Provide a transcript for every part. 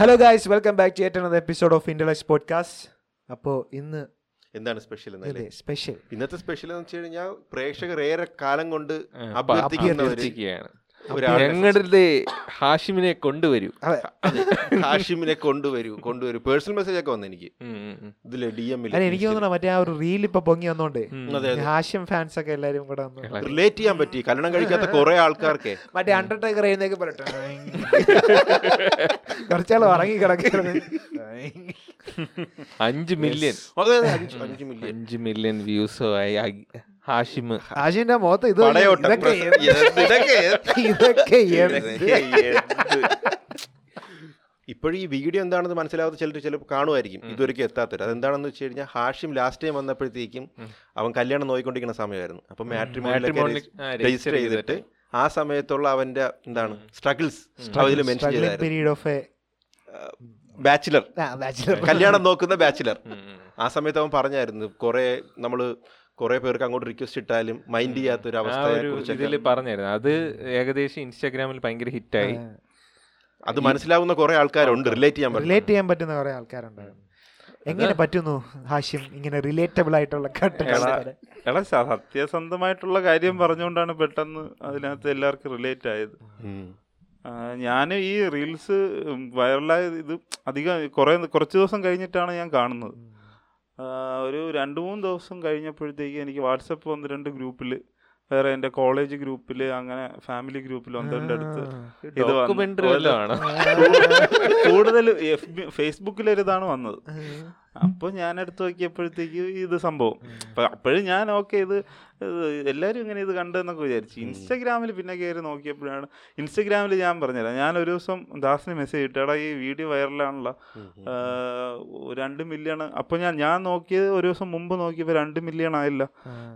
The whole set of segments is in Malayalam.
Hello guys welcome back to ഏറ്റവും എപ്പിസോഡ് ഓഫ് ഇന്റലക്സ് പോഡ്കാസ്റ്റ് അപ്പോൾ ഇന്ന് എന്താണ് സ്പെഷ്യൽ എന്നല്ലേ സ്പെഷ്യൽ ഇന്നത്തെ സ്പെഷ്യൽ എന്ന് വെച്ച് കഴിഞ്ഞാൽ പ്രേക്ഷകർ ഏറെ കാലം കൊണ്ട് ആ, ഞങ്ങളുടെ ഹാഷിമിനെ കൊണ്ടുവരൂ. ഹാഷിമിനെ കൊണ്ടുവരൂ കൊണ്ടുവരൂ. പേഴ്സണൽ മെസ്സേജ് ഒക്കെ വന്നു എനിക്ക്. ഇതിൽ ഡി എം എനിക്ക് തോന്നുന്നു മറ്റേ ആ ഒരു റീൽ ഇപ്പൊ പൊങ്ങി വന്നോണ്ട്. ഹാഷിം ഫാൻസ് ഒക്കെ എല്ലാരും കൂടെ റിലേറ്റ് ചെയ്യാൻ പറ്റി. കല്യാണം കഴിക്കാത്ത കുറെ ആൾക്കാർക്ക്. മറ്റേ അണ്ടർടേക്കർ എഴുന്നേക്ക് പറയട്ടെ കുറച്ചാൾ ഉറങ്ങി കിടക്കുന്നു അഞ്ച് മില്യൺ അഞ്ച് മില്യൺ അഞ്ച് മില്യൺ വ്യൂസോ ആയി. ഹാഷിം ഹാഷിന്റെ മുഖത്ത് ഇത് ഇതൊക്കെ? ഇപ്പോഴും ഈ വീഡിയോ എന്താണെന്ന് മനസ്സിലാവാത്ത ചിലർ ചിലപ്പോൾ കാണുമായിരിക്കും. ഇതുവരെയ്ക്കും എത്താത്തവർ അതെന്താണെന്ന് വെച്ച് കഴിഞ്ഞാൽ ഹാഷിം ലാസ്റ്റ് ടൈം വന്നപ്പോഴത്തേക്കും അവൻ കല്യാണം നോയിക്കൊണ്ടിരിക്കുന്ന സമയമായിരുന്നു. അപ്പം മാട്രിമോണിലൊക്കെ രജിസ്റ്റർ ചെയ്തിട്ട് ആ സമയത്തുള്ള അവന്റെ എന്താണ് സ്ട്രഗിൾസ് അതിൽ മെൻഷൻ ചെയ്തായിരുന്നു. ബാച്ചിലർ. കല്യാണം നോക്കുന്ന ബാച്ചിലർ. ആ സമയത്ത് അവൻ പറഞ്ഞായിരുന്നു കുറെ നമ്മൾ കുറെ പേർക്ക് അങ്ങോട്ട് റിക്വസ്റ്റ് ഇട്ടാലും മൈൻഡ് ചെയ്യാത്ത ഒരു അവസ്ഥ ഇതിൽ പറഞ്ഞായിരുന്നു. അത് ഏകദേശം ഇൻസ്റ്റാഗ്രാമിൽ ഭയങ്കര ഹിറ്റായി അത് മനസ്സിലാവുന്ന കുറെ ആൾക്കാരുണ്ട്. റിലേറ്റ് ചെയ്യാൻ റിലേറ്റ് ചെയ്യാൻ പറ്റുന്ന കുറെ ആൾക്കാരുണ്ട് എങ്ങനെ പറ്റുന്നു ഹാഷ്യം? ഇങ്ങനെ റിലേറ്റബിൾ ആയിട്ടുള്ള എടാ സത്യസന്ധമായിട്ടുള്ള കാര്യം പറഞ്ഞുകൊണ്ടാണ് പെട്ടെന്ന് അതിനകത്ത് എല്ലാവർക്കും റിലേറ്റ് ആയത്. ഞാൻ ഈ റീൽസ് വൈറലായ ഇത് അധികം കുറേ കുറച്ച് ദിവസം കഴിഞ്ഞിട്ടാണ് ഞാൻ കാണുന്നത്. ഒരു രണ്ട് മൂന്ന് ദിവസം കഴിഞ്ഞപ്പോഴത്തേക്ക് എനിക്ക് വാട്സപ്പ് ഒന്ന് രണ്ട് ഗ്രൂപ്പിൽ വേറെ എന്റെ കോളേജ് ഗ്രൂപ്പിൽ അങ്ങനെ ഫാമിലി ഗ്രൂപ്പിൽ ഒന്ന് അടുത്ത് ഇത് കൂടുതൽ ഫേസ്ബുക്കിൽ ഫേസ്ബുക്കിലൊരിതാണ് വന്നത്. അപ്പോൾ ഞാൻ എടുത്തു നോക്കിയപ്പോഴത്തേക്ക് ഇത് സംഭവം. അപ്പൊ അപ്പോഴും ഞാൻ ഓക്കെ ഇത് എല്ലാരും എല്ലാവരും ഇങ്ങനെ ഇത് കണ്ടെന്നൊക്കെ വിചാരിച്ചു. ഇൻസ്റ്റാഗ്രാമിൽ പിന്നെ കയറി നോക്കിയപ്പോഴാണ് ഇൻസ്റ്റാഗ്രാമിൽ ഞാൻ പറഞ്ഞുതരാം. ഞാൻ ഒരു ദിവസം ദാസിന് മെസ്സേജ് ഇട്ടാടാ ഈ വീഡിയോ വൈറലാണല്ലോ. രണ്ട് മില്യൺ അപ്പോൾ ഞാൻ ഞാൻ നോക്കിയത് ഒരു ദിവസം മുമ്പ് നോക്കിയപ്പോൾ രണ്ട് മില്യൺ ആയില്ല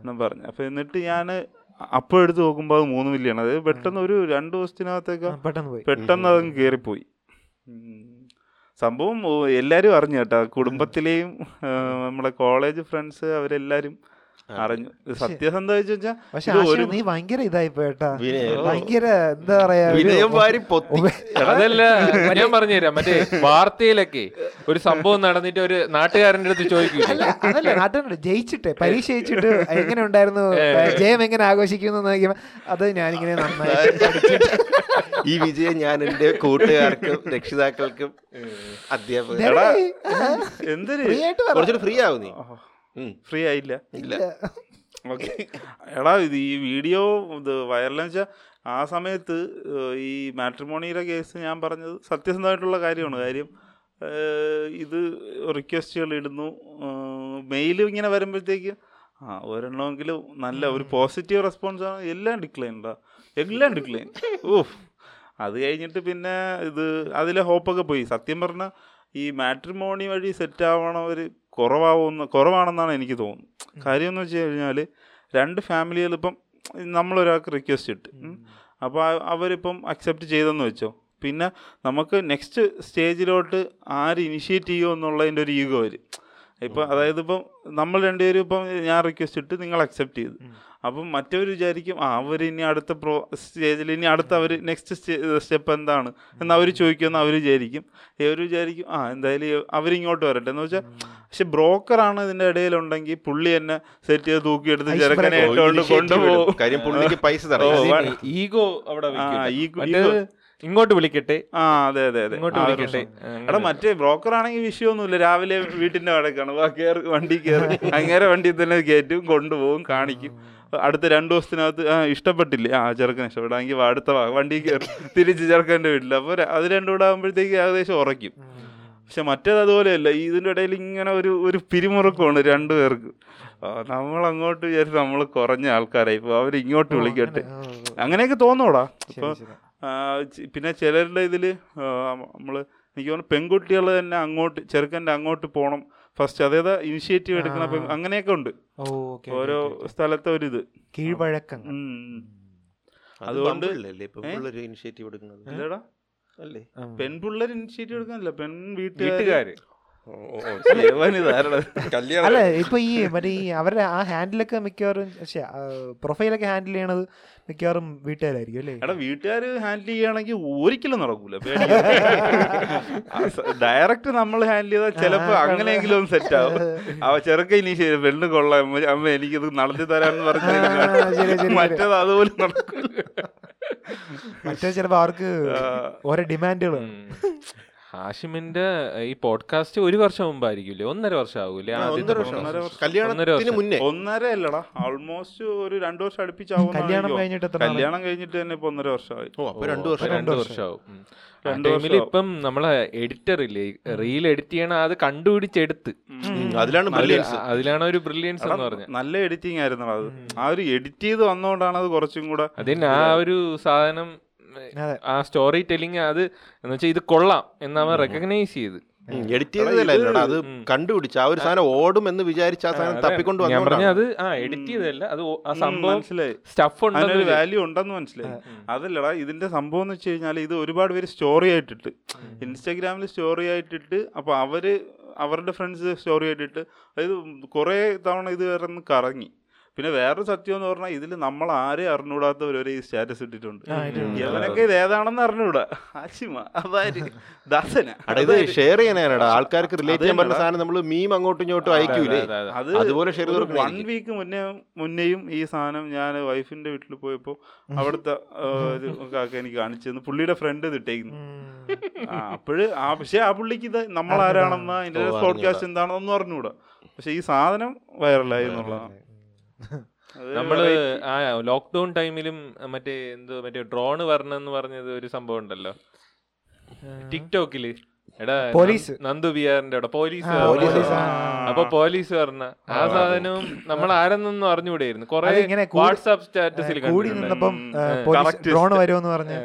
എന്നും പറഞ്ഞു. അപ്പോൾ എന്നിട്ട് ഞാൻ അപ്പോൾ എടുത്ത് നോക്കുമ്പോൾ അത് മൂന്ന് മില്യൺ അതായത് പെട്ടെന്ന് ഒരു രണ്ട് ദിവസത്തിനകത്തേക്ക് പെട്ടെന്ന് പോയി. പെട്ടെന്ന് അതങ്ങ് കയറിപ്പോയി. സംഭവം എല്ലാവരും അറിഞ്ഞു കേട്ടോ. കുടുംബത്തിലെയും നമ്മളെ കോളേജ് ഫ്രണ്ട്സ് അവരെല്ലാരും അറിഞ്ഞു. സത്യസന്ധ വെച്ചാൽ പക്ഷെ നീ ഭയങ്കര ഇതായി പോയേട്ടാ വിനയം. ഭയങ്കര എന്താ പറയാ അതല്ല ഞാൻ പറഞ്ഞുതരാം. മറ്റേ വാർത്തയിലൊക്കെ ഒരു സംഭവം നടന്നിട്ട് ഒരു നാട്ടുകാരന്റെ അടുത്ത് ചോദിക്കും അതല്ല ജയിച്ചിട്ട് പരീക്ഷ ജയിച്ചിട്ട് എങ്ങനെ ഉണ്ടായിരുന്നു? ജയം എങ്ങനെ ആഘോഷിക്കുന്നു അത് ഞാനിങ്ങനെ നന്നായി ഈ വിജയം ഞാൻ എന്റെ കൂട്ടുകാർക്കും രക്ഷിതാക്കൾക്കും അധ്യാപകർ എന്തൊരു ഫ്രീ ആവും നീ. ഫ്രീ ആയില്ല ഇല്ല. ഓക്കെ. എടാ ഇത് ഈ വീഡിയോ ഇത് വൈറലെന്ന് വെച്ചാൽ ആ സമയത്ത് ഈ മാട്രിമോണിയുടെ കേസ് ഞാൻ പറഞ്ഞത് സത്യസന്ധമായിട്ടുള്ള കാര്യമാണ്. കാര്യം ഇത് റിക്വസ്റ്റുകൾ ഇടുന്നു. മെയിൽ ഇങ്ങനെ വരുമ്പോഴത്തേക്ക് ആ ഒരെണ്ണമെങ്കിലും നല്ല ഒരു പോസിറ്റീവ് റെസ്പോൺസ് ആണ്. എല്ലാം ഡിക്ലൈൻ ഉണ്ടോ എല്ലാം ഡിക്ലൈൻ ഓഹ് അത് കഴിഞ്ഞിട്ട് പിന്നെ ഇത് അതിലെ ഹോപ്പൊക്കെ പോയി. സത്യം പറഞ്ഞാൽ ഈ മാട്രിമോണി വഴി സെറ്റ് ആവണവർ കുറവാവുന്ന കുറവാണെന്നാണ് എനിക്ക് തോന്നുന്നത്. കാര്യം എന്ന് വെച്ച് കഴിഞ്ഞാൽ രണ്ട് ഫാമിലികൾ ഇപ്പം നമ്മളൊരാൾക്ക് റിക്വസ്റ്റ് ഇട്ട്. അപ്പോൾ അവരിപ്പം അക്സെപ്റ്റ് ചെയ്തെന്ന് വെച്ചോ. പിന്നെ നമുക്ക് നെക്സ്റ്റ് സ്റ്റേജിലോട്ട് ആര് ഇനിഷ്യേറ്റ് ചെയ്യുമോ എന്നുള്ളതിന്റെ ഒരു ഈഗോ വരും. ഇപ്പം അതായത് ഇപ്പം നമ്മൾ രണ്ടുപേരും ഇപ്പം ഞാൻ റിക്വസ്റ്റ് ഇട്ട് നിങ്ങൾ അക്സെപ്റ്റ് ചെയ്തു. അപ്പം മറ്റവർ വിചാരിക്കും ആ അവർ ഇനി അടുത്ത പ്രോ സ്റ്റേജിൽ ഇനി അടുത്ത അവർ നെക്സ്റ്റ് സ്റ്റെപ്പ് എന്താണ്? എന്ന് അവർ ചോദിക്കുമെന്ന് അവർ വിചാരിക്കും. ഇവർ വിചാരിക്കും ആ എന്തായാലും അവരിങ്ങോട്ട് വരട്ടെ. എന്ന് വെച്ചാൽ പക്ഷെ ബ്രോക്കറാണ് ഇതിന്റെ ഇടയിലുണ്ടെങ്കിൽ പുള്ളി എന്നെ സെറ്റ് ചെയ്ത് തൂക്കിയെടുത്ത് ചെറുക്കനെ. ഇട്ടുകൊണ്ട് കൊണ്ടുപോകും. കാര്യം പുള്ളിക്ക് പൈസ ഈഗോ അവിടെ. ഇങ്ങോട്ട് വിളിക്കട്ടെ. ആ അതെ അതെ അതെ. ഇങ്ങോട്ട് വിളിക്കട്ടെ. എടാ മറ്റേ ബ്രോക്കർ ആണെങ്കിൽ വിഷയമൊന്നുമില്ല. രാവിലെ വീട്ടിന്റെ വടക്കാണ്. വാ കയറി വണ്ടി കയറി അങ്ങനെ വണ്ടി തന്നെ കയറ്റും കൊണ്ടുപോകും കാണിക്കും. അടുത്ത രണ്ട് ദിവസത്തിനകത്ത് ആ ഇഷ്ടപ്പെട്ടില്ലേ? ആ ചെറുക്കൻ ഇഷ്ടപ്പെടാമെങ്കിൽ അടുത്ത വണ്ടി കയറി തിരിച്ച് ചെറുക്കന്റെ വീട്ടിൽ അപ്പോൾ അത് രണ്ടു കൂടെ ആകുമ്പോഴത്തേക്ക് ഏകദേശം ഉറയ്ക്കും. പക്ഷെ മറ്റേത് അതുപോലെയല്ല ഇതിന്റെ ഇടയിൽ ഇങ്ങനെ ഒരു ഒരു പിരിമുറുക്കമാണ് രണ്ടുപേർക്ക് നമ്മൾ അങ്ങോട്ട് വിചാരിച്ചു നമ്മൾ കുറഞ്ഞ ആൾക്കാരായി. ഇപ്പോൾ അവർ ഇങ്ങോട്ട് വിളിക്കട്ടെ. അങ്ങനെയൊക്കെ തോന്നൂടാ. ഇപ്പോൾ പിന്നെ ചിലരുടെ ഇതിൽ നമ്മൾ എനിക്ക് തോന്നുന്നു പെൺകുട്ടികൾ തന്നെ അങ്ങോട്ട് ചെറുക്കന്റെ അങ്ങോട്ട് പോകണം ഫസ്റ്റ് അതായത് ഇനിഷ്യേറ്റീവ് എടുക്കണം അങ്ങനെയൊക്കെ ഉണ്ട്. ഓരോ സ്ഥലത്തെ ഒരു ഇത്. കീഴ്വഴക്കം അതുകൊണ്ട് ഇനിഷ്യേറ്റീവ് എടുക്കുന്നത്. അല്ലേ? പെൺപിള്ളേർ ഇനിഷ്യേറ്റീവ് എടുക്കാനില്ല പെൺ വീട്ടുകാർ വീട്ടുകാര്. അല്ല ഇപ്പൊ ഈ മറ്റേ ഈ അവരുടെ ആ ഹാൻഡിലൊക്കെ മിക്കവാറും പ്രൊഫൈലൊക്കെ ഹാൻഡിൽ ചെയ്യണത് മിക്കവാറും വീട്ടുകാരായിരിക്കും അല്ലേ? എടാ വീട്ടുകാർ ഹാൻഡിൽ ചെയ്യുകയാണെങ്കിൽ ഒരിക്കലും നടക്കൂല ഡയറക്റ്റ് നമ്മൾ ഹാൻഡിൽ ചെയ്താൽ ചിലപ്പോ അങ്ങനെയെങ്കിലും ഒന്ന് സെറ്റ് ആവും. അവ ചെറുക്ക ഇനി ശരി പെണ്ണ് കൊള്ളാം അമ്മ- എനിക്കത് നടത്തി തരാന്ന്. പറഞ്ഞു മറ്റേത് അതുപോലെ നടക്കൂല. മറ്റേ ചിലപ്പോ അവർക്ക് ഓരോ ഡിമാൻഡുകൾ ഉം. ഹാഷിമിന്റെ ഈ പോഡ്കാസ്റ്റ് ഒരു വർഷം മുമ്പായിരിക്കില്ലേ? ഒന്നര വർഷം. ആകൂലേ ഒന്നര അല്ലടാ. ഓൾമോസ്റ്റ് ഒരു രണ്ടു വർഷം അടുപ്പിച്ചാവും കല്യാണം കഴിഞ്ഞിട്ട് എത്ര കല്യാണം കഴിഞ്ഞിട്ട് തന്നെ ഇപ്പൊ ഒന്നര വർഷമായി. ഓ രണ്ടു വർഷം. രണ്ട് വർഷമാവും. ടൈമിൽ. ഇപ്പം നമ്മളെ എഡിറ്റർ ഇല്ലേ? റീൽ എഡിറ്റ് ചെയ്യണ അത് കണ്ടുപിടിച്ചെടുത്ത്. അതിലാണ് അതിലാണ് ഒരു ബ്രില്യൻസ് എന്ന് പറഞ്ഞത്. നല്ല എഡിറ്റിംഗ് ആയിരുന്നു അത്. ആ ഒരു എഡിറ്റ് ചെയ്ത് വന്നോണ്ടാണ് അത് കുറച്ചും കൂടെ അതിന് ആ ഒരു സാധനം. ആ സ്റ്റോറി ടെല്ലിങ് അത് എന്ന് വെച്ചാൽ ഇത് കൊള്ളാം എന്ന് അവൻ റെക്കഗ്നൈസ് ചെയ്ത്. എഡിറ്റ് ചെയ്തതല്ല അത്. കണ്ടുപിടിച്ച് ആ ഒരു സാധനം ഓടും എന്ന് വിചാരിച്ച ആ സാധനം. തപ്പിക്കൊണ്ട് ഞാൻ പറഞ്ഞു അത് ആ എഡിറ്റ് ചെയ്തതല്ല. അത് ആ സംഭവം സ്റ്റഫ് ഉണ്ടെന്ന് വാല്യൂ ഉണ്ടെന്ന് മനസ്സിലായി. അതല്ലടാ ഇതിന്റെ സംഭവം എന്ന് വെച്ച് കഴിഞ്ഞാൽ ഇത് ഒരുപാട് പേര് സ്റ്റോറി ആയിട്ടിട്ട്. ഇൻസ്റ്റാഗ്രാമിൽ സ്റ്റോറി ആയിട്ടിട്ട് അപ്പൊ അവർ അവരുടെ ഫ്രണ്ട്സ് സ്റ്റോറി ആയിട്ടിട്ട് അതായത് കുറേ തവണ ഇത് വരെ കറങ്ങി. പിന്നെ വേറൊരു സത്യം എന്ന് പറഞ്ഞാൽ ഇതിൽ നമ്മൾ ആരെയും അറിഞ്ഞുകൂടാത്തവരൊരു ഒരു സ്റ്റാറ്റസ് ഇട്ടിട്ടുണ്ട്. ഇവനൊക്കെ എവനൊക്കെ ഇത് ഏതാണെന്ന് അറിഞ്ഞൂടാ ആശിമ അതാര്? ദാസന. ഇത് ഷെയർ ചെയ്യാനാണ് ആൾക്കാർക്ക് റിലേറ്റ് ചെയ്യാൻ പറ്റുന്ന സാധനം നമ്മൾ മീം അങ്ങോട്ടും ഇങ്ങോട്ടും അയക്കൂലേ? അതെ, അതെ. അത്. അതുപോലെ ഷെയർ ചെയ്ത് വൺ വീക്ക് മുന്നേ മുന്നേയും ഈ സാധനം ഞാൻ വൈഫിന്റെ വീട്ടിൽ പോയപ്പോ അവിടുത്തെ കാക്ക എനിക്ക് കാണിച്ചു തന്നു. പുള്ളിയുടെ ഫ്രണ്ട് ഇത് ഇട്ടേക്കുന്നു. ആ, അപ്പോഴ് ആ പക്ഷെ ആ പുള്ളിക്ക് ഇത് നമ്മൾ ആരാണെന്ന് അതിന്റെ പോഡ്കാസ്റ്റ് എന്താണെന്നൊന്നും അറിഞ്ഞൂടാ. പക്ഷെ ഈ സാധനം വൈറലായി എന്നുള്ളതാണ്. നമ്മൾ ആ ലോക്ക്ഡൌൺ ടൈമിലും മറ്റേ എന്തോ മറ്റേ ഡ്രോണ് വരണെന്ന് പറഞ്ഞത് ഒരു സംഭവം ഉണ്ടല്ലോ. ടിക്ടോക്കിൽ എടാ പോലീസ്. നന്ദു ബിയാറിന്റെ അവിടെ പോലീസ്. അപ്പൊ പോലീസ് പറഞ്ഞ ആ സാധനവും നമ്മൾ ആരെന്നൊന്നും അറിഞ്ഞുകൂടെയായിരുന്നു. കൊറേ വാട്സ്ആപ്പ് വാട്സാപ്പ് സ്റ്റാറ്റസിൽ. ഡ്രോൺ വരുമെന്ന് പറഞ്ഞ്.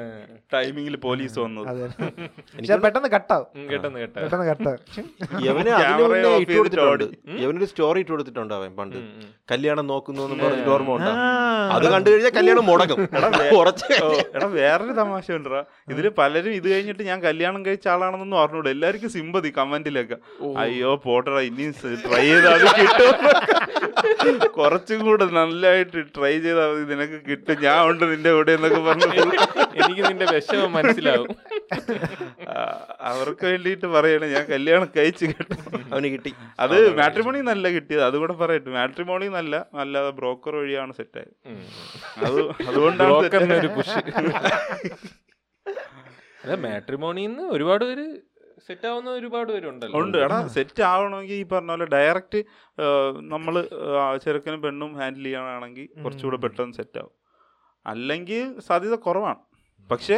ടൈമിങ്ങിൽ പോലീസ് വന്നത്. പെട്ടെന്ന് കട്ടാവും പെട്ടെന്ന് പെട്ടെന്ന് കട്ടാവും? യവനൊരു സ്റ്റോറി ഇട്ട് കൊടുത്തിട്ടുണ്ട് അവൻ പണ്ട്. കല്യാണം നോക്കുന്നു എന്ന് പറഞ്ഞിട്ട് ഓർമ്മ ഉണ്ടാ? അത് കണ്ടു കഴിഞ്ഞാൽ കല്യാണം മുടങ്ങും. കുറച്ച് എടാ വേറൊരു തമാശ ഉണ്ടടാ ഇതിൽ പലരും ഇത് കഴിഞ്ഞിട്ട് ഞാൻ കല്യാണം കഴിച്ച ആളാണെന്നൊന്നും അറിഞ്ഞൂടെ. എല്ലാവർക്കും സിമ്പതി കമന്റിലൊക്കെ. അയ്യോ പോട്ടടാ ഇനിയും ട്രൈ ചെയ്താൽ കിട്ടും. കുറച്ചും കൂടെ നല്ലതായിട്ട് ട്രൈ ചെയ്താൽ മതി. നിനക്ക് കിട്ടും. ഞാൻ ഉണ്ട് നിന്റെ കൂടെ എന്നൊക്കെ പറഞ്ഞു എനിക്ക് നിന്റെ വിഷമം മനസ്സിലാവും. അവർക്ക് വേണ്ടിയിട്ട് പറയണ ഞാൻ കല്യാണം കഴിച്ചു കേട്ടു. അവന് കിട്ടി. അത് മാട്രിമോണി നല്ല കിട്ടിയത് അതുകൂടെ പറയട്ടെ. മാട്രിമോണി നല്ല നല്ല ബ്രോക്കർ വഴിയാണ് സെറ്റായത്. അത് അതുകൊണ്ടാണ് മാട്രിമോണിന്ന് ഒരുപാട് പേര് സെറ്റ് ആവുന്ന ഒരുപാട് പേരുണ്ടല്ലോ. ഉണ്ട്. എടാ സെറ്റ് ആവണമെങ്കിൽ ഈ പറഞ്ഞ പോലെ ഡയറക്റ്റ് നമ്മൾ ചെറുക്കനും പെണ്ണും ഹാൻഡിൽ ചെയ്യണമെങ്കിൽ കുറച്ചുകൂടെ പെട്ടെന്ന് സെറ്റ് ആവും. അല്ലെങ്കിൽ സാധ്യത കുറവാണ്. പക്ഷേ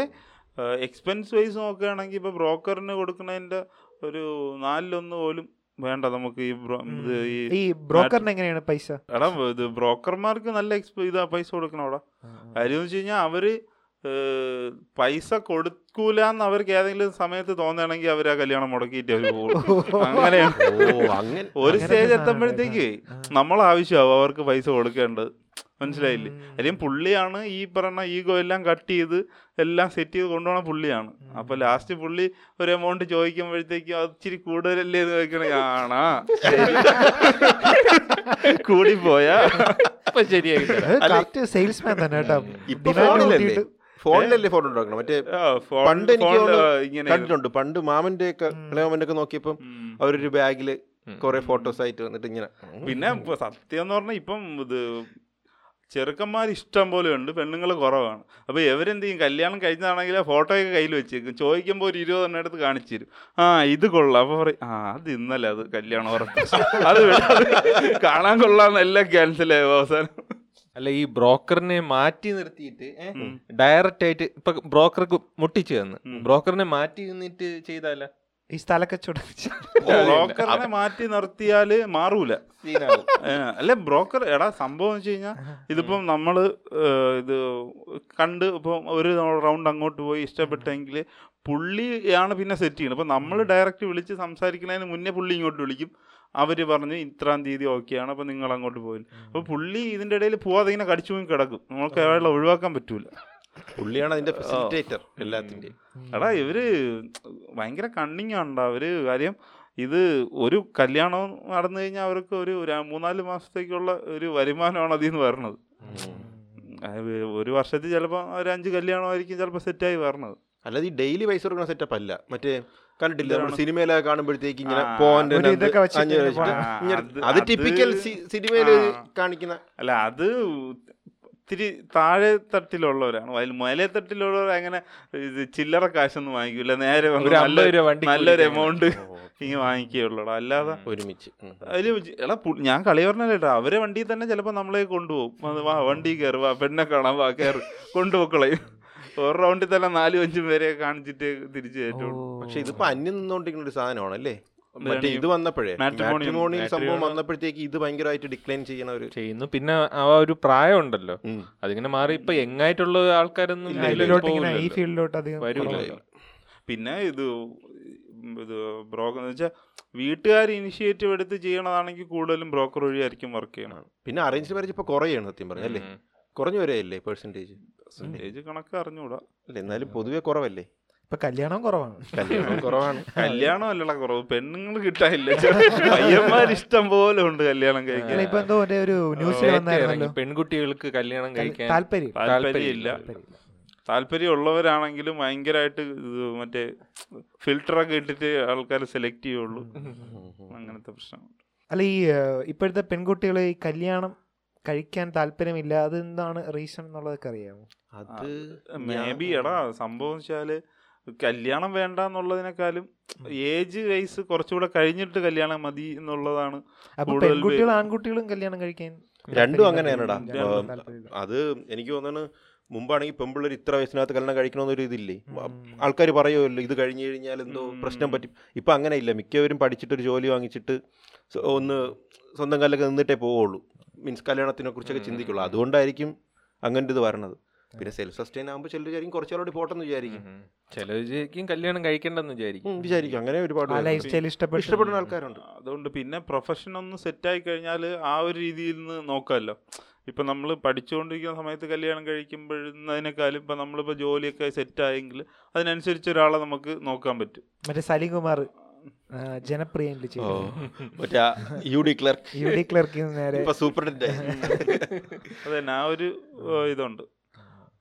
എക്സ്പെൻസ് വൈസ് നോക്കുകയാണെങ്കിൽ ഇപ്പോൾ ബ്രോക്കറിന് കൊടുക്കുന്നതിന്റെ ഒരു നാലിലൊന്ന് പോലും വേണ്ട നമുക്ക് ഈ ബ്രോ- ഈ ബ്രോക്കറിന് എങ്ങനെയാണ് പൈസ? എടാ ഇത് ബ്രോക്കർമാർക്ക് നല്ല എക്സ്പ ഇതാ പൈസ കൊടുക്കണം അവിടെ കാര്യം എന്ന് വെച്ച് കഴിഞ്ഞാൽ അവർ പൈസ പൈസ കൊടുക്കൂലെന്ന് അവർക്ക് ഏതെങ്കിലും സമയത്ത് തോന്നുകയാണെങ്കിൽ അവർ ആ കല്യാണം മുടക്കിയിട്ട് അവർ പോകും. അങ്ങനെയാണ്. അങ്ങനെ ഒരു സ്റ്റേജ് എത്തുമ്പോഴത്തേക്ക്. നമ്മൾ ആവശ്യമാവും അവർക്ക് പൈസ കൊടുക്കേണ്ടത്. മനസ്സിലായില്ലേ? അല്ലെങ്കിൽ പുള്ളിയാണ് ഈ പറഞ്ഞ ഈഗോ എല്ലാം കട്ട് ചെയ്ത് എല്ലാം സെറ്റ് ചെയ്ത് കൊണ്ടുപോണ പുള്ളിയാണ്. അപ്പൊ ലാസ്റ്റ് പുള്ളി ഒരു എമൗണ്ട് ചോദിക്കുമ്പോഴത്തേക്കും അത് ഇച്ചിരി കൂടുതലല്ലേ എന്ന് ചോദിക്കണ ആണാ കൂടി പോയാ. സെയിൽസ്മാൻ തന്നെ കേട്ടോ. ഇപ്പൊ ഫോണിലല്ലേ? ഫോണിലല്ലേ ഫോട്ടോ ഉണ്ടാക്കണം? മറ്റേ പണ്ട് എനിക്ക് കണ്ടിട്ടുണ്ട്. പണ്ട് മാമന്റെ ഒക്കെ ഇളയമാമന്റെ ഒക്കെ നോക്കിയപ്പം അവരൊരു ബാഗിൽ കൊറേ കുറെ ഫോട്ടോസ് ആയിട്ട് വന്നിട്ട് ഇങ്ങനെ പിന്നെ സത്യം എന്ന് പറഞ്ഞാൽ ഇപ്പം ഇത് ചെറുക്കന്മാർ ഇഷ്ടം പോലെ ഉണ്ട് പെണ്ണുങ്ങൾ കുറവാണ്. അപ്പോൾ എവരെന്ത് ചെയ്യും? കല്യാണം കഴിഞ്ഞതാണെങ്കിൽ ഫോട്ടോയൊക്കെ കയ്യിൽ വെച്ചേക്കും. ചോദിക്കുമ്പോൾ ഒരു ഇരുപത് എണ്ണ എടുത്ത് കാണിച്ചു തരും. ആ ഇത് കൊള്ളാം. അപ്പോൾ പറയും ആ അത് ഇന്നലെ അത് കല്യാണം ഉറപ്പ് അത് കാണാൻ കൊള്ളാന്ന് എല്ലാം ക്യാൻസലായി അവസാനം. അല്ല ഈ ബ്രോക്കറിനെ മാറ്റി നിർത്തിയിട്ട് ഡയറക്റ്റ് ആയിട്ട് ഇപ്പൊ ബ്രോക്കർക്ക് മുട്ടിച്ചു തന്നു. ബ്രോക്കറിനെ മാറ്റി നിന്നിട്ട് ചെയ്താല? ഈ സ്ഥലക്കച്ചവടം ബ്രോക്കറിനെ മാറ്റി നിർത്തിയാൽ മാറൂല. അല്ലെ അല്ല ബ്രോക്കർ എടാ സംഭവം എന്ന് വെച്ച് കഴിഞ്ഞാൽ ഇതിപ്പം നമ്മൾ ഇത് കണ്ട് ഇപ്പം ഒരു റൗണ്ട് അങ്ങോട്ട് പോയി ഇഷ്ടപ്പെട്ടെങ്കിൽ പുള്ളിയാണ് പിന്നെ സെറ്റ് ചെയ്യുന്നത് അപ്പം നമ്മൾ ഡയറക്റ്റ് വിളിച്ച് സംസാരിക്കുന്നതിന് മുന്നേ പുള്ളി ഇങ്ങോട്ട് വിളിക്കും. അവർ പറഞ്ഞ് ഇത്രാം തീയതി ഓക്കെയാണ് അപ്പം നിങ്ങൾ അങ്ങോട്ട് പോയി അപ്പോൾ പുള്ളി ഇതിന്റെ ഇടയിൽ പോവാതെ ഇങ്ങനെ കടിച്ചു പോയി കിടക്കും. നമുക്ക് അയാളെ ഒഴിവാക്കാൻ പറ്റൂല. പുള്ളിയാണ് അതിന്റെ ഫെസിലിറ്റേറ്റർ എല്ലാത്തിന്റെയും. എടാ ഇവർ ഭയങ്കര കണ്ണിങ് ഉണ്ടോ അവർ കാര്യം ഇത് ഒരു കല്യാണം നടന്നു കഴിഞ്ഞാൽ അവർക്ക് ഒരു മൂന്നാൽ മാസത്തേക്കുള്ള ഒരു വരുമാനമാണ് അതിൽ നിന്ന് വരണത് ഒരു വർഷത്തിൽ ചിലപ്പോൾ ഒരു അഞ്ച് കല്യാണമായിരിക്കും ചിലപ്പോൾ സെറ്റായി വരണത്. അല്ലാതെ ഈ ഡെയിലി പൈസ കൊടുക്കുന്ന സെറ്റപ്പ് അല്ല. മറ്റേ കണ്ടിട്ടില്ല നമ്മൾ. സിനിമയിലൊക്കെ കാണുമ്പോഴത്തേക്ക് ഇങ്ങനെ പോയിന്റ് അത് ടിപ്പിക്കൽ സിനിമയിൽ കാണിക്കുന്ന അല്ല അത് ഇത്തിരി താഴെ തട്ടിലുള്ളവരാണ് അതിൽ മേലെ തട്ടിലുള്ളവർ അങ്ങനെ ചില്ലറ കാശൊന്നും വാങ്ങിക്കില്ല നേരെ വന്ന് ഒരു നല്ല അമ്പത് രൂപ വണ്ടി നല്ലൊരു എമൗണ്ട് ഇങ്ങനെ. വാങ്ങിക്കുകയുള്ളൂ അല്ലാതെ ഒരുമിച്ച്. അതിൽ എടാ ഞാൻ കളി പറഞ്ഞല്ലേട്ടാ അവരെ വണ്ടിയിൽ തന്നെ ചിലപ്പോൾ നമ്മളെ കൊണ്ടുപോകും. വാ വണ്ടി കയറി വാ പെണ്ണെ കാണാം വാ കയറി കൊണ്ടുപോക്കളയും. ഒരു റൗണ്ടിൽ തന്നെ നാലും അഞ്ചും പേരെ കാണിച്ചിട്ട് തിരിച്ചു കയറ്റുള്ളൂ. പക്ഷെ ഇതിപ്പോ അന്യം നിന്നുകൊണ്ടിരിക്കുന്ന ഒരു സാധനമാണ് അല്ലേ എന്താണ് മറ്റേ ഇത് വന്നപ്പോഴേ മാട്രിമോണി സംഭവം വന്നപ്പോഴത്തേക്ക് ഇത് ഭയങ്കരമായിട്ട് ഡിക്ലൈൻ ചെയ്യണ ഒരു ചെയ്യുന്നു. പിന്നെ ആ ഒരു പ്രായം ഉണ്ടല്ലോ അതിങ്ങനെ മാറി ഇപ്പൊ യങ്ങായിട്ടുള്ള ആൾക്കാരൊന്നും ഈ ഫീൽഡിലോട്ട് അധികം. പിന്നെ ഇത് ഇത് ബ്രോക്കർ എന്ന് വെച്ചാൽ വീട്ടുകാർ ഇനിഷ്യേറ്റീവ് എടുത്ത് ചെയ്യണതാണെങ്കിൽ കൂടുതലും ബ്രോക്കർ വഴിയായിരിക്കും വർക്ക് ചെയ്യണം പിന്നെ അറേഞ്ച് മാരേജ് ഇപ്പൊ കുറയാണ് സത്യം പറഞ്ഞല്ലേ കുറഞ്ഞു വരെയല്ലേ പെർസെന്റേജ് പെർസെന്റേജ് കണക്ക് അറിഞ്ഞുകൂടാ. അല്ലേ എന്നാലും പൊതുവെ കുറവല്ലേ? ഇപ്പൊ കല്യാണം കുറവാണ്. കല്യാണം കുറവാണ്. കല്യാണം അല്ലടാ കുറവ്. പെണ്ണുങ്ങൾ കിട്ടാനില്ല. പയ്യന്മാർ ഇഷ്ടം പോലെ ഉണ്ട് കല്യാണം കഴിക്കാൻ. ഇപ്പൊ എന്തോ ഒരു ന്യൂസ് ന്യൂസിൽ വന്നായിരുന്നല്ലോ. പെൺകുട്ടികൾക്ക് കല്യാണം കഴിക്കാൻ താല്പര്യം. താല്പര്യമില്ല. താല്പര്യം താല്പര്യമുള്ളവരാണെങ്കിലും ഭയങ്കരമായിട്ട് ഇത് മറ്റേ ഫിൽറ്ററൊക്കെ ഇട്ടിട്ട് ആൾക്കാർ സെലക്ട് ചെയ്യുള്ളൂ. അങ്ങനത്തെ പ്രശ്നം അല്ല ഈ ഇപ്പോഴത്തെ പെൺകുട്ടികൾ ഈ കല്യാണം കഴിക്കാൻ താല്പര്യമില്ല. അത് എന്താണ് റീസൺ എന്നുള്ളതൊക്കെ അറിയാമോ? അത് മേ ബി എടാ സംഭവം വെച്ചാൽ കല്യാണം വേണ്ട എന്നുള്ളതിനേക്കാളും ഏജ് വൈസ് കുറച്ചുകൂടെ കഴിഞ്ഞിട്ട് കല്യാണം മതി എന്നുള്ളതാണ് പെൺകുട്ടികളും ആൺകുട്ടികളും കല്യാണം കഴിക്കാൻ രണ്ടും അങ്ങനെയാണെടാ. അത് എനിക്ക് തോന്നുന്നു മുമ്പാണെങ്കിൽ പെമ്പിള്ളേർ ഇത്ര വയസ്സിനകത്ത് കല്യാണം കഴിക്കണമെന്നൊരു ഇതില്ലേ. ആൾക്കാർ പറയുമല്ലോ ഇത് കഴിഞ്ഞു കഴിഞ്ഞാൽ എന്തോ പ്രശ്നം പറ്റും. ഇപ്പം അങ്ങനെ ഇല്ല മിക്കവരും പഠിച്ചിട്ടൊരു ജോലി വാങ്ങിച്ചിട്ട് ഒന്ന് സ്വന്തം കാലൊക്കെ നിന്നിട്ടേ പോവുള്ളൂ. മീൻസ് കല്യാണത്തിനെ കുറിച്ചൊക്കെ. ചിന്തിക്കുള്ളൂ. അതുകൊണ്ടായിരിക്കും അങ്ങനത്തെ ഇത് വരണത്. പിന്നെ സെൽഫ് സസ്റ്റൈൻ ആകുമ്പോൾ ചിലർ വിചാരിക്കും കുറച്ചുകൂടി പോട്ടെന്ന് വിചാരിക്കും. ഉം. ചിലര് വിചാരിക്കും കല്യാണം കഴിക്കണ്ടെന്ന് വിചാരിക്കും. വിചാരിക്കും. അങ്ങനെ ഒരുപാട്. ലൈഫ് സ്റ്റൈൽ ഇഷ്ടപ്പെടുന്ന ആൾക്കാരുണ്ട്. അതുകൊണ്ട് പിന്നെ പ്രൊഫഷൻ ഒന്ന് സെറ്റായി കഴിഞ്ഞാൽ ആ ഒരു രീതിയിൽ നിന്ന് നോക്കാമല്ലോ. ഇപ്പം നമ്മൾ പഠിച്ചുകൊണ്ടിരിക്കുന്ന സമയത്ത് കല്യാണം കഴിക്കുമ്പോഴുന്നതിനേക്കാളും ഇപ്പം നമ്മളിപ്പോൾ ജോലിയൊക്കെ സെറ്റായെങ്കിൽ അതിനനുസരിച്ച് ഒരാളെ നമുക്ക് നോക്കാൻ പറ്റും. മറ്റേ സലികുമാർ ജനപ്രിയ ക്ലർക്ക് നിന്ന് നേരെ. ഇപ്പൊ സൂപ്രണ്ട് അത് തന്നെ ആ ഒരു ഇതുണ്ട്.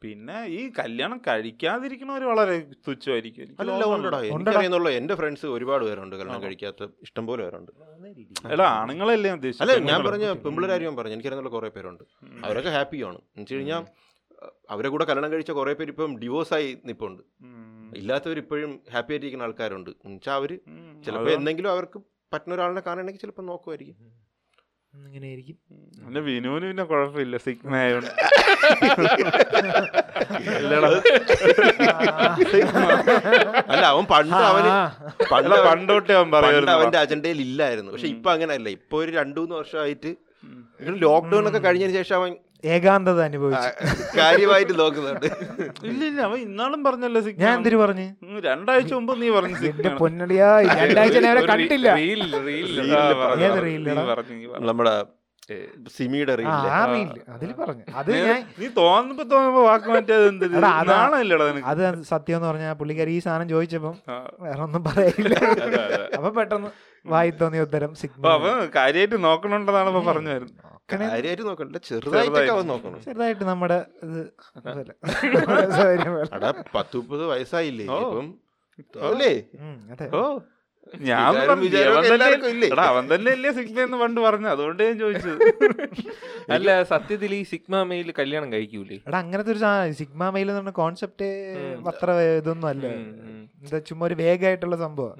പിന്നെ ഈ കല്യാണം കഴിക്കാതിരിക്കണവർ വളരെ തുച്ഛമായിരിക്കും. എന്റെ ഫ്രണ്ട്സ് ഒരുപാട് പേരുണ്ട് കല്യാണം കഴിക്കാത്ത ഇഷ്ടം പോലെ പേരുണ്ട്. അല്ല ആണുങ്ങളല്ലേ ഉദ്ദേശിച്ചത്? അല്ല ഞാൻ. പറഞ്ഞ പെമ്പിളരാരും ഞാൻ പറഞ്ഞു. എനിക്കറിയാനുള്ള കുറെ പേരുണ്ട്. അവരൊക്കെ ഹാപ്പിയാണ് എന്ന് വെച്ച് കഴിഞ്ഞാൽ അവരെ കൂടെ കല്യാണം കഴിച്ച കുറെ പേര് ഇപ്പം ഡിവോഴ്സ് ആയി നിപ്പുണ്ട്. ഇല്ലാത്തവർ ഇപ്പോഴും ഹാപ്പി ആയിട്ടിരിക്കുന്ന ആൾക്കാരുണ്ട്. എന്നുവെച്ചാൽ അവർ. ചിലപ്പോൾ എന്തെങ്കിലും അവർക്ക് പറ്റുന്ന ഒരാളിനെ കാണണമെങ്കിൽ ചിലപ്പോൾ നോക്കുമായിരിക്കും. ഇങ്ങനെയായിരിക്കും പിന്നെ വിനുവിന് പിന്നെ കുഴപ്പമില്ല. സിഗ്മ ആയതുകൊണ്ട് അല്ല അവൻ പണ്ട് അവന് പണ്ട് പണ്ടോട്ടേ അവൻ പറയുന്നത് അവന്റെ അജണ്ടയിൽ ഇല്ലായിരുന്നു. പക്ഷെ ഇപ്പൊ അങ്ങനെയല്ല. ഇപ്പൊ ഒരു രണ്ടു മൂന്ന് വർഷമായിട്ട്. ലോക്ക്ഡൌൺ ഒക്കെ കഴിഞ്ഞതിന് ശേഷം അവൻ ഏകാന്തത അനുഭവിച്ചു. കാര്യമായിട്ട് നോക്കുന്നുണ്ട്. ഇല്ല ഇല്ല അവൻ ഇന്നാളും പറഞ്ഞല്ലോ ഞാൻ എന്തിനു പറഞ്ഞു? രണ്ടാഴ്ച മുമ്പ് നീ പറഞ്ഞു എന്റെ സിഗ്മ പൊന്നടിയാ രണ്ടാഴ്ച ഞാൻ കണ്ടില്ല. ഏത് പറഞ്ഞു, നീ പറഞ്ഞു, നീ നമ്മുടെ സിമിയുടെ ആ ആ റീൽ അതിൽ പറഞ്ഞു. അത് ഞാൻ നീ തോന്നുമ്പോ തോന്നുമ്പോ വാക്ക് മാറ്റിയത് അത് സത്യം എന്ന് പറഞ്ഞാൽ പുള്ളിക്കാരി ഈ സാധനം ചോദിച്ചപ്പം വേറെ ഒന്നും പറയില്ല. അപ്പൊ പെട്ടെന്ന് വായി തോന്നിയ ഉത്തരം കാര്യമായിട്ട് നോക്കണുണ്ടെന്നാണ് ഇപ്പൊ പറഞ്ഞു വരുന്നത് കാര്യമായിട്ട് നോക്കണ്ട. ചെറുതായിട്ടൊക്കെ അവൻ നോക്കണം. ചെറുതായിട്ട് നമ്മുടെ ഇത് പത്ത് മുപ്പത് വയസ്സായില്ലേ. ഇപ്പം അല്ലേ ഓ. ഞാൻ അവൻ തന്നെ- അല്ലേ സിഗ്മ എന്ന് പണ്ട് പറഞ്ഞു അതുകൊണ്ട് ഞാൻ ചോദിച്ചത്. അല്ല സത്യത്തിൽ ഈ സിഗ്മ മെയിൽ കല്യാണം കഴിക്കൂലേ? എടാ അങ്ങനത്തെ ഒരു സിഗ്മ മെയിൽ എന്ന് പറഞ്ഞ കോൺസെപ്റ്റ്. അത്ര ഇതൊന്നും അല്ല. എന്താ ചുമ്മാ ഒരു വേഗമായിട്ടുള്ള സംഭവം.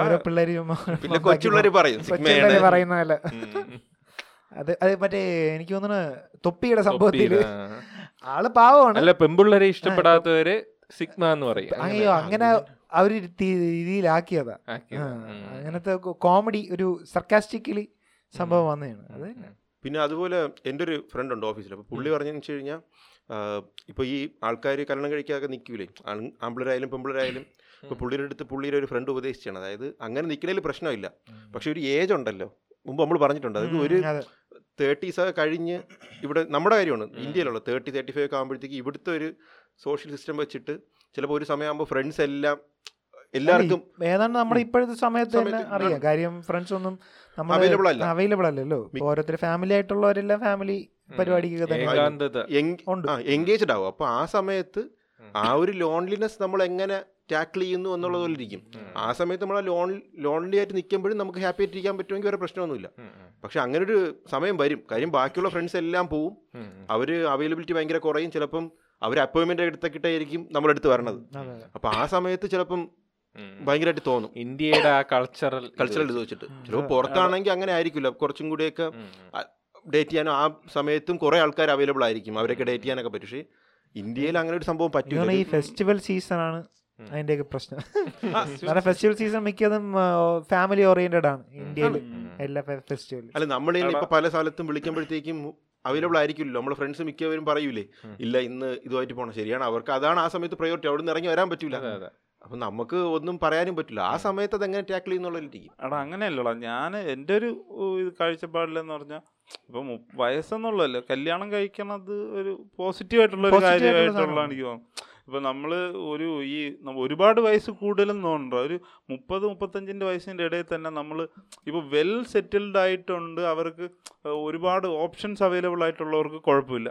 ഓരോ പിള്ളേര് ചുമ്മാ പിന്നെ കൊച്ചുള്ളവര് പറയും പറയുന്ന പോലെ. അത് അത് മറ്റേ എനിക്ക് തോന്നുന്നു തൊപ്പിയുടെ സംഭവത്തിൽ ആൾ പാവമാണ്. അല്ല പെമ്പിള്ളരെ ഇഷ്ടപ്പെടാത്തവര് സിഗ്മ എന്ന് പറയും. അയ്യോ അങ്ങനെ. അവർ രീതിയിലാക്കിയതാ. അങ്ങനത്തെ കോമഡി ഒരു സർക്കാസ്റ്റിക്കലി സംഭവം വന്നതാണ്. അത് പിന്നെ അതുപോലെ എന്റെ ഒരു ഫ്രണ്ട് ഉണ്ട് ഓഫീസിൽ അപ്പോൾ പുള്ളി പറഞ്ഞു വെച്ച് കഴിഞ്ഞാൽ ഇപ്പോൾ ഈ ആൾക്കാർ കല്യാണം കഴിക്കാതെ നിൽക്കൂലേ ആമ്പിളരായാലും പെമ്പിളരായാലും ഇപ്പോൾ പുള്ളിയുടെ അടുത്ത് പുള്ളിയുടെ ഒരു ഫ്രണ്ട് ഉപദേശിച്ചാണ്. അതായത് അങ്ങനെ നിൽക്കുന്നതിൽ പ്രശ്നമില്ല. പക്ഷെ ഒരു ഏജ് ഉണ്ടല്ലോ. മുമ്പ് നമ്മൾ പറഞ്ഞിട്ടുണ്ട്. അതായത് ഒരു. തേർട്ടീസ് ഒക്കെ കഴിഞ്ഞ് ഇവിടെ നമ്മുടെ കാര്യമാണ്. ഇന്ത്യയിലുള്ള തേർട്ടി തേർട്ടി ഫൈവ് ഒക്കെ ആകുമ്പോഴത്തേക്ക് ഇവിടുത്തെ ഒരു സോഷ്യൽ സിസ്റ്റം വെച്ചിട്ട് ചിലപ്പോൾ ഒരു സമയമാകുമ്പോൾ ഫ്രണ്ട്സ് എല്ലാം എല്ലാവർക്കും ഏതാണ്ട് നമ്മുടെ ഇപ്പോഴത്തെ സമയത്ത് തന്നെ അറിയാം. കാര്യം ഫ്രണ്ട്സ് ഒന്നും നമ്മൾ അല്ല. അവൈലബിൾ അല്ലല്ലോ. ഓരോരുത്തർ ഫാമിലി ആയിട്ടുള്ളവരെല്ലാം ഫാമിലി പരിപാടിക്ക് തന്നെ ഏകാന്തത. ഉണ്ട്. എൻഗേജ്ഡ് ആവും. അപ്പോൾ ആ സമയത്ത് ആ ഒരു ലോൺലിനെസ് നമ്മൾ എങ്ങനെ ടാക്കിൾ ചെയ്യുന്നു എന്നുള്ളത് പോലെ ഇരിക്കും ആ സമയത്ത് നമ്മൾ ലോൺ ലോൺലി ആയിട്ട് നിൽക്കുമ്പോഴും നമുക്ക് ഹാപ്പി ആയിട്ട് ഇരിക്കാൻ പറ്റുമെങ്കിൽ വേറെ പ്രശ്നമൊന്നുമില്ല. പക്ഷെ അങ്ങനെ ഒരു സമയം വരും. കാര്യം ബാക്കിയുള്ള ഫ്രണ്ട്സ് എല്ലാം പോവും. അവർ അവൈലബിലിറ്റി ഭയങ്കര കുറയും. ചിലപ്പം അവർ അപ്പോയിൻമെന്റ് എടുത്തിട്ടായിരിക്കും നമ്മുടെ അടുത്ത് വരണത്. അപ്പോൾ ആ സമയത്ത് ചിലപ്പം. ഭയങ്കരമായിട്ട് തോന്നും. ഇന്ത്യയുടെ ആ കൾച്ചറൽ കൾച്ചറൽ ഇത് വെച്ചിട്ട്. ചിലപ്പോൾ പുറത്താണെങ്കിൽ അങ്ങനെ ആയിരിക്കില്ല. കുറച്ചും കൂടിയൊക്കെ ഡേറ്റ് ചെയ്യാനും ആ സമയത്തും കുറേ ആൾക്കാർ അവൈലബിൾ ആയിരിക്കും. അവരൊക്കെ ഡേറ്റ് ചെയ്യാനൊക്കെ പറ്റും. പക്ഷേ ഇന്ത്യയിൽ അങ്ങനെ ഒരു സംഭവം പറ്റില്ല ഈ ഫെസ്റ്റിവൽ ഉം. അതിന്റെയൊക്കെ പ്രശ്നം. കാരണം ഫെസ്റ്റിവൽ സീസൺ മിക്കതും ഫാമിലി ഓറിയന്റഡ് ആണ്. ഇന്ത്യയിൽ എല്ലാ ഫെസ്റ്റിവലും അല്ല നമ്മൾ ഇപ്പൊ പല സ്ഥലത്തും വിളിക്കുമ്പോഴത്തേക്കും അവൈലബിൾ ആയിരിക്കില്ലല്ലോ. നമ്മൾ ഫ്രണ്ട്സ് മിക്കവരും പറയൂലേ ഇല്ല ഇന്ന് ഇതുമായിട്ട് പോകണം ശരിയാണ് അവർക്ക് അതാണ് ആ സമയത്ത് പ്രയോറിറ്റി അവിടെ നിന്ന് ഇറങ്ങി വരാൻ പറ്റൂല. അതെ അതെ. അപ്പൊ നമുക്ക് ഒന്നും പറയാനും പറ്റില്ല. ആ സമയത്ത് അത് എങ്ങനെ ടാക്കിൾ ചെയ്യുന്നുള്ള എടാ അങ്ങനെയല്ലടാ ഞാൻ എന്റെ ഒരു ഇത് കാഴ്ചപ്പാടിലെന്ന് പറഞ്ഞാൽ ഇപ്പൊ വയസ്സെന്നുള്ളല്ലോ വയസ്സെന്നുള്ളതല്ല കല്യാണം കഴിക്കണത് ഒരു പോസിറ്റീവായിട്ടുള്ള ഒരു ആയിട്ടുള്ള കാര്യമായിട്ടുള്ള സാധനമാണ്. എനിക്ക് തോന്നുന്നു. ഇപ്പം നമ്മൾ ഒരു ഈ ഒരുപാട് വയസ്സ് കൂടുതലും തോന്നുന്നുണ്ട് ഒരു മുപ്പത് മുപ്പത്തഞ്ചിന്റെ വയസ്സിന്റെ ഇടയിൽ തന്നെ നമ്മൾ ഇപ്പോൾ വെൽ സെറ്റിൽഡ് ആയിട്ടുണ്ട് അവർക്ക് ഒരുപാട് ഓപ്ഷൻസ് അവൈലബിൾ ആയിട്ടുള്ളവർക്ക് കുഴപ്പമില്ല.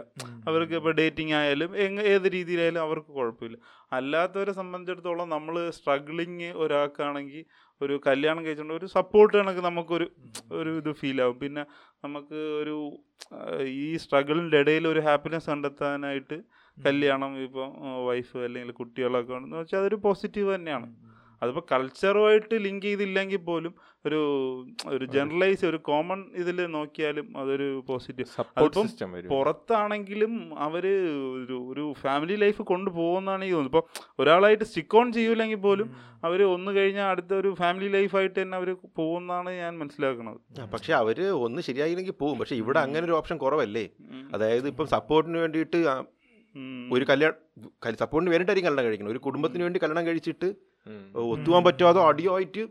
അവർക്ക് ഇപ്പോൾ ഡേറ്റിംഗ് ആയാലും എങ് ഏത് രീതിയിലായാലും അവർക്ക് കുഴപ്പമില്ല. അല്ലാത്തവരെ സംബന്ധിച്ചിടത്തോളം നമ്മൾ സ്ട്രഗ്ലിങ് ഒരാൾക്കാണെങ്കിൽ ഒരു കല്യാണം കഴിച്ചുകൊണ്ട് ഒരു സപ്പോർട്ട് കണക്ക് നമുക്കൊരു ഒരു ഇത് ഫീൽ ആവും പിന്നെ നമുക്ക് ഒരു ഈ സ്ട്രഗിളിന്റെ ഇടയിൽ ഒരു ഹാപ്പിനെസ് കണ്ടെത്താനായിട്ട് കല്യാണം ഇപ്പോൾ വൈഫ് അല്ലെങ്കിൽ കുട്ടികളൊക്കെ ഉണ്ടെന്ന് വെച്ചാൽ അതൊരു പോസിറ്റീവ് തന്നെയാണ്. അതിപ്പോൾ കൾച്ചറുമായിട്ട് ലിങ്ക് ചെയ്തില്ലെങ്കിൽ പോലും ഒരു ഒരു ജനറലൈസ് ഒരു കോമൺ ഇതിൽ നോക്കിയാലും അതൊരു പോസിറ്റീവ് സപ്പോർട്ട് അതിപ്പം സിസ്റ്റം വരും. പുറത്താണെങ്കിലും അവർ ഒരു ഒരു ഫാമിലി ലൈഫ് കൊണ്ടുപോകുന്നതാണ് ഈ തോന്നുന്നത്. ഇപ്പോൾ ഒരാളായിട്ട് സ്റ്റിക്ക് ഓൺ ചെയ്യൂലെങ്കിൽ പോലും അവർ ഒന്ന് കഴിഞ്ഞാൽ അടുത്ത ഒരു ഫാമിലി ലൈഫായിട്ട് തന്നെ അവർ പോകുന്നതാണ് ഞാൻ മനസ്സിലാക്കുന്നത്. പക്ഷെ അവർ ഒന്ന് ശരിയായില്ലെങ്കിൽ പോകും. പക്ഷെ ഇവിടെ അങ്ങനെ ഒരു ഓപ്ഷൻ കുറവല്ലേ? അതായത് ഇപ്പം സപ്പോർട്ടിന് വേണ്ടിയിട്ട്. ഒരു കല്യാണം സപ്പോർട്ടിന് വേണ്ടിയിട്ടായിരിക്കും കല്യാണം കഴിക്കണം ഒരു കുടുംബത്തിന് വേണ്ടി കല്യാണം കഴിച്ചിട്ട് ഒത്തുവാൻ പറ്റാതെ പറ്റാതോ അടിയോ ആയിട്ട്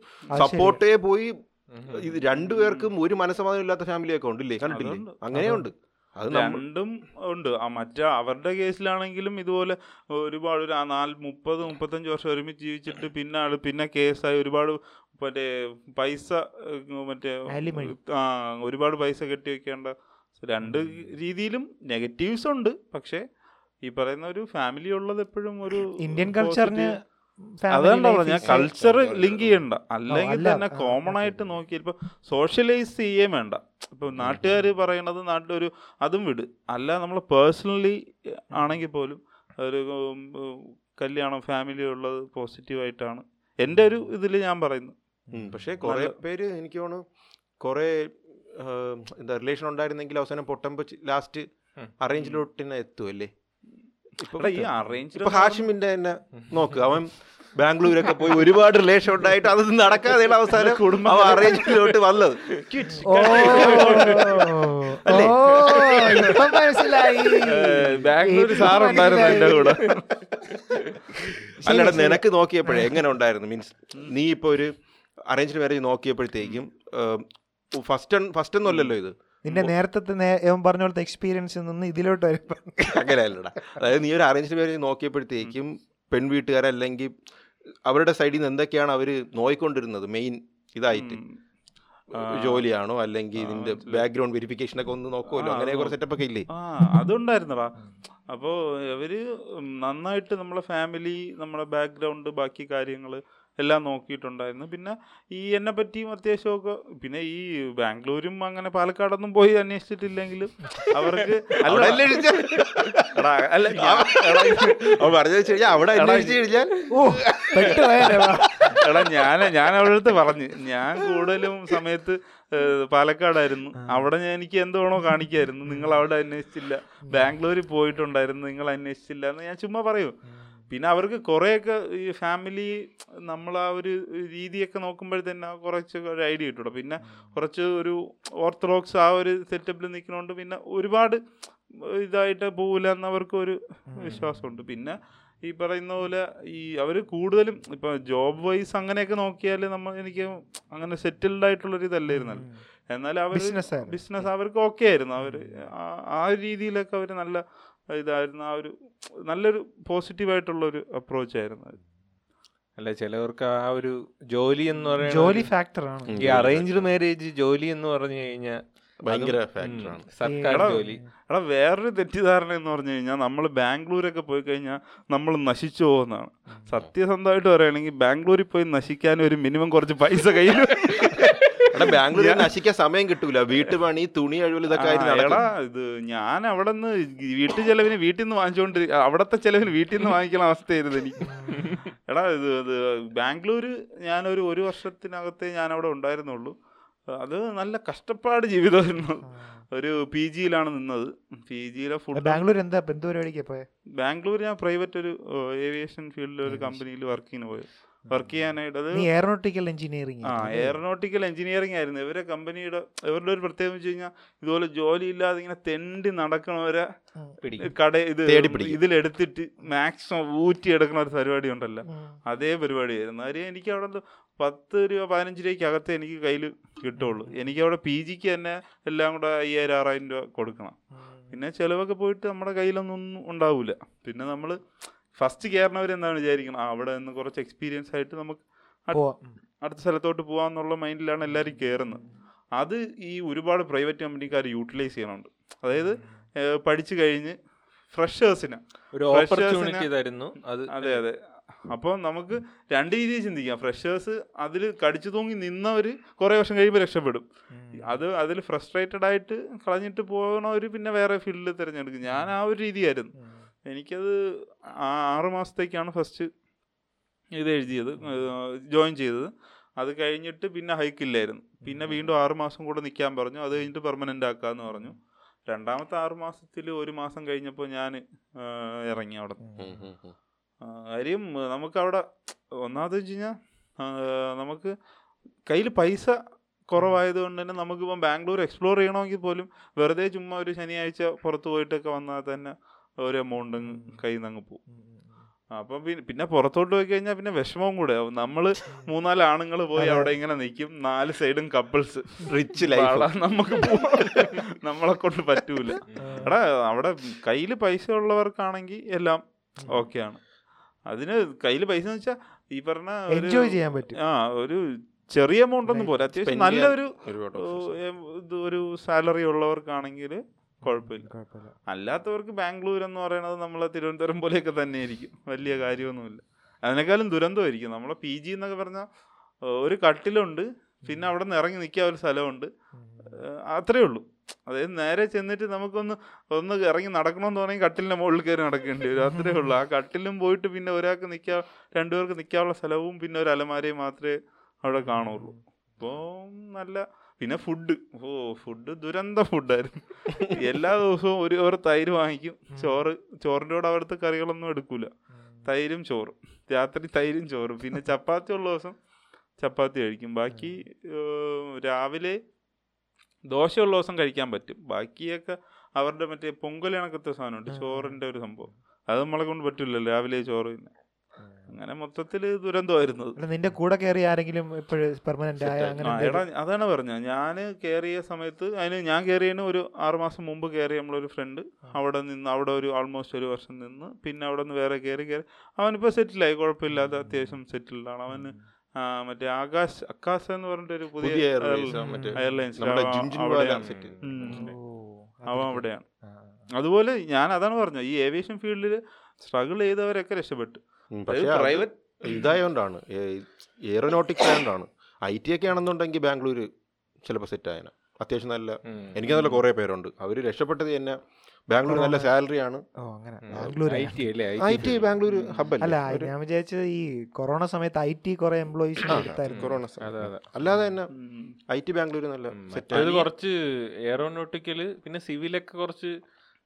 സപ്പോർട്ടേ പോയി ഇത് രണ്ടുപേർക്കും ഒരു മനസ്സമാധാനം ഇല്ലാത്ത ഫാമിലിയൊക്കെ ഉണ്ടല്ലേ? കണ്ടിട്ടില്ലേ? അങ്ങനെയുണ്ട്. അത് രണ്ടും ഉണ്ട്. ആ മറ്റേ അവരുടെ കേസിലാണെങ്കിലും ഇതുപോലെ ഒരുപാട് ഒരു നാല് മുപ്പത് മുപ്പത്തഞ്ച് വർഷം ഒരുമിച്ച് ജീവിച്ചിട്ട് പിന്നെ ആൾ പിന്നെ കേസായി ഒരുപാട് മറ്റേ പൈസ മറ്റേ ആ ഒരുപാട് പൈസ കെട്ടി വെക്കേണ്ട രണ്ട് രീതിയിലും നെഗറ്റീവ്സ് ഉണ്ട്. പക്ഷേ ഈ പറയുന്ന ഒരു ഫാമിലി ഉള്ളത് എപ്പോഴും ഒരു ഇന്ത്യൻ കൾച്ചറിന് അതുകൊണ്ടാ ഞാൻ കൾച്ചർ ലിങ്ക് ചെയ്യണ്ട. അല്ലെങ്കിൽ തന്നെ കോമൺ ആയിട്ട് നോക്കി ഇപ്പൊ സോഷ്യലൈസ് ചെയ്യേ വേണ്ട. ഇപ്പൊ നാട്ടുകാർ പറയണത് നാട്ടിലൊരു അതും വിട്. അല്ല നമ്മൾ പേഴ്സണലി ആണെങ്കിൽ പോലും ഒരു കല്യാണം ഫാമിലി ഉള്ളത് പോസിറ്റീവായിട്ടാണ് എന്റെ ഒരു ഇതിൽ ഞാൻ പറയുന്നു. പക്ഷേ കുറെ പേര് എനിക്ക് തോന്നുന്നു കുറെ എന്താ റിലേഷൻ ഉണ്ടായിരുന്നെങ്കിൽ അവസാനം പൊട്ടമ്പ് ലാസ്റ്റ് അറേഞ്ച് ലോട്ടിന് എത്തുമല്ലേ ഈ അറേഞ്ച് ഇപ്പൊ ഹാഷിമിന്റെ തന്നെ നോക്ക്. അവൻ ബാംഗ്ലൂരൊക്കെ പോയി ഒരുപാട് റിലേഷൻ ഉണ്ടായിട്ട് അത് നടക്കാതെയുള്ള അവസാനം കുടുംബം അറേഞ്ച്മെന്റിലോട്ട് അറേഞ്ചിലോട്ട് വന്നത്. ഇപ്പം ബാംഗ്ലൂർ സാർ സാറുണ്ടായിരുന്നു എന്റെ കൂടെ. അല്ലടാ നിനക്ക് നോക്കിയപ്പോഴേ എങ്ങനെ ഉണ്ടായിരുന്നു? മീൻസ് നീ ഇപ്പൊ ഒരു അറേഞ്ച്ഡ് മാരേജ് നോക്കിയപ്പോഴത്തേക്കും ഫസ്റ്റ് ഫസ്റ്റ് ഒന്നുമല്ലല്ലോ ഇത്. നിന്റെ നേരത്തെ പറഞ്ഞ പോലത്തെ എക്സ്പീരിയൻസ് നിന്ന് ഇതിലോട്ട് വരുമ്പോ അങ്ങനെയല്ലടാ. അതായത് നീ ഒരു അറേഞ്ച്ഡ് മാരേജ് നോക്കിയപ്പോഴത്തേക്കും പെൺവീട്ടുകാരല്ലെങ്കിൽ അവരുടെ സൈഡിൽ നിന്ന് എന്തൊക്കെയാണ് അവർ നോയിക്കൊണ്ടിരുന്നത്? മെയിൻ ഇതായിട്ട്. ജോലിയാണോ? അല്ലെങ്കിൽ ഇതിന്റെ ബാക്ക്ഗ്രൗണ്ട് വെരിഫിക്കേഷൻ ഒക്കെ ഒന്ന് നോക്കുമല്ലോ അങ്ങനെ കുറച്ച് സെറ്റപ്പ് ഒക്കെ ഇല്ലേ? അതുണ്ടായിരുന്നടാ. അപ്പോൾ ഇവർ നന്നായിട്ട് നമ്മളെ ഫാമിലി നമ്മളെ ബാക്ക്ഗ്രൗണ്ട് ബാക്കി കാര്യങ്ങൾ എല്ലാം നോക്കിയിട്ടുണ്ടായിരുന്നു. പിന്നെ ഈ എന്നെ പറ്റിയും അത്യാവശ്യമൊക്കെ പിന്നെ ഈ ബാംഗ്ലൂരും അങ്ങനെ പാലക്കാടൊന്നും പോയി അന്വേഷിച്ചിട്ടില്ലെങ്കിലും അവർക്ക് അല്ല, എടാ, അല്ല ഞാൻ- ഞാൻ ഞാൻ അവളുടെ പറഞ്ഞു ഞാൻ കൂടുതലും സമയത്ത് പാലക്കാടായിരുന്നു. അവിടെ ഞാൻ എനിക്ക് എന്ത് വേണോ കാണിക്കായിരുന്നു. നിങ്ങൾ അവിടെ അന്വേഷിച്ചില്ല. ബാംഗ്ലൂരിൽ പോയിട്ടുണ്ടായിരുന്നു. നിങ്ങൾ അന്വേഷിച്ചില്ല എന്ന് ഞാൻ ചുമ്മാ പറയൂ. പിന്നെ അവർക്ക് കുറേയൊക്കെ ഈ ഫാമിലി നമ്മൾ ആ ഒരു രീതിയൊക്കെ നോക്കുമ്പോൾ തന്നെ കുറച്ച് ഒരു ഐഡിയ കിട്ടുള്ളൂ. പിന്നെ കുറച്ച് ഒരു ഓർത്തഡോക്സ് ആ ഒരു സെറ്റപ്പിൽ നിൽക്കുന്നതുകൊണ്ട് പിന്നെ ഒരുപാട് ഇതായിട്ട് പോകില്ല എന്നവർക്ക് ഒരു വിശ്വാസമുണ്ട്. പിന്നെ ഈ പറയുന്ന പോലെ ഈ അവർ കൂടുതലും ഇപ്പൊ ജോബ് വൈസ് അങ്ങനെയൊക്കെ നോക്കിയാൽ നമ്മൾ എനിക്ക് അങ്ങനെ സെറ്റിൽഡ് ആയിട്ടുള്ളൊരു ഇതല്ലായിരുന്നല്ലോ എന്നാൽ അവർ ബിസിനസ് അവർക്ക് ഓക്കെ ആയിരുന്നു. അവർ ആ രീതിയിലൊക്കെ അവർ നല്ല ഇതായിരുന്നു ആ ഒരു നല്ലൊരു പോസിറ്റീവായിട്ടുള്ളൊരു അപ്രോച്ച് ആയിരുന്നു അത്. അല്ല ചിലവർക്ക് ആ ഒരു ജോലി എന്ന് പറയുന്നത് ജോലി ഫാക്ടറാണ്. ഈ അറേഞ്ച്ഡ് മാരേജ് ജോലി എന്ന് പറഞ്ഞു കഴിഞ്ഞാൽ ഭയങ്കര ഫാക്ടറാണ് സർക്കാർ എടാ, ജോലി. എടാ വേറൊരു തെറ്റിദ്ധാരണ എന്ന് പറഞ്ഞു കഴിഞ്ഞാൽ നമ്മൾ ബാംഗ്ലൂരൊക്കെ പോയി കഴിഞ്ഞാൽ നമ്മൾ നശിച്ചു പോകുന്നതാണ്. സത്യസന്ധമായിട്ട് പറയുകയാണെങ്കിൽ ബാംഗ്ലൂരിൽ പോയി നശിക്കാൻ ഒരു മിനിമം കുറച്ച് പൈസ കയ്യിൽ ബാംഗ്ലൂരിൽ നശിക്കാൻ സമയം കിട്ടൂല. വീട്ടുപണി തുണി അഴിവൽ ഇതൊക്കെ ആയിരുന്നു നടക്കും എടാ ഇത് ഞാൻ അവിടെ നിന്ന് വീട്ടു ചെലവിന് വീട്ടിൽ നിന്ന് വാങ്ങിച്ചുകൊണ്ട് അവിടത്തെ ചെലവിന് വീട്ടിൽ നിന്ന് വാങ്ങിക്കുന്ന അവസ്ഥയായിരുന്നു എനിക്ക്. എടാ ഇത് ഇത് ബാംഗ്ലൂര് ഞാനൊരു ഒരു വർഷത്തിനകത്തെ ഞാൻ അവിടെ ഉണ്ടായിരുന്നുള്ളൂ. അത് നല്ല കഷ്ടപ്പാട് ജീവിതമായിരുന്നു. ഒരു പി ജിയിലാണ് നിന്നത്. പി ജിയിലെ ഫുഡ് ബാംഗ്ലൂർ എന്താ? എന്ത് പരിപാടിക്കാ പോയെ? ബാംഗ്ലൂർ ഞാൻ പ്രൈവറ്റ് ഒരു ഏവിയേഷൻ ഫീൽഡിലെ ഒരു കമ്പനിയിൽ വർക്കിന് പോയി. വർക്ക് ചെയ്യാനായിട്ട് അത് നീ എയറോനോട്ടിക്കൽ എഞ്ചിനീയറിംഗ് ആ എയറോനോട്ടിക്കൽ എഞ്ചിനീയറിംഗ് ആയിരുന്നു. ഇവരെ കമ്പനിയുടെ ഇവരുടെ ഒരു പ്രത്യേകത വെച്ച് കഴിഞ്ഞാൽ ഇതുപോലെ ജോലി ഇല്ലാതെ ഇങ്ങനെ തെണ്ടി നടക്കണവരെ കട ഇത്. ഇതിലെടുത്തിട്ട് മാക്സിമം ഊറ്റി എടുക്കുന്ന ഒരു പരിപാടി ഉണ്ടല്ലോ. അതേ പരിപാടിയായിരുന്നു. കാര്യം എനിക്ക് അവിടെ പത്ത് രൂപ പതിനഞ്ച് രൂപയ്ക്ക് അകത്ത് എനിക്ക് കയ്യിൽ കിട്ടുള്ളൂ. എനിക്ക് അവിടെ പി ജിക്ക് തന്നെ എല്ലാം കൂടെ അയ്യായിരം ആറായിരം രൂപ കൊടുക്കണം. പിന്നെ ചിലവൊക്കെ പോയിട്ട് നമ്മുടെ കയ്യിലൊന്നും ഉണ്ടാവില്ല പിന്നെ നമ്മൾ ഫസ്റ്റ് കയറണവർ എന്താണ് വിചാരിക്കണം ആ, അവിടെ നിന്ന് കുറച്ച് എക്സ്പീരിയൻസ് ആയിട്ട് നമുക്ക് അടുത്ത സ്ഥലത്തോട്ട് പോകാന്നുള്ള മൈൻഡിലാണ് എല്ലാവരും കയറുന്നത് അത് ഈ ഒരുപാട് പ്രൈവറ്റ് കമ്പനിക്കാർ യൂട്ടിലൈസ് ചെയ്യണുണ്ട്. അതായത് പഠിച്ചു കഴിഞ്ഞ് ഫ്രഷേഴ്സിന് ഒരു Freshers തരുന്നു. അതെ അതെ അപ്പോൾ നമുക്ക് രണ്ട് രീതിയിൽ ചിന്തിക്കാം. ഫ്രഷേഴ്സ് അതിൽ കടിച്ചു തൂങ്ങി നിന്നവർ കുറേ വർഷം കഴിയുമ്പോൾ രക്ഷപ്പെടും. അത് അതിൽ ഫ്രസ്ട്രേറ്റഡ് ആയിട്ട് കളഞ്ഞിട്ട് പോകണവർ പിന്നെ വേറെ ഫീൽഡിൽ തിരഞ്ഞെടുക്കും. ഞാൻ ആ ഒരു രീതിയായിരുന്നു. എനിക്കത് ആറ് മാസത്തേക്കാണ് ഫസ്റ്റ് ഇത് എഴുതിയത് ജോയിൻ ചെയ്തത്. അത് കഴിഞ്ഞിട്ട് പിന്നെ ഹൈക്കില്ലായിരുന്നു. പിന്നെ വീണ്ടും ആറ് മാസം കൂടെ നിൽക്കാൻ പറഞ്ഞു. അത് കഴിഞ്ഞിട്ട് പെർമനന്റ് ആക്കാമെന്ന് പറഞ്ഞു. രണ്ടാമത്തെ ആറ് മാസത്തിൽ ഒരു മാസം കഴിഞ്ഞപ്പോൾ ഞാൻ ഇറങ്ങി അവിടെ. ഉം, നമുക്ക് അവിടെ കാര്യം ഒന്നാമത് വെച്ച് കഴിഞ്ഞാൽ നമുക്ക് കയ്യിൽ പൈസ കുറവായതുകൊണ്ട് തന്നെ നമുക്കിപ്പം ബാംഗ്ലൂർ എക്സ്പ്ലോർ ചെയ്യണമെങ്കിൽ പോലും വെറുതെ ചുമ്മാ ഒരു ശനിയാഴ്ച പുറത്ത് പോയിട്ടൊക്കെ വന്നാൽ തന്നെ ഒരു എമൗണ്ട് കയ്യിൽ നിന്ന് അങ്ങ് പോകും അപ്പം പിന്നെ പിന്നെ പുറത്തോട്ട് പോയി കഴിഞ്ഞാൽ പിന്നെ വിഷമവും കൂടെ. ആവും നമ്മൾ മൂന്നാൽ ആണുങ്ങൾ പോയി അവിടെ ഇങ്ങനെ നിൽക്കും നാല് സൈഡും കപ്പിൾസ് റിച്ച് ലൈഫ് നമുക്ക്. നമ്മളെ കൊണ്ട് പറ്റൂല. എടാ അവിടെ കയ്യിൽ പൈസ ഉള്ളവർക്കാണെങ്കിൽ എല്ലാം ഓക്കെയാണ്. അതിന് കയ്യിൽ പൈസ എന്ന് വെച്ചാൽ ഈ പറഞ്ഞ എൻജോയ് ചെയ്യാൻ പറ്റും. ആ ഒരു ചെറിയ എമൗണ്ട് ഒന്നും പോരാ. അത്യാവശ്യം നല്ലൊരു ഇത് ഒരു സാലറി ഉള്ളവർക്കാണെങ്കിൽ കുഴപ്പമില്ല. അല്ലാത്തവർക്ക് ബാംഗ്ലൂർ എന്ന് പറയുന്നത് നമ്മളെ തിരുവനന്തപുരം പോലെയൊക്കെ തന്നെയായിരിക്കും. വലിയ കാര്യമൊന്നുമില്ല. അതിനേക്കാളും ദുരന്തമായിരിക്കും. നമ്മളെ പി ജി എന്നൊക്കെ പറഞ്ഞാൽ ഒരു കട്ടിലുണ്ട് പിന്നെ അവിടെ നിന്ന് ഇറങ്ങി നിൽക്കാൻ ഒരു സ്ഥലമുണ്ട്. അത്രയേ അത്രേ ഉള്ളൂ. അതായത് നേരെ ചെന്നിട്ട് നമുക്കൊന്ന് ഒന്ന് ഇറങ്ങി നടക്കണമെന്ന് പറഞ്ഞാൽ കട്ടിലിന്റെ മുകളിൽ കയറി നടക്കേണ്ടി വരും. അത്രേ ഉള്ളൂ. ആ കട്ടിലും പോയിട്ട് പിന്നെ ഒരാൾക്ക് നിൽക്കാൻ രണ്ടുപേർക്ക് നിൽക്കാനുള്ള സ്ഥലവും പിന്നെ ഒരു അലമാരയും മാത്രമേ അവിടെ കാണുള്ളൂ. അപ്പോൾ നല്ല പിന്നെ ഫുഡ് ഓ ഫുഡ് ദുരന്ത ഫുഡായിരുന്നു എല്ലാ ദിവസവും ഒരു ഓർ തൈര് വാങ്ങിക്കും. ചോറ് ചോറിന്റെ കൂടെ അവിടുത്തെ കറികളൊന്നും എടുക്കൂല. തൈരും ചോറും. രാത്രി തൈരും ചോറും. പിന്നെ ചപ്പാത്തി ഉള്ള ദിവസം ചപ്പാത്തി കഴിക്കും. ബാക്കി രാവിലെ ദോശ ഉള്ള ദിവസം കഴിക്കാൻ പറ്റും. ബാക്കിയൊക്കെ അവരുടെ മറ്റേ പൊങ്കൽ കണക്കത്തെ സാധനമുണ്ട്. ചോറിന്റെ ഒരു സംഭവം. അത് നമ്മളെ കൊണ്ട് പറ്റില്ലല്ലോ രാവിലെ ചോറ് തന്നെ അങ്ങനെ മൊത്തത്തിൽ ദുരന്തമായിരുന്നു അല്ല നിന്റെ കൂടെ കയറി ആരെങ്കിലും ഇപ്പോഴും പെർമനന്റ് ആയ അങ്ങനെ എടാ അതാണ് പറഞ്ഞത്. ഞാൻ കയറിയ സമയത്ത് അതിന് ഞാൻ കയറിയതിന് ഒരു ആറുമാസം മുമ്പ് കയറി നമ്മളൊരു ഫ്രണ്ട് അവിടെ നിന്ന് അവിടെ ഒരു ആൾമോസ്റ്റ് ഒരു വർഷം നിന്ന് പിന്നെ അവിടെ നിന്ന് വേറെ കയറി കയറി അവനിപ്പോൾ സെറ്റിലായി കുഴപ്പമില്ലാതെ അത്യാവശ്യം സെറ്റിൽഡാണ് അവന് ആ, മറ്റേ ആകാശ് അക്കാസ് എന്ന് പറഞ്ഞിട്ടൊരു പുതിയ പുതിയ എയർലൈൻസ് അവൻ അവിടെയാണ്. അതുപോലെ ഞാൻ അതാണ് പറഞ്ഞത്. ഈ ഏവിയേഷൻ ഫീൽഡിൽ സ്ട്രഗിൾ ചെയ്തവരൊക്കെ രക്ഷപ്പെട്ടു. പക്ഷേ പ്രൈവറ്റ് ഇതായോണ്ടാണ്. എയറോനോട്ടിക്സ് ആയതുകൊണ്ടാണ് ഐ ടി ഒക്കെ ആണെന്നുണ്ടെങ്കിൽ ബാംഗ്ലൂർ ചിലപ്പോൾ സെറ്റ് ആയന. അത്യാവശ്യം നല്ല എനിക്ക് നല്ല കുറേ പേരുണ്ട്. അവർ രക്ഷപ്പെട്ടത് തന്നെ ബാംഗ്ലൂർ നല്ല സാലറി ആണ്. ഓ അങ്ങനെ. Bangalore I T Bangalore hub അല്ല? ഞാൻ വിചാരിച്ചത് ഈ കൊറോണ സമയത്ത് ഐ ടി കുറെ എംപ്ലോയീസ് എടുത്തായിരുന്നു. കൊറോണ അല്ലാതെ തന്നെ ഐ ടി ബാംഗ്ലൂർ നല്ല സെറ്റ് കുറച്ച് എയറോനോട്ടിക്കൽ പിന്നെ സിവിലൊക്കെ കുറച്ച്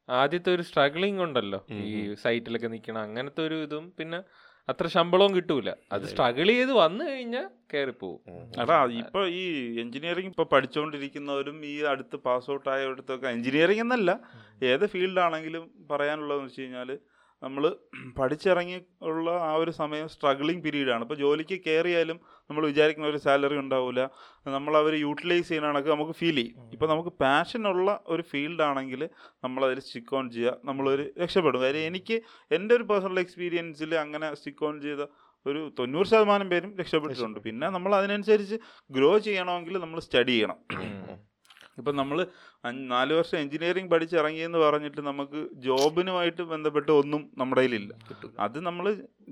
ആദ്യത്തെ ഒരു സ്ട്രഗ്ലിംഗ് ഉണ്ടല്ലോ. ഈ സൈറ്റിലൊക്കെ നിൽക്കണം അങ്ങനത്തെ ഒരു ഇതും. പിന്നെ അത്ര ശമ്പളവും കിട്ടൂല. അത് സ്ട്രഗിൾ ചെയ്ത് വന്നു കഴിഞ്ഞാൽ കയറിപ്പോവും അതാ ഇപ്പൊ ഈ എഞ്ചിനീയറിംഗ് ഇപ്പൊ പഠിച്ചുകൊണ്ടിരിക്കുന്നവരും ഈ അടുത്ത് പാസ് ഔട്ട് ആയവരടുത്തൊക്കെ എഞ്ചിനീയറിംഗ് എന്നല്ല. ഏത് ഫീൽഡാണെങ്കിലും പറയാനുള്ളതെന്ന് വെച്ച് കഴിഞ്ഞാൽ നമ്മൾ പഠിച്ചിറങ്ങി ഉള്ള ആ ഒരു സമയം സ്ട്രഗ്ലിംഗ് പീരീഡാണ് ഇപ്പോൾ ജോലിക്ക് കയറിയാലും നമ്മൾ വിചാരിക്കുന്ന ഒരു സാലറി ഉണ്ടാവില്ല നമ്മൾ അവർ യൂട്ടിലൈസ് ചെയ്യുന്ന കണക്ക് നമുക്ക് ഫീൽ ചെയ്യും. ഇപ്പോൾ നമുക്ക് പാഷനുള്ള ഒരു ഫീൽഡാണെങ്കിൽ നമ്മളതിൽ സ്റ്റിക്ക് ഓൺ ചെയ്യുക നമ്മളൊരു രക്ഷപ്പെടും. കാര്യം എനിക്ക് എന്റെ ഒരു പേഴ്സണൽ എക്സ്പീരിയൻസിൽ അങ്ങനെ സ്റ്റിക്ക് ഓൺ ചെയ്ത ഒരു തൊണ്ണൂറ് ശതമാനം പേരും രക്ഷപ്പെട്ടിട്ടുണ്ട്. പിന്നെ നമ്മൾ അതിനനുസരിച്ച് ഗ്രോ ചെയ്യണമെങ്കിൽ നമ്മൾ സ്റ്റഡി ചെയ്യണം. ഇപ്പം നമ്മൾ നാല് വർഷം എഞ്ചിനീയറിംഗ് പഠിച്ചിറങ്ങിയെന്ന് പറഞ്ഞിട്ട് നമുക്ക് ജോബിനുമായിട്ട് ബന്ധപ്പെട്ട് ഒന്നും നമ്മുടെ കയ്യിലില്ല. അത് നമ്മൾ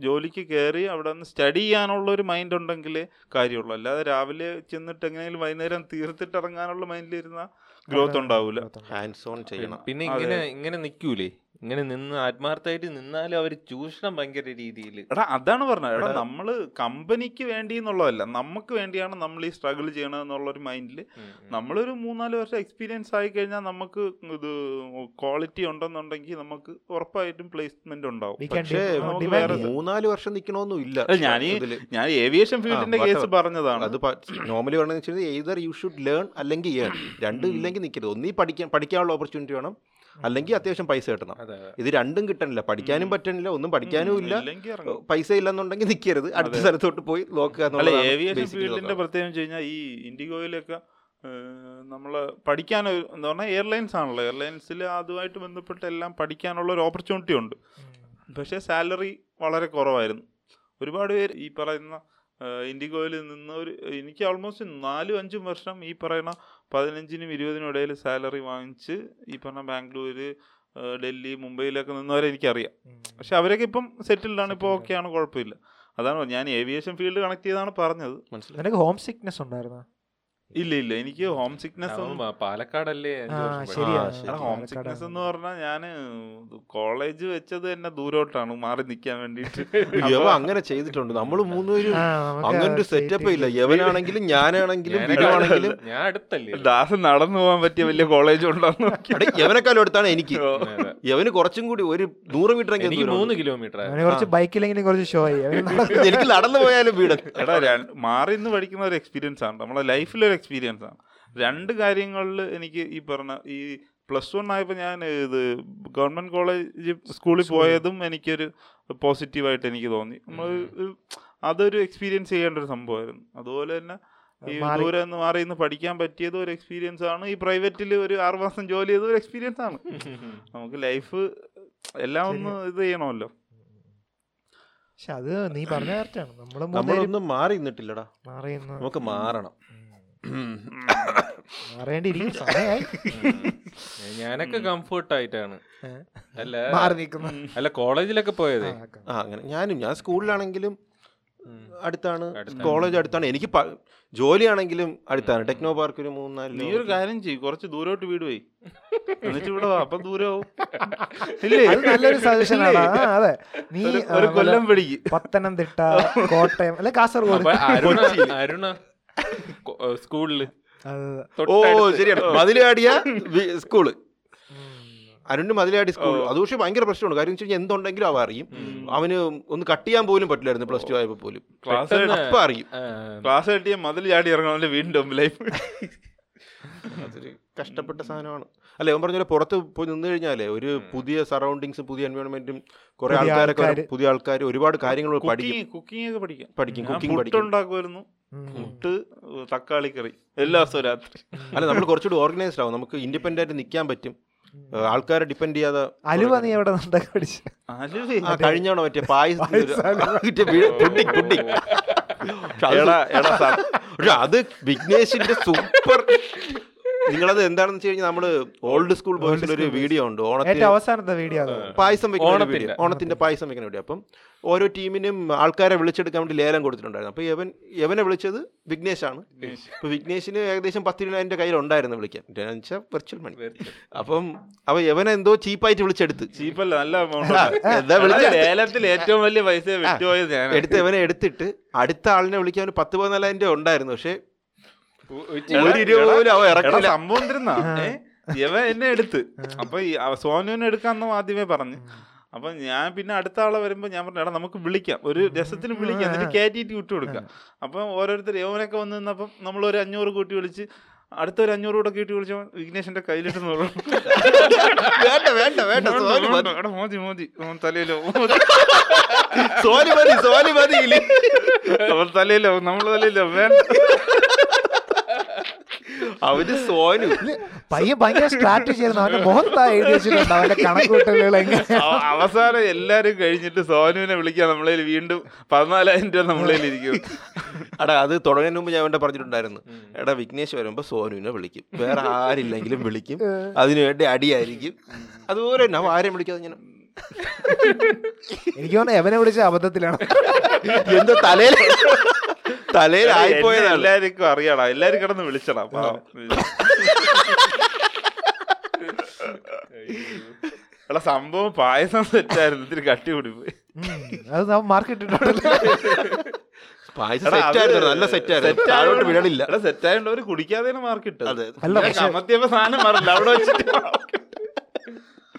ജോലിക്ക് കയറി അവിടെ നിന്ന് സ്റ്റഡി ചെയ്യാനുള്ള ഒരു മൈൻഡ് ഉണ്ടെങ്കിലേ കാര്യമുള്ളൂ. അല്ലാതെ രാവിലെ ചെന്നിട്ട് എങ്ങനെയെങ്കിലും വൈകുന്നേരം തീർത്തിട്ട് ഇറങ്ങാനുള്ള മൈൻഡിൽ മൈൻഡിലിരുന്ന ഗ്രോത്ത് ഉണ്ടാവില്ല ഹാൻഡ്സ് ഓൺ ചെയ്യണം. പിന്നെ ഇങ്ങനെ ഇങ്ങനെ നിക്കൂലേ ഇങ്ങനെ നിന്ന് ആത്മാർത്ഥമായിട്ട് നിന്നാലും അവർ ചൂഷണം ഭയങ്കര രീതിയിൽ എടാ അതാണ് പറഞ്ഞത്. എടാ നമ്മൾ കമ്പനിക്ക് വേണ്ടി എന്നുള്ളതല്ല. നമുക്ക് വേണ്ടിയാണ് നമ്മൾ ഈ സ്ട്രഗിൾ ചെയ്യണമെന്നുള്ള ഒരു മൈൻഡിൽ നമ്മളൊരു മൂന്നാൽ വർഷം എക്സ്പീരിയൻസ് ആയി കഴിഞ്ഞാൽ നമുക്ക് ഇത് ക്വാളിറ്റി ഉണ്ടെന്നുണ്ടെങ്കിൽ നമുക്ക് ഉറപ്പായിട്ടും പ്ലേസ്മെന്റ് ഉണ്ടാവും. പക്ഷേ. മൂന്നാൽ വർഷം നിൽക്കണമെന്നും ഇല്ല. ഞാൻ ഞാൻ ഏവിയേഷൻ ഫീൽഡിന്റെ കേസ് പറഞ്ഞതാണ്. അത് നോർമലി പറഞ്ഞതെന്ന് വെച്ചാൽ എയ്തർ യു ഷുഡ് ലേൺ അല്ലെങ്കിൽ ഏൺ രണ്ടും ഇല്ലെങ്കിൽ നിൽക്കരുത് ഒന്നീ പഠിക്കാൻ പഠിക്കാനുള്ള ഓപ്പർച്യൂണിറ്റി വേണം. അല്ലെങ്കിൽ അത്യാവശ്യം പൈസ കിട്ടണം. ഇത് രണ്ടും കിട്ടണില്ല. പഠിക്കാനും പറ്റണില്ല ഒന്നും പഠിക്കാനും ഇല്ല. പൈസ ഇല്ലെന്നുണ്ടെങ്കിൽ നിൽക്കരുത് അടുത്ത സ്ഥലത്തോട്ട് പോയി നോക്കുക ഏവിയേഷൻ ഫീൽഡിന്റെ നോക്കുന്നത്. പ്രത്യേകം വെച്ച് കഴിഞ്ഞാൽ ഈ ഇൻഡിഗോയിലൊക്കെ നമ്മൾ പഠിക്കാൻ എന്ന് എന്താ പറഞ്ഞാൽ എയർലൈൻസ് ആണല്ലോ. എയർലൈൻസിൽ അതുമായിട്ട് ബന്ധപ്പെട്ട് എല്ലാം പഠിക്കാനുള്ള ഒരു ഓപ്പർച്യൂണിറ്റി ഉണ്ട്. പക്ഷേ സാലറി വളരെ കുറവായിരുന്നു. ഒരുപാട് പേര് ഈ പറയുന്ന ഇൻഡിഗോയിൽ നിന്ന് ഒരു എനിക്ക് ഓൾമോസ്റ്റ് നാലും അഞ്ചും വർഷം ഈ പറയുന്ന പതിനഞ്ചിനും ഇരുപതിനും ഇടയിൽ സാലറി വാങ്ങിച്ച് ഈ പറഞ്ഞ ബാംഗ്ലൂര് ഡൽഹി മുംബൈയിലൊക്കെ നിന്നവരെ എനിക്കറിയാം. പക്ഷെ അവരൊക്കെ ഇപ്പം സെറ്റിൽഡാണ് ഇപ്പോൾ ഓക്കെയാണ് കുഴപ്പമില്ല. അതാണ് ഞാൻ ഏവിയേഷൻ ഫീൽഡ് കണക്ട് ചെയ്താണ് പറഞ്ഞത്. മനസ്സിലായി. ഹോം സിക്നെസ് ഉണ്ടായിരുന്നു? ഇല്ല ഇല്ല. എനിക്ക് ഹോം സിക്നെസ് പാലക്കാടല്ലേ. ഹോം. സിക്നെസ് എന്ന് പറഞ്ഞാൽ ഞാൻ കോളേജ് വെച്ചത് തന്നെ ദൂരോട്ടാണ് മാറി നിൽക്കാൻ വേണ്ടിട്ട് യവ അങ്ങനെ ചെയ്തിട്ടുണ്ട്. നമ്മൾ മൂന്നുപേരും അങ്ങനെ ഒരു സെറ്റപ്പ് ഇല്ല. യവനാണെങ്കിലും ഞാനാണെങ്കിലും ഞാനൊക്കെ ബിനുവാണെങ്കിലും ഞാൻ അടുത്തല്ലേ. ദാസ് നടന്നു പോകാൻ പറ്റിയ വലിയ കോളേജ് ഉണ്ടോ യവനെക്കാളും അടുത്താണ് എനിക്ക്. യവന് കുറച്ചും കൂടി ഒരു നൂറ് മീറ്റർ എനിക്ക് മൂന്ന് കിലോമീറ്റർ അവന് കുറച്ച് ബൈക്കിലെങ്കിലും കുറച്ച് ഷോ ആയി. എനിക്ക് നടന്നു പോയാലും വീട്. എടാ മാറി നിന്ന് പഠിക്കുന്ന ഒരു എക്സ്പീരിയൻസ് ആണ്. നമ്മളെ ലൈഫിലൊരു എക്സ്പീരിയൻസ് ആണ്. രണ്ട് കാര്യങ്ങളിൽ എനിക്ക് ഈ പറഞ്ഞ ഈ പ്ലസ് വൺ ആയപ്പോൾ ഞാൻ ഇത് ഗവൺമെന്റ് കോളേജ് സ്കൂളിൽ പോയതും എനിക്കൊരു പോസിറ്റീവായിട്ട് എനിക്ക് തോന്നി. നമ്മൾ അതൊരു എക്സ്പീരിയൻസ് ചെയ്യേണ്ട ഒരു സംഭവമായിരുന്നു. അതുപോലെ തന്നെ ഈ മാറി. ദൂരെ നിന്ന് മാറി നിന്ന് പഠിക്കാൻ പറ്റിയത് ഒരു എക്സ്പീരിയൻസ് ആണ്. ഈ പ്രൈവറ്റിൽ ഒരു ആറ് മാസം ജോലി ചെയ്ത ഒരു എക്സ്പീരിയൻസ് ആണ്. നമുക്ക് ലൈഫ് എല്ലാം ഒന്ന് ഇത് ചെയ്യണമല്ലോ. പക്ഷെ അത് നീ പറഞ്ഞ കറക്റ്റാണ് നമ്മൾ നമ്മളൊന്നും മാറി നിന്നിട്ടില്ലടാ. മാറിയെന്ന് നമുക്ക് മാറണം. ഞാനൊക്കെ കംഫർട്ട് ആയിട്ടാണ്. അല്ല മാറി അല്ല കോളേജിലൊക്കെ പോയത്. ആ അങ്ങനെ. ഞാനും ഞാൻ സ്കൂളിലാണെങ്കിലും അടുത്താണ്. കോളേജ് അടുത്താണ്. എനിക്ക് ജോലിയാണെങ്കിലും അടുത്താണ്. ടെക്നോ പാർക്ക് ഒരു മൂന്നാൽ നീ ഒരു കാര്യം ചെയ്യ്. കുറച്ച് ദൂരോട്ട് വീട് പോയി. എന്നിട്ട് ഇവിടെ വാ. അപ്പൊ ഇല്ലേ? നല്ലൊരു സജഷൻ ആണ്. അതെ. നീ ഒരു- കൊല്ലം പിടിക്ക്. പത്തനംതിട്ട കോട്ടയം അല്ലെ കാസർഗോഡ്? അരുണ സ്കൂളിൽ. ഓ ശരിയാണ്. മതിലാടിയ സ്കൂൾ. അരുണിന് മതിലായിട്ട് സ്കൂൾ. അത് പക്ഷേ ഭയങ്കര പ്രശ്നമാണ്. കാര്യം വെച്ച് കഴിഞ്ഞാൽ എന്തുണ്ടെങ്കിലും അവ അറിയും. അവന് ഒന്ന് കട്ട് ചെയ്യാൻ പോലും പറ്റില്ലായിരുന്നു പ്ലസ് ടു ആയപ്പോ പോലും. ക്ലാസ് അപ്പൊ അറിയും. ക്ലാസ് കട്ടിയ മതിൽ ചാടി ഇറങ്ങാൻ വീണ്ടും ലൈഫ് അതൊരു കഷ്ടപ്പെട്ട സാധനമാണ്. അല്ല ഇവൻ പറഞ്ഞ പുറത്ത് പോയി നിന്ന് കഴിഞ്ഞാലേ ഒരു പുതിയ സറൗണ്ടിങ്സും പുതിയ എൻവയോൺമെന്റും കുറെ ആൾക്കാരൊക്കെ പുതിയ ആൾക്കാർ ഒരുപാട് കാര്യങ്ങൾ പഠിക്കും. കുക്കിംഗ് പഠിക്കും. പഠിക്കും കുക്കിംഗ് പഠിക്കും. തക്കാളി കറി എല്ലാ ദിവസവും രാത്രി. അല്ല നമ്മൾ കുറച്ചുകൂടി ഓർഗനൈസ്ഡ് ആവും. നമുക്ക് ഇൻഡിപെൻഡന്റ് ആയിട്ട് നിൽക്കാൻ പറ്റും. ആൾക്കാരെ ഡിപ്പെൻഡ് ചെയ്യാതെ അലുവ നീ എവിടെ കഴിഞ്ഞോണോ പഠിച്ചു. കഴിഞ്ഞാണോ മറ്റേ പായസം അത് വിഘ്നേഷിന്റെ സൂപ്പർ നിങ്ങളത് എന്താണെന്ന് വെച്ച് കഴിഞ്ഞാൽ നമ്മൾ ഓൾഡ് സ്കൂൾ ബോയ്സിൽ ഒരു വീഡിയോ ഉണ്ട്. ഓണത്തിന്റെ ഓണത്തിന് അവസാനത്തെ വീഡിയോ പായസം വെക്കുന്ന വീഡിയോ ഓണത്തിന്റെ. പായസം വെക്കുന്ന വീഡിയോ അപ്പം ഓരോ ടീമിനും ആൾക്കാരെ വിളിച്ചെടുക്കാൻ വേണ്ടി ലേലം കൊടുത്തിട്ടുണ്ടായിരുന്നു. അപ്പൊ യവൻ യവനെ വിളിച്ചത് വിഘ്നേഷ് ആണ്. അപ്പൊ വിഘ്നേഷിന് ഏകദേശം പത്തിരുപതിനായിരം കയ്യിൽ ഉണ്ടായിരുന്നു വിളിക്കാൻ. വെച്ചാൽ വെർച്വൽ മണി അപ്പം അവ യവനെ എന്തോ ചീപ്പായിട്ട് വിളിച്ചെടുത്ത്. ചീപ്പല്ല നല്ല? ലേലത്തിൽ ഏറ്റവും വലിയ പൈസ എടുത്ത് ഇവനെ എടുത്തിട്ട് അടുത്ത ആളിനെ വിളിക്കാൻ ഒരു പത്ത് പതിനാലായിരം രൂപ ഉണ്ടായിരുന്നു. പക്ഷേ ഒരു ഇറക്കില്ല. സംഭവം തിരുന്നാ ഇവ എന്നെ എടുത്ത്. അപ്പൊ സോനുവിനെ എടുക്കാന്ന് ആദ്യമേ പറഞ്ഞു. അപ്പൊ ഞാൻ പിന്നെ അടുത്ത ആളെ വരുമ്പോ ഞാൻ പറഞ്ഞു എടാ നമുക്ക് വിളിക്കാം. ഒരു രസത്തിന് വിളിക്കാം. എന്നിട്ട് കയറ്റിയിട്ട് വിട്ടു കൊടുക്കാം. അപ്പൊ ഓരോരുത്തർ യവനൊക്കെ വന്നു നിന്നപ്പം നമ്മൾ ഒരു അഞ്ഞൂറ് കൂട്ടി വിളിച്ച് അടുത്ത ഒരു അഞ്ഞൂറ് കൂടെ കൂട്ടി വിളിച്ച വിഘ്നേഷിന്റെ കയ്യിലിട്ട് നോക്കും വേണ്ട വേണ്ട വേണ്ട. എടാ മോദി മോദി തലയിലോ സോനി മതി സോനി മതി തലയിലോ നമ്മളെ തലയിലോ വേണ്ട. അവർ സോനു. പയ്യൻ ഭയങ്കര സ്ട്രാറ്റജി ആയിരുന്നു അവന്റെ മുഖത്താ എഴുതി വെച്ചിട്ടുണ്ട്. അവന്റെ കണക്കൂട്ടലുകൾ എങ്ങനെ? അവസാനം എല്ലാരും കഴിഞ്ഞിട്ട് സോനുവിനെ വിളിക്കാൻ നമ്മളെ വീണ്ടും പതിനാലായിരം രൂപ നമ്മളെ ഇരിക്കും. എടാ അത് തുടങ്ങുന്നതിന് മുമ്പ് ഞാൻ അവന്റെ പറഞ്ഞിട്ടുണ്ടായിരുന്നു. എടാ വിഘ്നേഷ് വരുമ്പോ സോനുവിനെ വിളിക്കും. വേറെ ആരില്ലെങ്കിലും വിളിക്കും. അതിനുവേണ്ടി അടിയായിരിക്കും. അതുപോലെ തന്നെ അവ ആരെയും വിളിക്കാതെ ഞാൻ എനിക്ക് തോന്നുന്നു എവനെ വിളിച്ച അബദ്ധത്തിലാണ്. എന്തോ തലയിൽ തലയിൽ ആയിപ്പോയതാണ് എല്ലാവർക്കും അറിയണം. എല്ലാരും കിടന്ന് വിളിച്ചണം. എടാ സംഭവം പായസം സെറ്റായിരുന്നു. ഇത്തിരി കട്ടി കൂടി പോയി അത് ഇട്ടിട്ടുണ്ടല്ലോ. പായസം സെറ്റായിരുന്നു. നല്ല സെറ്റായിരുന്നു. താഴോട്ട് വീഴലില്ല. എടാ സെറ്റായോണ്ട് അവർ കുടിക്കാതെ മാർക്കിട്ട് അതെ. സാധനം മാറില്ല. അവിടെ വെച്ചിട്ട്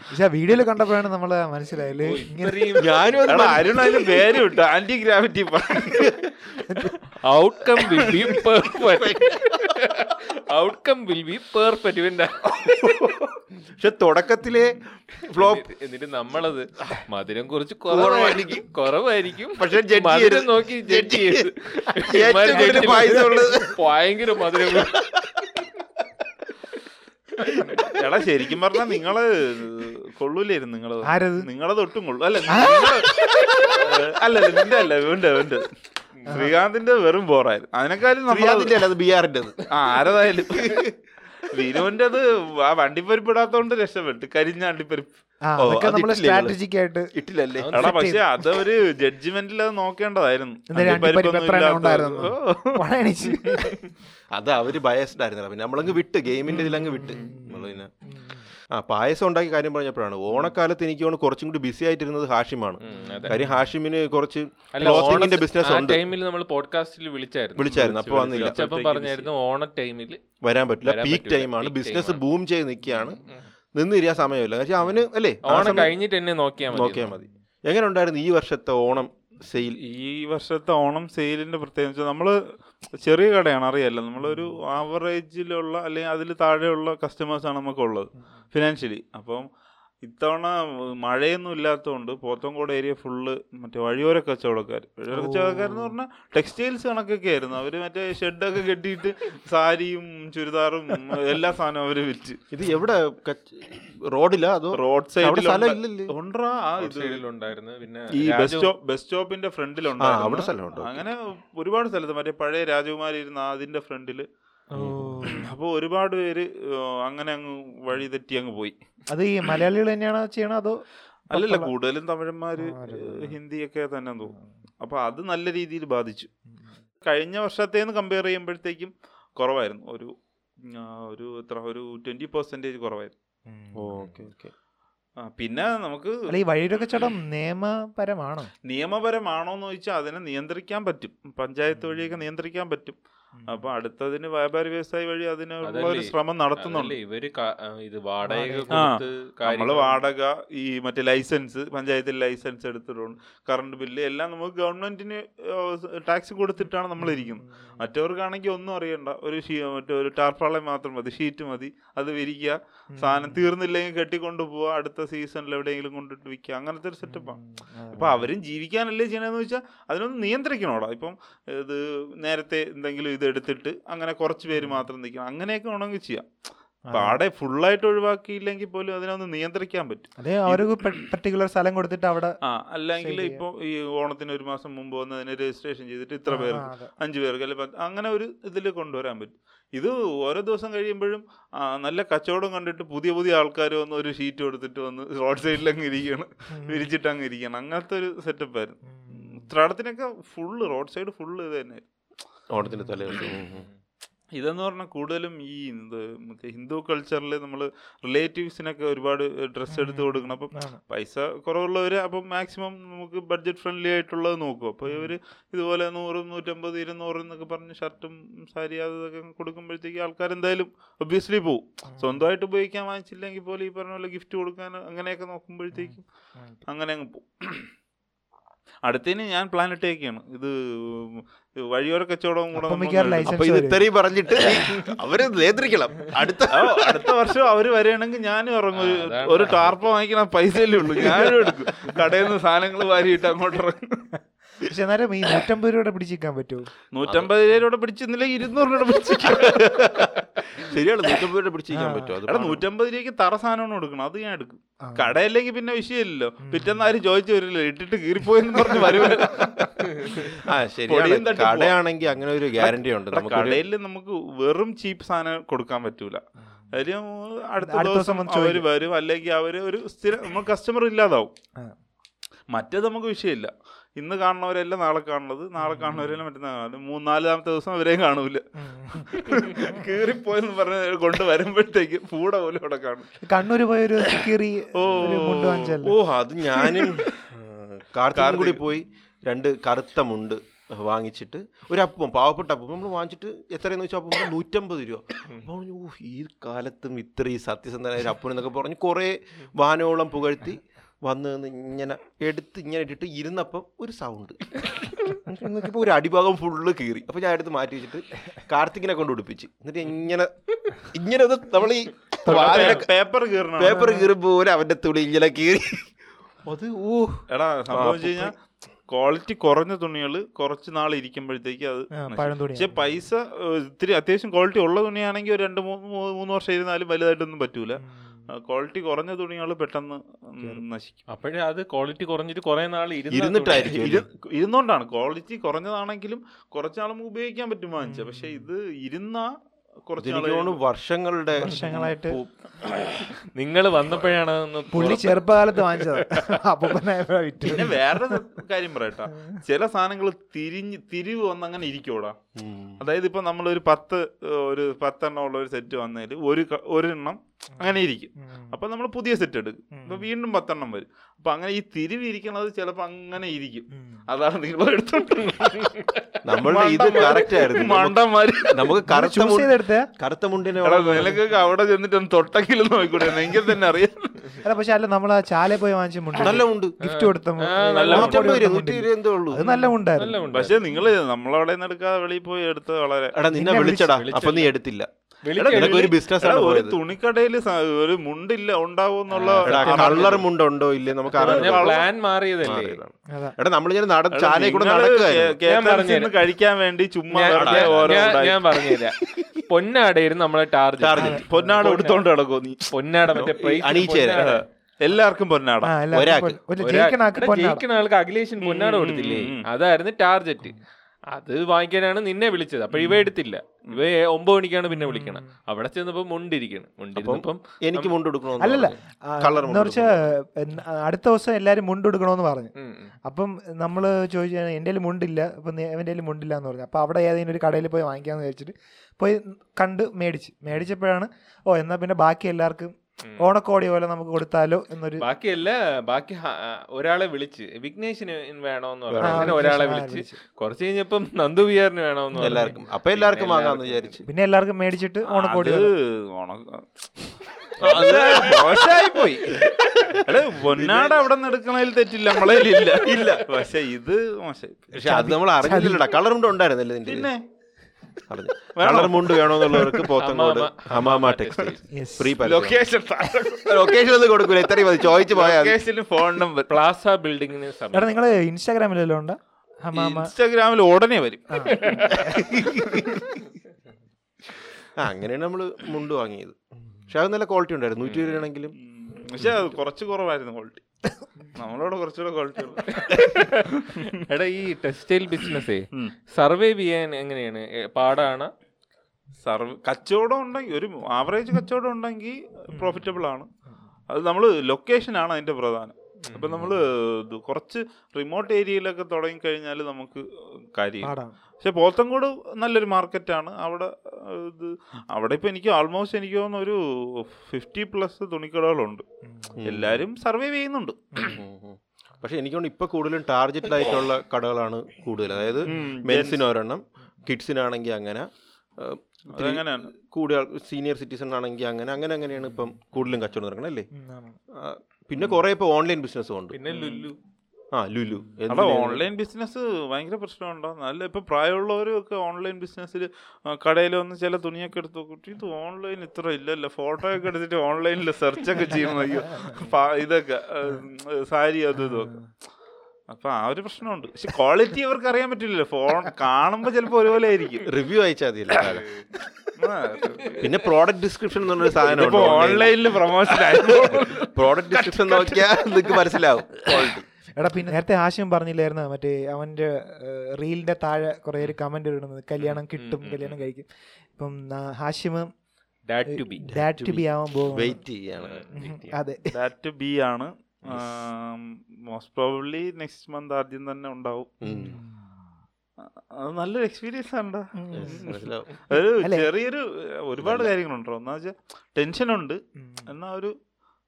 പക്ഷെ വീഡിയോയിൽ കണ്ടപ്പോഴാണ് നമ്മളെ മനസ്സിലായല്ലേ ഇങ്ങനെ ഞാനും അരുൺ അതിന് പേര് വിട്ടു. Anti gravity outcome will be perfect outcome will be perfect പക്ഷെ തുടക്കത്തിലെ ഫ്ലോപ്പ് എന്നിട്ട് നമ്മളത് മധുരം കുറച്ച് കുറവായിരിക്കും. കുറവായിരിക്കും. പക്ഷെ മധുരം നോക്കി ജഡ്ജ്. ഭയങ്കര മധുരം. എടാ ശരിക്കും പറഞ്ഞാ നിങ്ങൾ കൊള്ളൂലായിരുന്നു നിങ്ങൾ? നിങ്ങളെ നിങ്ങളത് ഒട്ടും കൊള്ളു. അല്ല അല്ല അല്ലല്ല നിന്റെ അല്ല ഉണ്ട് ഇവന്റെ ശ്രീകാന്തിന്റെ വെറും ബോറായിരുന്നു. അതിനെക്കാളും ശ്രീകാന്തിന്റെ അല്ല അത് ബിയാറിന്റെ ആ ആരതായാലും. വിനുവിന്റെ അത് ആ വണ്ടിപ്പരിപ്പ് ഇടാത്തോണ്ട് രക്ഷപ്പെട്ടു കരിഞ്ഞ വണ്ടിപ്പരിപ്പ്. ഇട്ടില്ലല്ലേ. എടാ പക്ഷെ അത് ഒരു ജഡ്ജ്മെന്റിൽ അത് നോക്കേണ്ടതായിരുന്നു. അത് അവർ ബയസ്ഡ് ആയിരുന്നില്ല. പിന്നെ നമ്മളങ്ങ് വിട്ട് ഗെയിമിന്റെ ഇതിലങ്ങ് വിട്ട്. പിന്നെ ആ പായസം ഉണ്ടാക്കി കാര്യം പറഞ്ഞപ്പോഴാണ്. ഓണക്കാലത്ത് എനിക്ക് തോന്നുന്നു കുറച്ചും കൂടി ബിസി ആയിട്ടിരുന്നത് ഹാഷിമാണ്. കാര്യം ഹാഷിമിന് കുറച്ച് ക്ലോത്തിങ്ങിന്റെ ബിസിനസ് ഉണ്ട്. ടൈമിൽ നമ്മൾ പോഡ്കാസ്റ്റിൽ വിളിച്ചായിരുന്നു. വിളിച്ചായിരുന്നു, അപ്പൊ വന്നില്ല. പറഞ്ഞായിരുന്നു ഓണ ടൈമിൽ വരാൻ പറ്റില്ല. പീക്ക് ടൈമാണ് ബിസിനസ് ബൂം ചെയ്ത് നിൽക്കുകയാണ്. നിന്ന് തിരിയാൻ സമയമില്ല. പക്ഷെ അവന് അല്ലേ ഓണം കഴിഞ്ഞിട്ട് എന്നെ നോക്കിയാൽ നോക്കിയാൽ മതി. എങ്ങനെ ഉണ്ടായിരുന്നു ഈ വർഷത്തെ ഓണം സെയിൽ? ഈ വർഷത്തെ ഓണം സെയിലിന്റെ പ്രത്യേകിച്ച് നമ്മൾ ചെറിയ കടയാണ് അറിയാമല്ലോ നമ്മളൊരു ആവറേജിലുള്ള അല്ലെങ്കിൽ അതിൽ താഴെയുള്ള കസ്റ്റമേഴ്സാണ് നമുക്കുള്ളത് ഫിനാൻഷ്യലി അപ്പം ഇത്തവണ മഴയൊന്നും ഇല്ലാത്തതുകൊണ്ട് പോത്തങ്കോട് ഏരിയ ഫുള്ള് മറ്റേ വഴിയോര കച്ചവടക്കാർ വഴിയോര കച്ചവടക്കാരെന്ന് പറഞ്ഞാൽ ടെക്സ്റ്റൈൽസ് കണക്കൊക്കെ ആയിരുന്നു അവർ മറ്റേ ഷെഡൊക്കെ കെട്ടിയിട്ട് സാരിയും ചുരിദാറും എല്ലാ സാധനവും അവർ വിറ്റ്. ഇത് എവിടെ? റോഡിലാ അതോ? റോഡ് സൈഡിൽ ഉണ്ടാ പിന്നെ ഈ ബസ് സ്റ്റോപ്പ് ബസ് സ്റ്റോപ്പിന്റെ ഫ്രണ്ടിലുണ്ടായിരുന്നു. അവിടെ സ്ഥലമുണ്ട്. അങ്ങനെ ഒരുപാട് സ്ഥലത്ത്. മറ്റേ പഴയ രാജകുമാരി ഇരുന്ന അതിന്റെ ഫ്രണ്ടിൽ. അപ്പോൾ ഒരുപാട് പേര് അങ്ങനെ അങ്ങ് വഴി തെറ്റി അങ്ങ് പോയി. അത് ഈ മലയാളികൾ തന്നെയാണ് ചെയ്യണോ അതോ അല്ലല്ല കൂടുതലും തമിഴന്മാര്. ഹിന്ദിയൊക്കെ തന്നെ തോന്നും. അപ്പൊ അത് നല്ല രീതിയിൽ ബാധിച്ചു. കഴിഞ്ഞ വർഷത്തേന്ന് കമ്പയർ ചെയ്യുമ്പോഴത്തേക്കും കുറവായിരുന്നു. ഒരു ഒരു എത്ര ഒരു ട്വന്റി പെർസെന്റേജ് കുറവായിരുന്നു. Okay okay. പിന്നെ നമുക്ക് അല്ല ഈ കച്ചവടം നിയമപരമാണോ നിയമപരമാണോ? എന്ന് ചോദിച്ചാൽ അതിനെ നിയന്ത്രിക്കാൻ പറ്റും. പഞ്ചായത്ത് വഴിയൊക്കെ നിയന്ത്രിക്കാൻ പറ്റും. അപ്പൊ അടുത്തതിന് വ്യാപാരി വ്യവസായി വഴി അതിനുള്ള ഒരു ശ്രമം നടത്തുന്നുണ്ട്. ഇവർ ഇത് വാടക നമ്മൾ വാടക ഈ മറ്റേ ലൈസൻസ് പഞ്ചായത്തിൽ ലൈസൻസ് എടുത്തിട്ടുണ്ട് കറണ്ട് ബില്ല് എല്ലാം നമുക്ക് ഗവൺമെന്റിന് ടാക്സ് കൊടുത്തിട്ടാണ് നമ്മൾ ഇരിക്കുന്നത് മറ്റവർക്കാണെങ്കിൽ ഒന്നും അറിയണ്ട. ഒരു ഷീ മറ്റേ ഒരു ടാർപ്പാളെ മാത്രം മതി ഷീറ്റ് മതി. അത് വിരിക്കുക സാധനം തീർന്നില്ലെങ്കിൽ കെട്ടിക്കൊണ്ട് പോവുക അടുത്ത സീസണിൽ എവിടെയെങ്കിലും കൊണ്ടിട്ട് വിൽക്കുക അങ്ങനത്തെ ഒരു സെറ്റപ്പാണ് അപ്പൊ അവരും ജീവിക്കാനല്ലേ ചെയ്യണമെന്ന് വെച്ചാൽ അതിനൊന്ന് നിയന്ത്രിക്കണോടാ ഇപ്പം ഇത് നേരത്തെ എന്തെങ്കിലും ഇത് എടുത്തിട്ട് അങ്ങനെ കുറച്ച് പേര് മാത്രം നിൽക്കണം അങ്ങനെയൊക്കെ വേണമെങ്കിൽ ചെയ്യാം. പാടെ ഫുള്ളായിട്ട് ഒഴിവാക്കിയില്ലെങ്കിൽ പോലും അതിനൊന്ന് നിയന്ത്രിക്കാൻ പറ്റും. അതെ അവർക്ക് പർട്ടിക്കുലർ സ്ഥലം കൊടുത്തിട്ട് അവിടെ ആ അല്ലെങ്കിൽ. ഇപ്പോൾ ഈ ഓണത്തിന് ഒരു മാസം മുമ്പ് വന്ന് അതിനെ രജിസ്ട്രേഷൻ ചെയ്തിട്ട് ഇത്ര പേർക്ക്. അഞ്ച് പേർക്ക് അല്ലെങ്കിൽ അങ്ങനെ ഒരു ഇതിൽ കൊണ്ടുവരാൻ പറ്റും. ഇത് ഓരോ ദിവസം കഴിയുമ്പോഴും നല്ല കച്ചവടം കണ്ടിട്ട് പുതിയ പുതിയ ആൾക്കാർ വന്ന് ഒരു ഷീറ്റ് കൊടുത്തിട്ട് വന്ന് റോഡ് സൈഡിൽ അങ്ങ് ഇരിക്കണം വിരിച്ചിട്ട് അങ്ങ് ഇരിക്കണം. അങ്ങനത്തെ ഒരു സെറ്റപ്പ് ആയിരുന്നു. ഉത്രാടത്തിനൊക്കെ ഫുള്ള് റോഡ് സൈഡ് ഫുള്ള് ഇത് തന്നെ ഓണത്തിന്റെ തലേദിവസം. ഉം. ഇതെന്ന് പറഞ്ഞാൽ കൂടുതലും ഈ എന്ത് മറ്റേ ഹിന്ദു കൾച്ചറിൽ നമ്മൾ റിലേറ്റീവ്സിനൊക്കെ ഒരുപാട് ഡ്രസ്സ് എടുത്ത് കൊടുക്കണം. അപ്പം പൈസ കുറവുള്ളവർ അപ്പം മാക്സിമം നമുക്ക് ബഡ്ജറ്റ് ഫ്രണ്ട്ലി ആയിട്ടുള്ളത് നോക്കും. അപ്പോൾ ഇവർ ഇതുപോലെ നൂറ് നൂറ്റമ്പത് ഇരുന്നൂറ് എന്നൊക്കെ പറഞ്ഞ് ഷർട്ടും സാരി അതൊക്കെ കൊടുക്കുമ്പോഴത്തേക്ക് ആൾക്കാർ എന്തായാലും ഒബ്വിയസ്ലി പോവും. സ്വന്തമായിട്ട് ഉപയോഗിക്കാൻ വാങ്ങിച്ചില്ലെങ്കിൽ പോലും ഈ പറഞ്ഞ പോലെ ഗിഫ്റ്റ് കൊടുക്കാൻ അങ്ങനെയൊക്കെ നോക്കുമ്പോഴത്തേക്കും അങ്ങനെ അങ്ങ് പോകും അടുത്തതിന് ഞാൻ പ്ലാൻ ഇട്ടേക്കാണ്. ഇത് വഴിയോര കച്ചവടം കൂടെ ഇത്രയും പറഞ്ഞിട്ട് അവർ നിയന്ത്രിക്കണം. അടുത്ത അടുത്ത വർഷം അവർ വരികയാണെങ്കിൽ ഞാനും ഇറങ്ങും. ഒരു- ടാർപ്പ വാങ്ങിക്കണ പൈസയല്ലേ ഉള്ളൂ. ഞാനും എടുക്കും. കടയിൽ നിന്ന് സാധനങ്ങൾ വാരിയിട്ട് അങ്ങോട്ട് ഇറങ്ങും. പക്ഷെ എന്നാലും ഈ നൂറ്റമ്പത് രൂപയുടെ പിടിച്ചിരിക്കാൻ പറ്റുമോ നൂറ്റമ്പത് രൂപയുടെ പിടിച്ചിരുന്നില്ല ഇരുന്നൂറ് രൂപ പിടിച്ചിരിക്കാം ശരിയാണ് നൂറ്റമ്പത് രൂപ പിടിച്ചിരിക്കാൻ. പറ്റുമോ നൂറ്റമ്പത് രൂപയ്ക്ക് തറ സാധനമാണ് കൊടുക്കണം അത് ഞാൻ എടുക്കും. ആ. കടയിലേക്ക് പിന്നെ വിഷയമില്ലല്ലോ. പിറ്റേന്ന് ആരും ചോദിച്ചു വരില്ല. ഇട്ടിട്ട് കീറിപ്പോയെന്ന് പറഞ്ഞ് വരുമല്ലോ ആ ശരിയാണ്. കടയാണെങ്കിൽ അങ്ങനെ ഒരു ഗ്യാരണ്ടി ഉണ്ട് നമുക്ക്. കടയിൽ നമുക്ക് വെറും ചീപ്പ് സാധനം കൊടുക്കാൻ പറ്റൂല. കാര്യം അടുത്ത ദിവസം അവർ വരും. അല്ലെങ്കിൽ അവർ ഒരു സ്ഥിരം നമ്മൾ കസ്റ്റമർ ഇല്ലാതാവും. മറ്റേത് നമുക്ക് വിഷയമില്ല. ഇന്ന് കാണുന്നവരെല്ലാം നാളെ കാണുന്നത് നാളെ കാണുന്നവരെല്ലാം മറ്റന്നാൾ കാണുന്നത്. മൂന്നാലാമത്തെ ദിവസം അവരെയും കാണൂല. കീറിപ്പോയെന്ന് പറഞ്ഞ് കൊണ്ട് വരുമ്പോഴത്തേക്ക് പൂട പോലും അവിടെ കാണും. കണ്ണൂർ പോയൊരു കീറി ഓ. ഓ അത് ഞാനും കാർത്തികും കൂടി പോയി രണ്ട് കറുത്ത മുണ്ട് വാങ്ങിച്ചിട്ട് ഒരു അപ്പം പാവപ്പെട്ട അപ്പം നമ്മൾ വാങ്ങിച്ചിട്ട് എത്രയെന്ന് വെച്ചാൽ അപ്പം നൂറ്റമ്പത് രൂപ. അപ്പോൾ പറഞ്ഞു, ഈ കാലത്തും ഇത്രയും ഈ സത്യസന്ധനായ ഒരു അപ്പം എന്നൊക്കെ പറഞ്ഞ് കുറേ വാനോളം പുകഴ്ത്തി വന്ന് ഇങ്ങനെ എടുത്ത് ഇങ്ങനെ ഇട്ടിട്ട് ഇരുന്നപ്പം ഒരു സൗണ്ട് നോക്കിയപ്പോൾ ഒരു അടിഭാഗം ഫുള്ള് കീറി. അപ്പോൾ ഞാൻ എടുത്ത് മാറ്റി വെച്ചിട്ട് കാർത്തിക്കിനെ കൊണ്ട് ഉടുപ്പിച്ച്. എന്നിട്ട് ഇങ്ങനെ ഇങ്ങനെ ഒന്ന് നമ്മൾ ഈ പേപ്പർ കീറണം. പേപ്പർ കീറുമ്പോൾ പോലെ അവന്റെ തുണി ഇങ്ങനെ കീറി. അത് ഓ എടാ സംഭവം കഴിഞ്ഞാൽ ക്വാളിറ്റി കുറഞ്ഞ തുണികൾ കുറച്ച് നാൾ ഇരിക്കുമ്പോഴത്തേക്ക് അത് പക്ഷേ പൈസ ഇത്തിരി അത്യാവശ്യം ക്വാളിറ്റി ഉള്ള തുണിയാണെങ്കിൽ ഒരു രണ്ട് മൂന്ന് മൂന്ന് വർഷം ഇരുന്നാലും വലുതായിട്ടൊന്നും പറ്റൂല. ക്വാളിറ്റി കുറഞ്ഞ തുണികൾ പെട്ടെന്ന് നശിക്കും. അപ്പോഴേ അത് ക്വാളിറ്റി കുറഞ്ഞിട്ട് കുറേ നാൾ ഇരുന്നിട്ടായിരിക്കും. ഇരു- ഇരുന്നോണ്ടാണ്. ക്വാളിറ്റി കുറഞ്ഞതാണെങ്കിലും കുറച്ചാൾ നമുക്ക് ഉപയോഗിക്കാൻ പറ്റും വാങ്ങിച്ച. പക്ഷെ ഇത് ഇരുന്ന വർഷങ്ങളുടെ വർഷങ്ങളായിട്ട് നിങ്ങൾ വന്നപ്പോഴാണ് പുള്ളി ചെറുപ്പകാലത്ത് വാങ്ങിച്ചത്. പിന്നെ വേറെ കാര്യം പറയട്ടാ. ചില സാധനങ്ങൾ തിരിഞ്ഞ് തിരിവ് വന്ന് അങ്ങനെ ഇരിക്കൂടാ. അതായത് ഇപ്പൊ നമ്മളൊരു പത്ത് ഒരു പത്തെണ്ണം ഉള്ള ഒരു സെറ്റ് വന്നതിൽ ഒരു ഒരെണ്ണം അങ്ങനെ ഇരിക്കും. അപ്പൊ നമ്മൾ പുതിയ സെറ്റ് എടുക്കും അപ്പൊ വീണ്ടും പത്തെണ്ണം വരും. അപ്പൊ അങ്ങനെ ഈ തിരിവിരിക്കണത് ചിലപ്പോൾ ചിലപ്പോ അങ്ങനെ ഇരിക്കും. അതാണ് നിങ്ങൾ എടുത്തോണ്ട് മണ്ടന്മാര്. നമുക്ക് കറുത്ത മുണ്ടിനെ നിനക്കൊക്കെ അവിടെ ചെന്നിട്ട് ഒന്ന് തൊട്ടെങ്കിലും നോക്കിക്കൂടെ? എങ്കിൽ തന്നെ അറിയാം. അല്ല പക്ഷെ അല്ല നമ്മൾ ആ ചാലയിൽ പോയി വാങ്ങിച്ച മുണ്ട് നല്ല മുണ്ട്. ഗിഫ്റ്റ് കൊടുത്ത അത് നല്ല മുണ്ടായിരുന്നു. പക്ഷെ നിങ്ങൾ നമ്മളവിടെ നിന്ന് എടുക്കാതെ വെളിയിൽ പോയി എടുത്ത് വളരെ എടാ നിന്നെ വിളിച്ചടാ. അപ്പൊ നീ എടുത്തില്ല. ഒരു ബിസിനസ് ആണ് ഒരു പോയത്. തുണിക്കടയിൽ ഒരു മുണ്ടില്ല ഉണ്ടാവുമെന്നുള്ള കളർ മുണ്ടുണ്ടോ ഇല്ലേ? നമുക്ക് പ്ലാൻ മാറിയതല്ലേ. എടാ നമ്മളിങ്ങനെ നട എടാ, ചാലയിൽ കൂടെ നടക്കുക ഞാൻ. കഴിക്കാൻ വേണ്ടി ചുമ്മാ ഞാൻ- ഞാൻ- ഞാൻ- പറഞ്ഞുതരാം. പൊന്നാടായിരുന്നു നമ്മളെ ടാർജറ്റ്. പൊന്നാട എടുത്തോണ്ട് കിടക്കോ നീ? പൊന്നാട മറ്റേ price എല്ലാവർക്കും പൊന്നാട. ഒരാൾക്ക്. ജയിക്കണ ആൾക്ക് അഖിലേഷൻ പൊന്നാട. കൊടുത്തില്ലേ. അതായിരുന്നു ടാർജറ്റ്. അത് വാങ്ങിക്കാനാണ് നിന്നെ വിളിച്ചത്. അപ്പൊ ഇവ എടുത്തില്ല. ഇവ ഒമ്പത് മണിക്കാണ് പിന്നെ വിളിക്കണം. അവിടെ ചെന്നപ്പോ മുണ്ടിരിക്കണം. മുണ്ടിരുന്നപ്പം എനിക്ക് മുണ്ട് കൊടുക്കണമെന്ന് അല്ലല്ല. വെച്ചാ അടുത്ത ദിവസം എല്ലാരും മുണ്ട് എടുക്കണമെന്ന് പറഞ്ഞു. അപ്പം നമ്മൾ ചോദിച്ചാൽ എന്റെ കയ്യിൽ മുണ്ടില്ല. അപ്പൊ എന്റെ കയ്യിൽ മുണ്ടില്ല എന്ന് പറഞ്ഞു. അപ്പൊ അവിടെ ഏതെങ്കിലും ഒരു കടയിൽ പോയി വാങ്ങിക്കാന്ന് വിചാരിച്ചിട്ട് പോയി കണ്ട് മേടിച്ച്. മേടിച്ചപ്പോഴാണ് ഓ എന്നാ പിന്നെ ബാക്കി എല്ലാവർക്കും. ഓണക്കോടി പോലെ നമുക്ക് കൊടുത്താലോ എന്നൊരു ബാക്കിയല്ല ബാക്കി ഒരാളെ വിളിച്ച്. വിഘ്നേഷിന് വേണോന്ന് പറഞ്ഞു ഒരാളെ വിളിച്ച്. കുറച്ച് കഴിഞ്ഞപ്പം നന്ദു വിയറിന് വേണോന്ന്. എല്ലാവർക്കും. അപ്പൊ എല്ലാവർക്കും പിന്നെ വാങ്ങാന്ന് വിചാരിച്ചു. പിന്നെ എല്ലാവർക്കും മേടിച്ചിട്ട് ഓണക്കോടി പോയി പൊന്നാട് അവിടെ നിന്ന് എടുക്കണതിൽ തെറ്റില്ല നമ്മളെ ഇല്ല ഇല്ല. പക്ഷെ ഇത് മോശം പക്ഷെ അത് നമ്മൾ അറിഞ്ഞില്ലടാ കളറും ഉണ്ടായിരുന്നല്ലേ നിന്റെ പിന്നെ കളർ മുണ്ട് വേണമെന്നുള്ളവർക്ക് Pothencode Hamama textiles free location location ഒന്നും കൊടുക്കൂല. ഇത്രയും മതി. ചോദിച്ചു പോയാൽ ഫോൺ നമ്പർ പ്ലാസ സമയം. നിങ്ങൾ ഇൻസ്റ്റാഗ്രാമിലല്ലോ ഉണ്ടാ? ഹമാമ ഇൻസ്റ്റാഗ്രാമിൽ ഉടനെ വരും. ആ. അങ്ങനെയാണ് നമ്മൾ മുണ്ട് വാങ്ങിയത്. പക്ഷെ അത് നല്ല ക്വാളിറ്റി ഉണ്ടായിരുന്നു. നൂറ്റി ഇരുപത് ആണെങ്കിലും പക്ഷെ കുറച്ച് കുറവായിരുന്നു ക്വാളിറ്റി നമ്മളോട് കുറച്ചുകൂടെ ക്വാളിറ്റി എടാ ഈ ടെക്സ്റ്റൈൽ ബിസിനസ്സേ സർവേ സർവൈവ് ചെയ്യാൻ എങ്ങനെയാണ്? പാടാണ്? സർവ് കച്ചവടം ഉണ്ടെങ്കിൽ ഒരു ആവറേജ് കച്ചവടം ഉണ്ടെങ്കിൽ പ്രോഫിറ്റബിൾ ആണ്. അത് നമ്മൾ ലൊക്കേഷനാണ് അതിന്റെ പ്രധാനം. അപ്പം നമ്മൾ കുറച്ച് റിമോട്ട് ഏരിയയിലൊക്കെ തുടങ്ങിക്കഴിഞ്ഞാൽ നമുക്ക് കാര്യം പക്ഷെ പോത്തങ്കോട് നല്ലൊരു മാർക്കറ്റാണ്. അവിടെ ഇത് അവിടെ ഇപ്പൊ എനിക്ക് ആൾമോസ്റ്റ് എനിക്ക് തോന്നുന്നു ഒരു ഫിഫ്റ്റി പ്ലസ് തുണിക്കടകളുണ്ട്. എല്ലാവരും സർവൈവ് ചെയ്യുന്നുണ്ട്. പക്ഷെ എനിക്ക് തോന്നുന്നു ഇപ്പൊ കൂടുതലും ടാർജറ്റഡ് ആയിട്ടുള്ള കടകളാണ് കൂടുതൽ. അതായത് മെൻസിന് ഒരെണ്ണം കിഡ്സിനാണെങ്കിൽ അങ്ങനെ കൂടുതൽ സീനിയർ സിറ്റിസൺ ആണെങ്കിൽ അങ്ങനെ അങ്ങനെ അങ്ങനെയാണ് ഇപ്പം കൂടുതലും കച്ചവടം തുടങ്ങണം അല്ലേ? പിന്നെ കുറെ ഇപ്പൊ ഓൺലൈൻ ബിസിനസ്സും ഉണ്ട്. പിന്നെ ലുല്ലു ആ ലുലു. അവിടെ ഓൺലൈൻ ബിസിനസ് ഭയങ്കര പ്രശ്നമുണ്ടോ? നല്ല ഇപ്പോൾ പ്രായമുള്ളവരൊക്കെ ഓൺലൈൻ ബിസിനസ്സിൽ കടയിൽ വന്ന് ചില തുണിയൊക്കെ എടുത്ത് നോക്കിട്ട് ഇത് ഓൺലൈൻ ഇത്ര ഇല്ലല്ലോ. ഫോട്ടോ ഒക്കെ എടുത്തിട്ട് ഓൺലൈനിൽ സെർച്ച് ഒക്കെ ചെയ്യുന്ന അയ്യോ ഇതൊക്കെ സാരി അതും ഇതൊക്കെ അപ്പൊ ആ ഒരു പ്രശ്നമുണ്ട്. പക്ഷെ ക്വാളിറ്റി അവർക്ക് അറിയാൻ പറ്റില്ലല്ലോ. ഫോൺ കാണുമ്പോ ചിലപ്പോ ഒരുപോലെ ആയിരിക്കും. റിവ്യൂ അയച്ചാൽ മതി പിന്നെ പ്രോഡക്റ്റ് ഡിസ്ക്രിപ്ഷൻ എന്നൊരു സാധനം ഓൺലൈനിൽ പ്രൊമോഷൻ പ്രോഡക്റ്റ് ഡിസ്ക്രിപ്ഷൻ നോക്കിയാൽ നിങ്ങൾക്ക് മനസ്സിലാവും. ക്വാളിറ്റി എടാ പിന്നെ നേരത്തെ ആശയം പറഞ്ഞില്ലായിരുന്നു? മറ്റേ അവന്റെ റീലിന്റെ താഴെ കുറെ ഒരു കമന്റ് ഇടുന്നത്. കല്യാണം കിട്ടും കല്യാണം കഴിക്കും. ഇപ്പം Hashim to be dad to be ആവാൻ വെയിറ്റ് ചെയ്യാണ്. അതെ. ദാറ്റ് ബി ആണ്. മോസ്റ്റ് പ്രോബ്ലി നെക്സ്റ്റ് മന്ത് ആദ്യം തന്നെ ഉണ്ടാവും. അത് നല്ലൊരു എക്സ്പീരിയൻസ് ആണ് ഒരു ചെറിയൊരു ഒരുപാട് കാര്യങ്ങളുണ്ടോ? എന്നാ വെച്ചാൽ ടെൻഷനുണ്ട്. എന്നാ ഒരു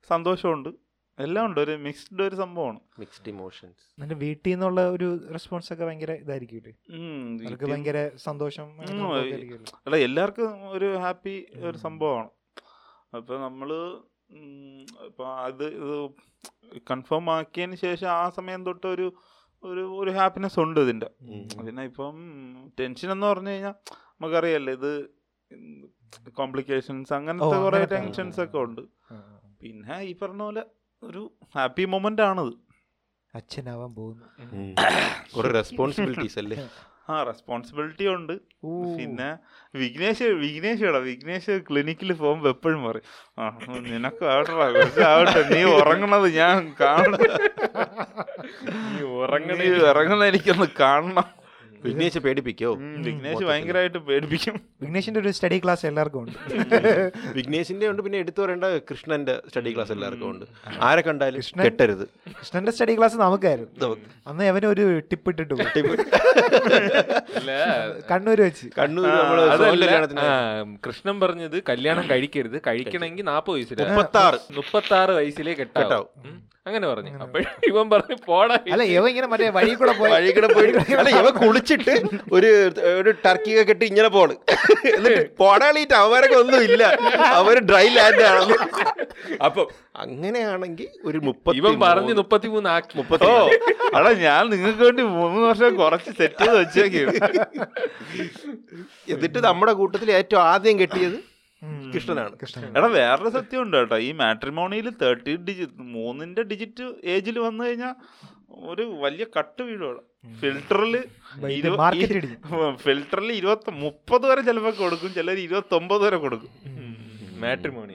സന്തോഷമുണ്ട്. എല്ലാം ഉണ്ട്. ഒരു മിക്സ്ഡ് ഒരു സംഭവമാണ്. മിക്സ്ഡ് ഇമോഷൻസ് എന്നിട്ട് വീട്ടിൽ നിന്നുള്ള ഒരു റെസ്പോൺസ് ഒക്കെ ഭയങ്കര ഇതായിരിക്കും അവർക്ക് ഭയങ്കര സന്തോഷം അല്ല എല്ലാവർക്കും ഒരു ഹാപ്പി ഒരു സംഭവമാണ്. അപ്പോൾ നമ്മൾ ഇപ്പോൾ അത് ഇത് കൺഫേം ആക്കിയതിന് ശേഷം ആ സമയം തൊട്ട് ഒരു ഒരു ഒരു ഹാപ്പിനെസ് ഉണ്ട് ഇതിന്റെ പിന്നെ ഇപ്പം ടെൻഷൻ എന്ന് പറഞ്ഞു കഴിഞ്ഞാൽ നമുക്കറിയാലോ ഇത് കോംപ്ലിക്കേഷൻസ് അങ്ങനത്തെ കുറേ ടെൻഷൻസ് ഒക്കെ ഉണ്ട്. പിന്നെ ഈ പറഞ്ഞ പോലെ ഒരു ഹാപ്പി മൊമെന്റ് ആണത്. അച്ഛനാവാൻ പോകുന്നു. കുറെ റെസ്പോൺസിബിലിറ്റീസ് അല്ലേ? ആ റെസ്പോൺസിബിലിറ്റി ഉണ്ട്. പിന്നെ വിഘ്നേഷ് വിഘ്നേഷ് എടാ വിഘ്നേഷ് ക്ലിനിക്കിൽ പോകുമ്പോ എപ്പോഴും പറയും ആ നിനക്ക് ആവട്ടെടാ കുറച്ചാവട്ടെ നീ ഉറങ്ങണത് ഞാൻ കാണണം നീ ഉറങ്ങണ നീ ഇറങ്ങുന്ന എനിക്കൊന്ന് കാണണം. വിഘ്നേഷ് പേടിപ്പിക്കോ? വിഘ്നേഷ് ഭയങ്കരമായിട്ട് പേടിപ്പിക്കും. വിഘ്നേഷിന്റെ ഒരു സ്റ്റഡി ക്ലാസ് എല്ലാവർക്കും ഉണ്ട്. വിഘ്നേഷിന്റെ ഉണ്ട് പിന്നെ എടുത്തു പറയേണ്ട കൃഷ്ണന്റെ സ്റ്റഡി ക്ലാസ് എല്ലാവർക്കും ഉണ്ട്. ആരെ കണ്ടാലും കൃഷ്ണൻ- കെട്ടരുത്. കൃഷ്ണന്റെ സ്റ്റഡി ക്ലാസ് നമുക്കായിരുന്നു. നമുക്ക്. അന്ന് അവന് ഒരു ടിപ്പ് ഇട്ടിട്ട് കണ്ണൂര് വെച്ച്. കണ്ണൂർ കൃഷ്ണൻ പറഞ്ഞത് കല്യാണം കഴിക്കരുത് കഴിക്കണമെങ്കിൽ നാപ്പത് വയസ്സിൽ മുപ്പത്തി ആറ് വയസ്സിലേ കെട്ടാവും. അങ്ങനെ പറഞ്ഞു. അപ്പോഴും ഇവൻ പറഞ്ഞു പോടാ അല്ല ഇവ ഇങ്ങനെ മറ്റേ വഴി കൂടെ പോയി. വഴി കൂടെ പോയി അല്ല ഇവ കുളിച്ചിട്ട് ഒരു ഒരു ടർക്കി ഒക്കെ കെട്ടി ഇങ്ങനെ പോണ്. എന്നിട്ട് പോടാളിയിട്ട് അവരൊക്കെ ഒന്നും ഇല്ല. അവർ ഡ്രൈ ലാൻഡ് ആണ് അപ്പൊ അങ്ങനെയാണെങ്കിൽ ഒരു മുപ്പത്തി ഇവൻ പറഞ്ഞ് മുപ്പത്തിമൂന്ന് ആക്കി. മുപ്പത്തി ഓ. അടാ ഞാൻ നിങ്ങൾക്ക് വേണ്ടി മൂന്ന് വർഷം കുറച്ച് സെറ്റ് ചെയ്ത് വെച്ചേക്കും എന്നിട്ട് നമ്മുടെ കൂട്ടത്തിൽ ഏറ്റവും ആദ്യം കെട്ടിയത്. കൃഷ്ണനാണ് എടാ വേറൊരു സത്യം ഉണ്ട് കേട്ടോ. ഈ മാട്രിമോണിയിൽ തേർട്ടി ഡിജിറ്റ് മൂന്നിന്റെ ഡിജിറ്റ് ഏജിൽ വന്നു കഴിഞ്ഞാൽ ഒരു വലിയ കട്ട് വീഴും അവിടെ ഫിൽറ്ററിൽ ഫിൽറ്ററിൽ ഇരുപത്തി മുപ്പത് വരെ ചിലപ്പോൾ കൊടുക്കും ചിലർ ഇരുപത്തി ഒമ്പത് വരെ കൊടുക്കും. മാട്രിമോണി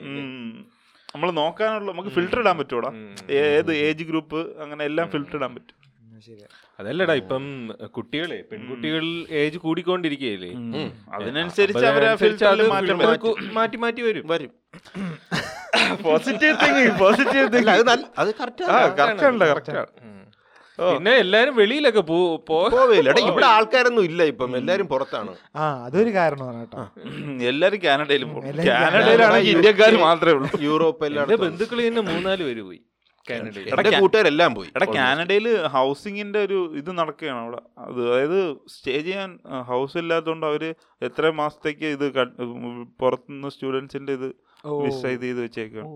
നമ്മൾ നോക്കാനുള്ള നമുക്ക് ഫിൽറ്റർ ഇടാൻ പറ്റൂടാ ഏത് ഏജ് ഗ്രൂപ്പ് അങ്ങനെ എല്ലാം ഫിൽറ്റർ ഇടാൻ പറ്റും. അതല്ലടാ ഇപ്പം കുട്ടികളെ പെൺകുട്ടികൾ ഏജ് കൂടിക്കൊണ്ടിരിക്കുകയല്ലേ? അതിനനുസരിച്ച് അവരെ മാറ്റം മാറ്റി വരും. വരും. പോസിറ്റീവ് തിങ്കിങ് പോസിറ്റീവ് അല്ല, അത് തിങ്കിങ് നല്ല- അത് കറക്റ്റ് ആണ്. കറക്റ്റ് ആണ് പിന്നെ എല്ലാരും വെളിയിലൊക്കെ പോവില്ല ഇവിടെ ആൾക്കാരൊന്നും ഇല്ല ഇപ്പം. എല്ലാരും പുറത്താണ്. ആ അതൊരു കാരണമാണ് കേട്ടോ. എല്ലാരും കാനഡയിലും പോകും കാനഡയിലാണെങ്കിൽ ഇന്ത്യക്കാർ മാത്രമേ ഉള്ളൂ. യൂറോപ്പ് എല്ലാം എല്ലായിടത്തും ബന്ധുക്കൾ തന്നെ മൂന്നാൽ പേര് പോയി. എന്റെ കൂട്ടുകാരെല്ലാം പോയി. എടാ കാനഡയിൽ ഹൗസിങ്ങിന്റെ ഒരു ഇത് നടക്കുകയാണ് അവിടെ. അത് അതായത് സ്റ്റേ ചെയ്യാൻ ഹൗസ് ഇല്ലാത്തതുകൊണ്ട് അവർ എത്ര മാസത്തേക്ക് ഇത് പുറത്തുനിന്ന് സ്റ്റുഡൻസിന്റെ ഇത് ഇത് ചെയ്ത് വെച്ചേക്കാണ്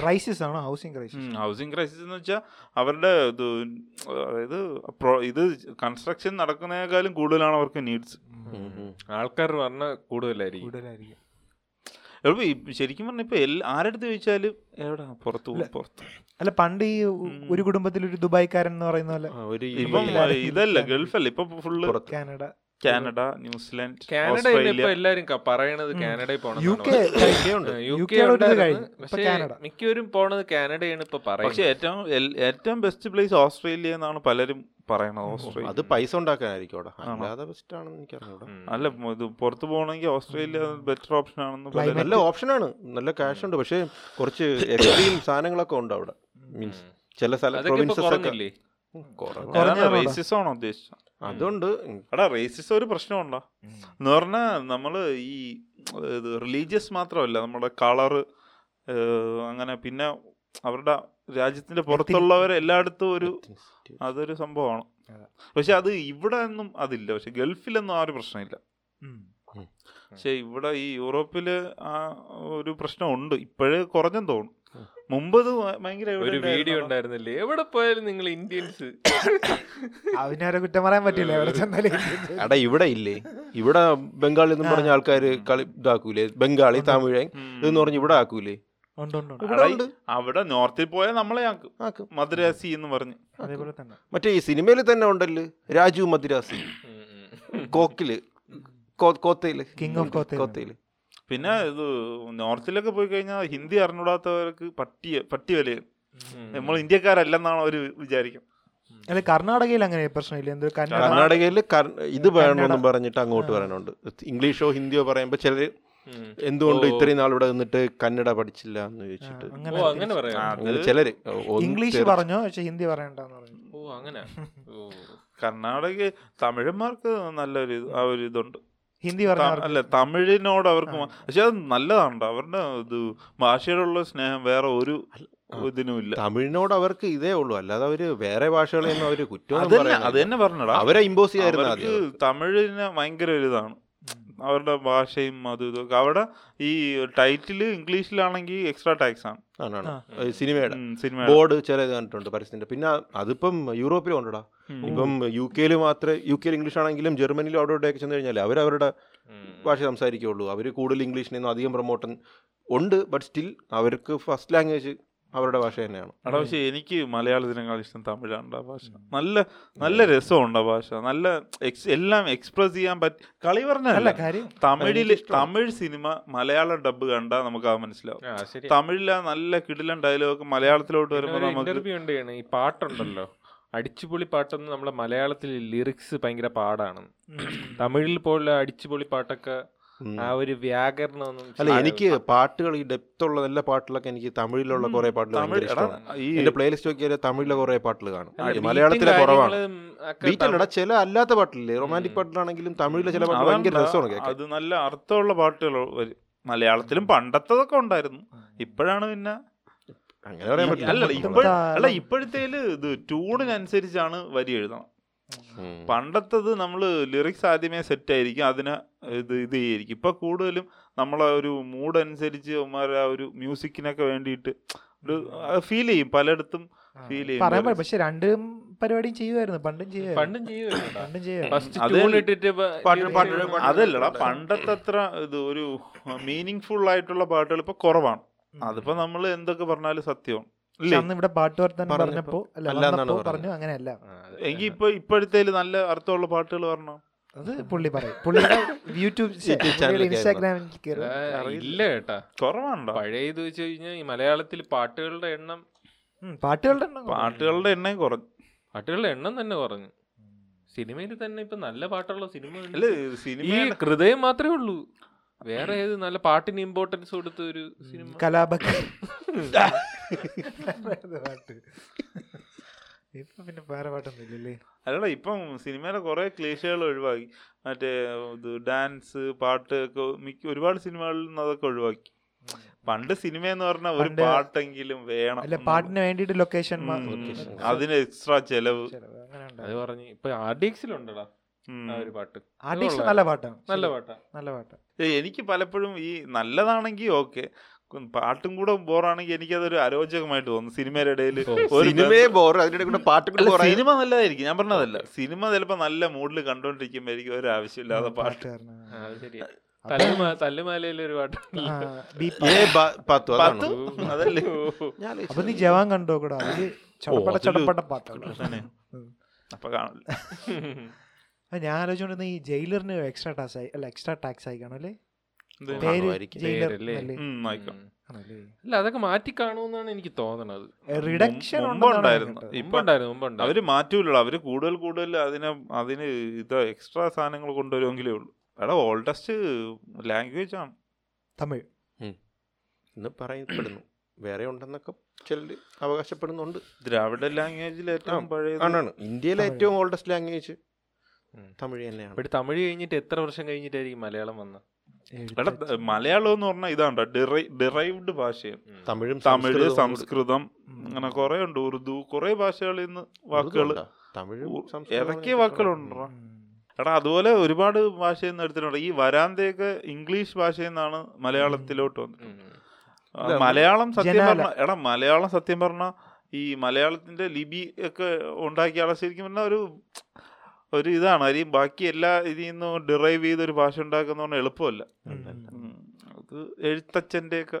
ക്രൈസിസ് ആണ്? ഹൗസിംഗ് ക്രൈസിസ് ഹൗസിംഗ് ക്രൈസിസ് എന്ന് വെച്ചാൽ അവരുടെ ഇത് അതായത് pro- ഇത് കൺസ്ട്രക്ഷൻ നടക്കുന്നതിനേക്കാളും കൂടുതലാണ് അവർക്ക് നീഡ്സ്. ആൾക്കാർ പറഞ്ഞ കൂടുതലായിരിക്കും. കൂടുതലായിരിക്കും. ഈ ശരിക്കും പറഞ്ഞ ഇപ്പൊ ആരെടുത്ത് ചോദിച്ചാലും എവിടെ? പുറത്ത് പോകും പുറത്ത്. അല്ല പണ്ട് ഈ ഒരു കുടുംബത്തിൽ ഒരു ദുബായ്ക്കാരൻ എന്ന് പറയുന്ന പോലെ ഇതല്ല ഗൾഫല്ല ഇപ്പൊ full Canada. Canada New Zealand Canada ഇപ്പൊ എല്ലാരും പറയണത് കാനഡയിൽ പോകണം യു കെ പക്ഷേ. മിക്കവരും പോണത് കാനഡയാണ് ഇപ്പൊ പക്ഷെ പറയുന്നത് ഏറ്റവും ഏറ്റവും ബെസ്റ്റ് പ്ലേസ് ഓസ്ട്രേലിയ എന്നാണ് പലരും പറയണത് ഓസ്ട്രേലിയ. അത് പൈസ ഉണ്ടാക്കാനായിരിക്കും അല്ലാതെ ബെസ്റ്റ് ആണെന്ന് എനിക്ക് അറിഞ്ഞൂടാ ഉം. അല്ല ഇത് പുറത്ത് പോകണമെങ്കിൽ ഓസ്ട്രേലിയ ബെറ്റർ ഓപ്ഷൻ ആണെന്ന് നല്ല ഓപ്ഷനാണ് നല്ല ക്യാഷ് ഉണ്ട്. പക്ഷേ കുറച്ച് എക്സ്ട്രീം സാധനങ്ങളൊക്കെ ഉണ്ട് അവിടെ. മീൻസ് ചില സ്ഥലം പ്രൊവിൻസസ് ഒക്കെ. ഉദ്ദേശിച്ചത്? അതുകൊണ്ട് എടാ റേസിസം ഒരു പ്രശ്നമുണ്ടോ എന്ന് പറഞ്ഞാൽ നമ്മൾ ഈ റിലീജിയസ് മാത്രമല്ല നമ്മുടെ കളറ് അങ്ങനെ പിന്നെ അവരുടെ രാജ്യത്തിന്റെ പുറത്തുള്ളവരെ എല്ലായിടത്തും ഒരു അതൊരു സംഭവമാണ്. പക്ഷെ അത് ഇവിടെ ഒന്നും അതില്ല. പക്ഷെ ഗൾഫിലൊന്നും ആ ഒരു പ്രശ്നമില്ല. പക്ഷെ ഇവിടെ ഈ യൂറോപ്പിൽ ആ ഒരു പ്രശ്നമുണ്ട്. ഇപ്പോഴേ കുറഞ്ഞെന്ന് തോന്നുന്നു. മുമ്പ് ഇത് ഭയങ്കര ഒരു വീഡിയോ ഉണ്ടായിരുന്നില്ലേ? എവിടെ പോയാലും നിങ്ങൾ ഇന്ത്യൻസ് അവനാരെ കുറ്റം പറയാൻ പറ്റില്ല എവിടെ ചെന്നാലും അടാ ഇവിടെ ഇല്ലേ? ഇവിടെ ബംഗാളി എന്ന് പറഞ്ഞ ആൾക്കാർ കളി ഇതാക്കൂലേ? ബംഗാളി തമിഴൻ എന്ന് ഇതെന്ന് പറഞ്ഞ് ഇവിടെ ആക്കൂലേ. അവിടെ നോർത്തിൽ പോയാൽ നമ്മളെ ആക്കും. മദ്രാസി എന്ന് പറഞ്ഞു. അതേപോലെ തന്നെ. മറ്റേ ഈ സിനിമയിൽ തന്നെ ഉണ്ടല്ലോ രാജു മദ്രാസി. കോക്കിൽ. കോത്തയിൽ. കിങ് ഓഫ് കോത്തയിൽ. പിന്നെ ഇത് നോർത്തിലൊക്കെ പോയി കഴിഞ്ഞാൽ ഹിന്ദി അറിഞ്ഞൂടാത്തവർക്ക് പട്ടിയ പട്ടി വിലയും നമ്മൾ ഇന്ത്യക്കാരല്ലെന്നാണ് അവർ വിചാരിക്കും. അല്ല കർണാടകയിൽ അങ്ങനെ പ്രശ്നമില്ല? എന്ത് കർണാടകയിൽ ഇത് വേണമെന്നും പറഞ്ഞിട്ട് അങ്ങോട്ട് വരാനുണ്ട്. ഇംഗ്ലീഷോ ഹിന്ദിയോ പറയുമ്പോൾ ചിലർ എന്തുകൊണ്ട്. ഇത്രയും നാൾ ഇവിടെ നിന്നിട്ട് കന്നഡ പഠിച്ചില്ല എന്ന് ചോദിച്ചിട്ട്. ഓ അങ്ങനെ ചിലര്. ഇംഗ്ലീഷ് പറഞ്ഞോ പക്ഷെ ഹിന്ദി പറയണ്ടെന്ന് പറഞ്ഞു ഓ അങ്ങനെ. കർണാടക തമിഴന്മാർക്ക് നല്ലൊരു ആ ഒരു ഇതുണ്ട്. ഹിന്ദി പറഞ്ഞു അല്ല തമിഴിനോട് അവർക്ക്. പക്ഷെ അത് നല്ലതാണ് അവരുടെ ഇത് ഭാഷയോടുള്ള സ്നേഹം വേറെ ഒരു ഇതിനുമില്ല. ഇതിനും തമിഴിനോട് അവർക്ക് ഇതേ ഉള്ളൂ. അല്ലാതെ അവർ വേറെ ഭാഷകളെയൊന്നും അവർ കുറ്റം അതന്നെ അത് തന്നെ പറഞ്ഞടാ. അവരെ ഇമ്പോസ് ചെയ്യായിരുന്നു ആദ്യം. തമിഴിന് ഭയങ്കര ഒരു ഇതാണ്. അവരുടെ ഭാഷയും അതും ഇതൊക്കെ അവിടെ ഈ ടൈറ്റിൽ ഇംഗ്ലീഷിലാണെങ്കിൽ എക്സ്ട്രാ ടാക്സ് ആണ്. സിനിമയുടെ. സിനിമ ബോർഡ് ചില ഇത് കണ്ടിട്ടുണ്ട് പരസ്യത്തിന്റെ. പിന്നെ അതിപ്പം യൂറോപ്പിലും ഉണ്ടടാ? ഇപ്പം യു കെയിൽ മാത്രമേ യു കെയിൽ ഇംഗ്ലീഷ് ആണെങ്കിലും ജർമ്മനിയിലും അവിടെ ഇവിടെയൊക്കെ ചെന്ന് കഴിഞ്ഞാൽ അവർ അവരുടെ ഭാഷ സംസാരിക്കുകയുള്ളൂ അവർ കൂടുതൽ ഇംഗ്ലീഷിനൊന്നും അധികം പ്രൊമോട്ടൻ ഉണ്ട് ബട്ട് സ്റ്റിൽ അവർക്ക് ഫസ്റ്റ് ലാംഗ്വേജ് അവരുടെ ഭാഷ തന്നെയാണ്. എടാ പക്ഷേ എനിക്ക് മലയാളത്തിനേക്കാൾ ഇഷ്ടം തമിഴാണ് ആ ഭാഷ നല്ല നല്ല രസമുണ്ട് ആ ഭാഷ. നല്ല എക്സ് എല്ലാം എക്സ്പ്രസ് ചെയ്യാൻ പറ്റി കളി അല്ല പറഞ്ഞല്ല കാര്യം തമിഴിൽ തമിഴ് സിനിമ മലയാളം ഡബ് കണ്ടാൽ നമുക്ക് അത് മനസ്സിലാവും. ആ തമിഴിലെ നല്ല കിടിലൻ ഡയലോഗ് മലയാളത്തിലോട്ട് വരുമ്പോൾ നമുക്ക്. ഈ പാട്ടുണ്ടല്ലോ. അടിച്ചുപൊളി പാട്ടൊന്നും നമ്മളെ മലയാളത്തിൽ ലിറിക്സ് ഭയങ്കര പാടാണ്. തമിഴിൽ പോലുള്ള അടിച്ചുപൊളി പാട്ടൊക്കെ. ആ ഒരു വ്യാകരണമൊന്നും അല്ല എനിക്ക് പാട്ടുകൾ ഈ ഡെപ്ത് ഉള്ള എല്ലാ പാട്ടുകളൊക്കെ എനിക്ക് തമിഴിലുള്ള കുറെ പാട്ടുകൾ ഭയങ്കര ഇഷ്ടമാണ്. ഈ എന്റെ പ്ലേലിസ്റ്റ് നോക്കിയാൽ തമിഴിലെ കുറെ പാട്ടുകൾ കാണും. മലയാളത്തിലെ കുറവാണ്. ബീറ്റ് അല്ലടാ ചില അല്ലാത്ത പാട്ടില്ലേ? റൊമാന്റിക് പാട്ടിലാണെങ്കിലും തമിഴിലെ ചില പാട്ടുകൾ ഭയങ്കര രസമാണ് കേൾക്കാൻ. അത് നല്ല അർത്ഥമുള്ള പാട്ടുകൾ വരും മലയാളത്തിലും പണ്ടത്തതൊക്കെ ഉണ്ടായിരുന്നു. ഇപ്പോഴാണ് പിന്നെ അങ്ങനെ പറയാൻ പറ്റില്ല. അല്ല. ഇപ്പോഴത്തേൽ ഇത് ട്യൂണിനനുസരിച്ചാണ് വരി എഴുതണം. പണ്ടത്തത് നമ്മൾ ലിറിക്സ് ആദ്യമേ സെറ്റ് ആയിരിക്കും അതിന് ഇത് ഇത് ചെയ്യായിരിക്കും ഇപ്പം കൂടുതലും നമ്മളെ ഒരു മൂഡ് അനുസരിച്ച് അവന്മാരെ ആ ഒരു മ്യൂസിക്കിനൊക്കെ വേണ്ടിയിട്ട് ഒരു ഫീൽ ചെയ്യും പലയിടത്തും ഫീൽ ചെയ്യും. പക്ഷെ രണ്ടും പരിപാടിയും ചെയ്യുമായിരുന്നു പണ്ടും പണ്ടും ചെയ്യുമായിരുന്നു അതല്ലടാ പണ്ടത്തെ അത്ര ഇത് ഒരു മീനിങ് ഫുൾ ആയിട്ടുള്ള പാട്ടുകൾ ഇപ്പൊ കുറവാണ്. അതിപ്പോ നമ്മൾ എന്തൊക്കെ പറഞ്ഞാലും സത്യമാണ്. അന്ന് ഇവിടെ പാട്ട് വർത്തനം പറഞ്ഞപ്പോ അല്ല. പറഞ്ഞു അങ്ങനെയല്ല. എനിക്ക് ഇപ്പൊ ഇപ്പോഴത്തെ നല്ല അർത്ഥമുള്ള പാട്ടുകൾ പറഞ്ഞോ? അത് പുള്ളി പറയും. പുള്ളിയുടെ യൂട്യൂബ് ഇൻസ്റ്റാഗ്രാമിൽ ഇല്ല കേട്ടാ കുറവാണോ പഴയ ഇത് വെച്ച് കഴിഞ്ഞാൽ ഈ മലയാളത്തിൽ പാട്ടുകളുടെ എണ്ണം പാട്ടുകളുടെ എണ്ണം കുറഞ്ഞു. പാട്ടുകളുടെ എണ്ണം കുറഞ്ഞു പാട്ടുകളുടെ എണ്ണം തന്നെ കുറഞ്ഞു. സിനിമയിൽ തന്നെ ഇപ്പൊ നല്ല പാട്ടുള്ള സിനിമ. അല്ല ഈ സിനിമ ഹൃദയം മാത്രമേ ഉള്ളൂ. വേറെ ഏത് നല്ല പാട്ടിന് ഇമ്പോർട്ടൻസ് കൊടുത്ത ഒരു സിനിമ? കലാപക്ക പാട്ട്. ഇപ്പൊ പിന്നെ വേറെ പാട്ടൊന്നും ഇല്ലല്ലേ? അല്ലടാ ഇപ്പം സിനിമയിലെ കുറെ ക്ലേശകൾ ഒഴിവാക്കി. മറ്റേ ഇത് ഡാൻസ് പാട്ട് ഒക്കെ മിക്ക ഒരുപാട് സിനിമകളിൽ നിന്ന് അതൊക്കെ ഒഴിവാക്കി. പണ്ട് സിനിമ എന്ന് പറഞ്ഞാൽ ഒരു പാട്ടെങ്കിലും വേണം അല്ല പാട്ടിന് വേണ്ടിട്ട് ലൊക്കേഷൻ. അതിന് എക്സ്ട്രാ ചെലവ്. അങ്ങനെ അത് പറഞ്ഞു ഇപ്പൊ ഒരു പാട്ട്. നല്ല പാട്ടാണ് നല്ല. പാട്ടാ. നല്ല പാട്ടാ. എനിക്ക് പലപ്പോഴും ഈ നല്ലതാണെങ്കിൽ ഓക്കെ. പാട്ടും കൂടെ ബോറാണെങ്കിൽ എനിക്കതൊരു അരോചകമായിട്ട് തോന്നുന്നു. സിനിമയുടെ ഇടയിൽ ഒരു സിനിമയെ ബോർ അതിനിടെ കൂടെ പാട്ടുകൾ കൂടെ സിനിമ നല്ലതായിരിക്കും ഞാൻ പറഞ്ഞതല്ല. സിനിമ ചിലപ്പോൾ നല്ല മൂഡിൽ കണ്ടോണ്ടിരിക്കുമ്പോഴേക്കും ഒരു ആവശ്യമില്ലാതെ പാട്ട്. പാട്ട് അതല്ലേ? അപ്പൊ നീ ജവാൻ കണ്ടോ കൂടാ അതിൽ ചടപ്പട അതിൽ ചടപ്പട പാട്ടാണ്. അപ്പൊ കാണില്ല അത് ഞാൻ ആലോചിച്ചോണ്ടിരുന്ന ഈ ജയിലറിന് എക്സ്ട്രാ ടാക്സ് ആയി അല്ല എക്സ്ട്രാ ടാക്സ് ആയി അല്ലേ? അതൊക്കെ മാറ്റി കാണുമെന്നാണ് എനിക്ക് തോന്നണത്. റിഡക്ഷൻ അവർ മാറ്റൂല അവർ കൂടുതൽ കൂടുതൽ അതിനെ അതിന് ഇത് എക്സ്ട്രാ സാധനങ്ങൾ കൊണ്ടുവരുമെങ്കിലേ ഉള്ളൂ. എടാ ഓൾഡസ്റ്റ് ലാംഗ്വേജ് ആണ്. തമിഴ്. എന്ന് പറയപ്പെടുന്നു. വേറെ ഉണ്ടെന്നൊക്കെ ചിലർ അവകാശപ്പെടുന്നുണ്ട്. ദ്രാവിഡ ലാംഗ്വേജിൽ ഏറ്റവും പഴയ ഇന്ത്യയിലെ ഏറ്റവും ഓൾഡസ്റ്റ് ലാംഗ്വേജ്. തമിഴ് തന്നെയാണ്. തമിഴ് കഴിഞ്ഞിട്ട് എത്ര വർഷം കഴിഞ്ഞിട്ടായിരിക്കും മലയാളം വന്നത്? മലയാളം എന്ന് പറഞ്ഞാൽ ഇതാണ് ഡിറൈവ്ഡ് ഭാഷയാണ് തമിഴും തമിഴ് സംസ്കൃതം അങ്ങനെ കുറെ ഉണ്ട്. ഉറുദു കുറെ ഭാഷകളിൽ നിന്ന് വാക്കുകൾ തമിഴ് ഏതൊക്കെ വാക്കുകളുണ്ടോ എടാ അതുപോലെ ഒരുപാട് ഭാഷയിൽ നിന്ന് എടുത്തിട്ടുണ്ട്. ഈ വരാന്തയൊക്കെ ഇംഗ്ലീഷ് ഭാഷയിൽ നിന്നാണ് മലയാളത്തിലോട്ട് വന്നത് ആ, മലയാളം സത്യം. പറഞ്ഞ എടാ മലയാളം സത്യം പറഞ്ഞ ഈ മലയാളത്തിന്റെ ലിപി ഒക്കെ ഉണ്ടാക്കിയ ആളെ ശരിക്കും പറഞ്ഞാൽ ഒരു ഒരു ഇതാണ്. അരി ബാക്കി എല്ലാ ഇതിൽ നിന്നും ഡിറൈവ് ചെയ്ത് ഒരു ഭാഷ ഉണ്ടാക്കുന്ന പറഞ്ഞാൽ എളുപ്പമല്ല. അത് എഴുത്തച്ഛന്റെ ഒക്കെ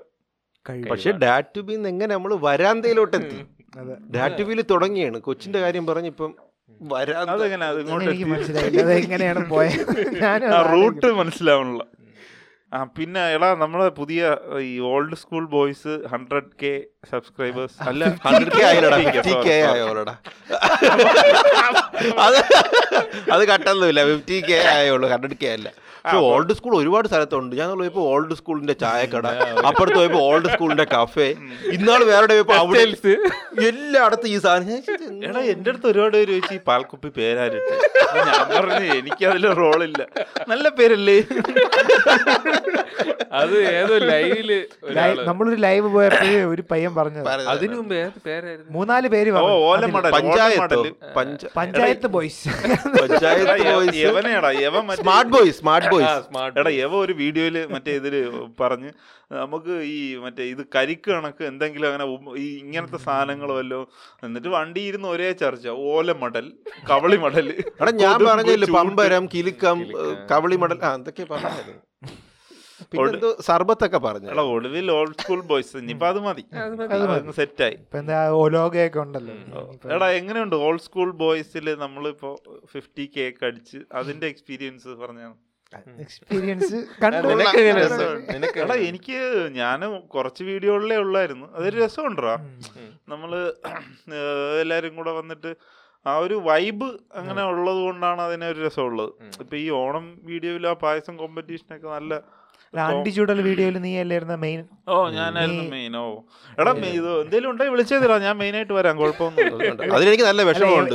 പക്ഷെ ഡാറ്റുബിൽ നിന്ന് എങ്ങനെ നമ്മൾ വരാന്തയിലോട്ട് എത്തി അതെ. ഡാറ്റുബിയിൽ തുടങ്ങിയാണ്. കൊച്ചിന്റെ കാര്യം പറഞ്ഞിപ്പം വരാന്ത അതെങ്ങനെ? അത് ഇങ്ങോട്ട്? മനസ്സിലായില്ല. അത് പോയത് ഞാൻ റൂട്ട് മനസ്സിലാവണില്ല ആ പിന്നെ എടാ നമ്മളെ പുതിയ ഈ old school boys hundred K subscribers അല്ല ഹൺഡ്രഡ് കെ ആയോടാ 50K, fifty sorry, K sorry. ആയോളടാ അത് അത് കട്ടൊന്നുമില്ല ഫിഫ്റ്റി കെ ആയുള്ളൂ ഹൺഡ്രഡ് കെ അല്ല. പക്ഷെ ഓൾഡ് സ്കൂൾ ഒരുപാട് സ്ഥലത്തുണ്ട്. ഞാൻ പോയപ്പോ ഓൾഡ് സ്കൂളിന്റെ ചായക്കട അപ്പുറത്ത് പോയപ്പോ ഓൾഡ് സ്കൂളിന്റെ കഫേ ഇന്നാൾ വേറെ പോയപ്പോ അവിടെ എല്ലായിടത്തും ഈ സാധനം. എടാ എന്റെ അടുത്ത് ഒരുപാട് പേര് ചോദിച്ചു ഈ പാൽക്കുപ്പി പേരാരിട്ട് ഞാൻ പറഞ്ഞു എനിക്ക് അതിൽ റോളില്ല നല്ല പേരല്ലേ? അത് ഏതോ ലൈവിൽ ലൈവ് നമ്മളൊരു ലൈവ് പോയപ്പോഴേ ഒരു പയ്യൻ പറഞ്ഞത്. പറഞ്ഞത്. അതിനു മുമ്പ് പേരായിരുന്നു? മൂന്നാൽ പേര് പറഞ്ഞു. അതിൽ പഞ്ചായത്തോ panchayat boys panchayat boys smart boys smart boys എടാ എവ ഒരു വീഡിയോയിൽ മറ്റേ ഇതിൽ പറഞ്ഞ് നമുക്ക് ഈ മറ്റേ ഇത് കരിക്ക് കണക്ക് എന്തെങ്കിലും അങ്ങനെ ഈ ഇങ്ങനത്തെ സാധനങ്ങൾ വല്ലോ എന്നിട്ട് വണ്ടി ഇരുന്ന് ഒരേ ചർച്ച. ഓല മടൽ കവളി മടൽ എടാ ഞാൻ പറഞ്ഞില്ല. പമ്പരം കിലുക്കം. കവളി മടൽ. ആ എന്തൊക്കെ പറഞ്ഞായിരുന്നു സർബത്തൊക്കെ പറഞ്ഞു എടാ ഒടുവിൽ ഓൾഡ് സ്കൂൾ ബോയ്സ് ഇനിയിപ്പോ അത് മതി. സെറ്റായി ഉണ്ടല്ലോ. ഇപ്പൊ എടാ എങ്ങനെയുണ്ട് ഓൾഡ് സ്കൂൾ ബോയ്സിൽ നമ്മളിപ്പോ ഫിഫ്റ്റി കേക്ക് അടിച്ച് അതിന്റെ എക്സ്പീരിയൻസ് പറഞ്ഞാണ് എക്സ്പീരിയൻസ് എടാ എനിക്ക് ഞാൻ കുറച്ച് വീഡിയോകളിലേ ഉള്ളായിരുന്നു. അതൊരു രസമുണ്ടോ നമ്മൾ എല്ലാരും കൂടെ വന്നിട്ട് ആ ഒരു വൈബ് അങ്ങനെ ഉള്ളത് കൊണ്ടാണ് അതിനൊരു ഒരു രസമുള്ളത് ഇപ്പൊ ഈ ഓണം വീഡിയോയിൽ ആ പായസം കോമ്പറ്റീഷനൊക്കെ നല്ല അണ്ടി വീഡിയോയിൽ നീ അല്ലായിരുന്ന മെയിൻ ഓ ഞാനായിരുന്നു മെയിൻ ഓ. എടാ ഇത് എന്തേലും ഉണ്ടെങ്കിൽ വിളിച്ചേതിരാ ഞാൻ മെയിൻ ആയിട്ട് വരാം കുഴപ്പമൊന്നുമില്ല. അതിലെനിക്ക് നല്ല വിഷമമുണ്ട്.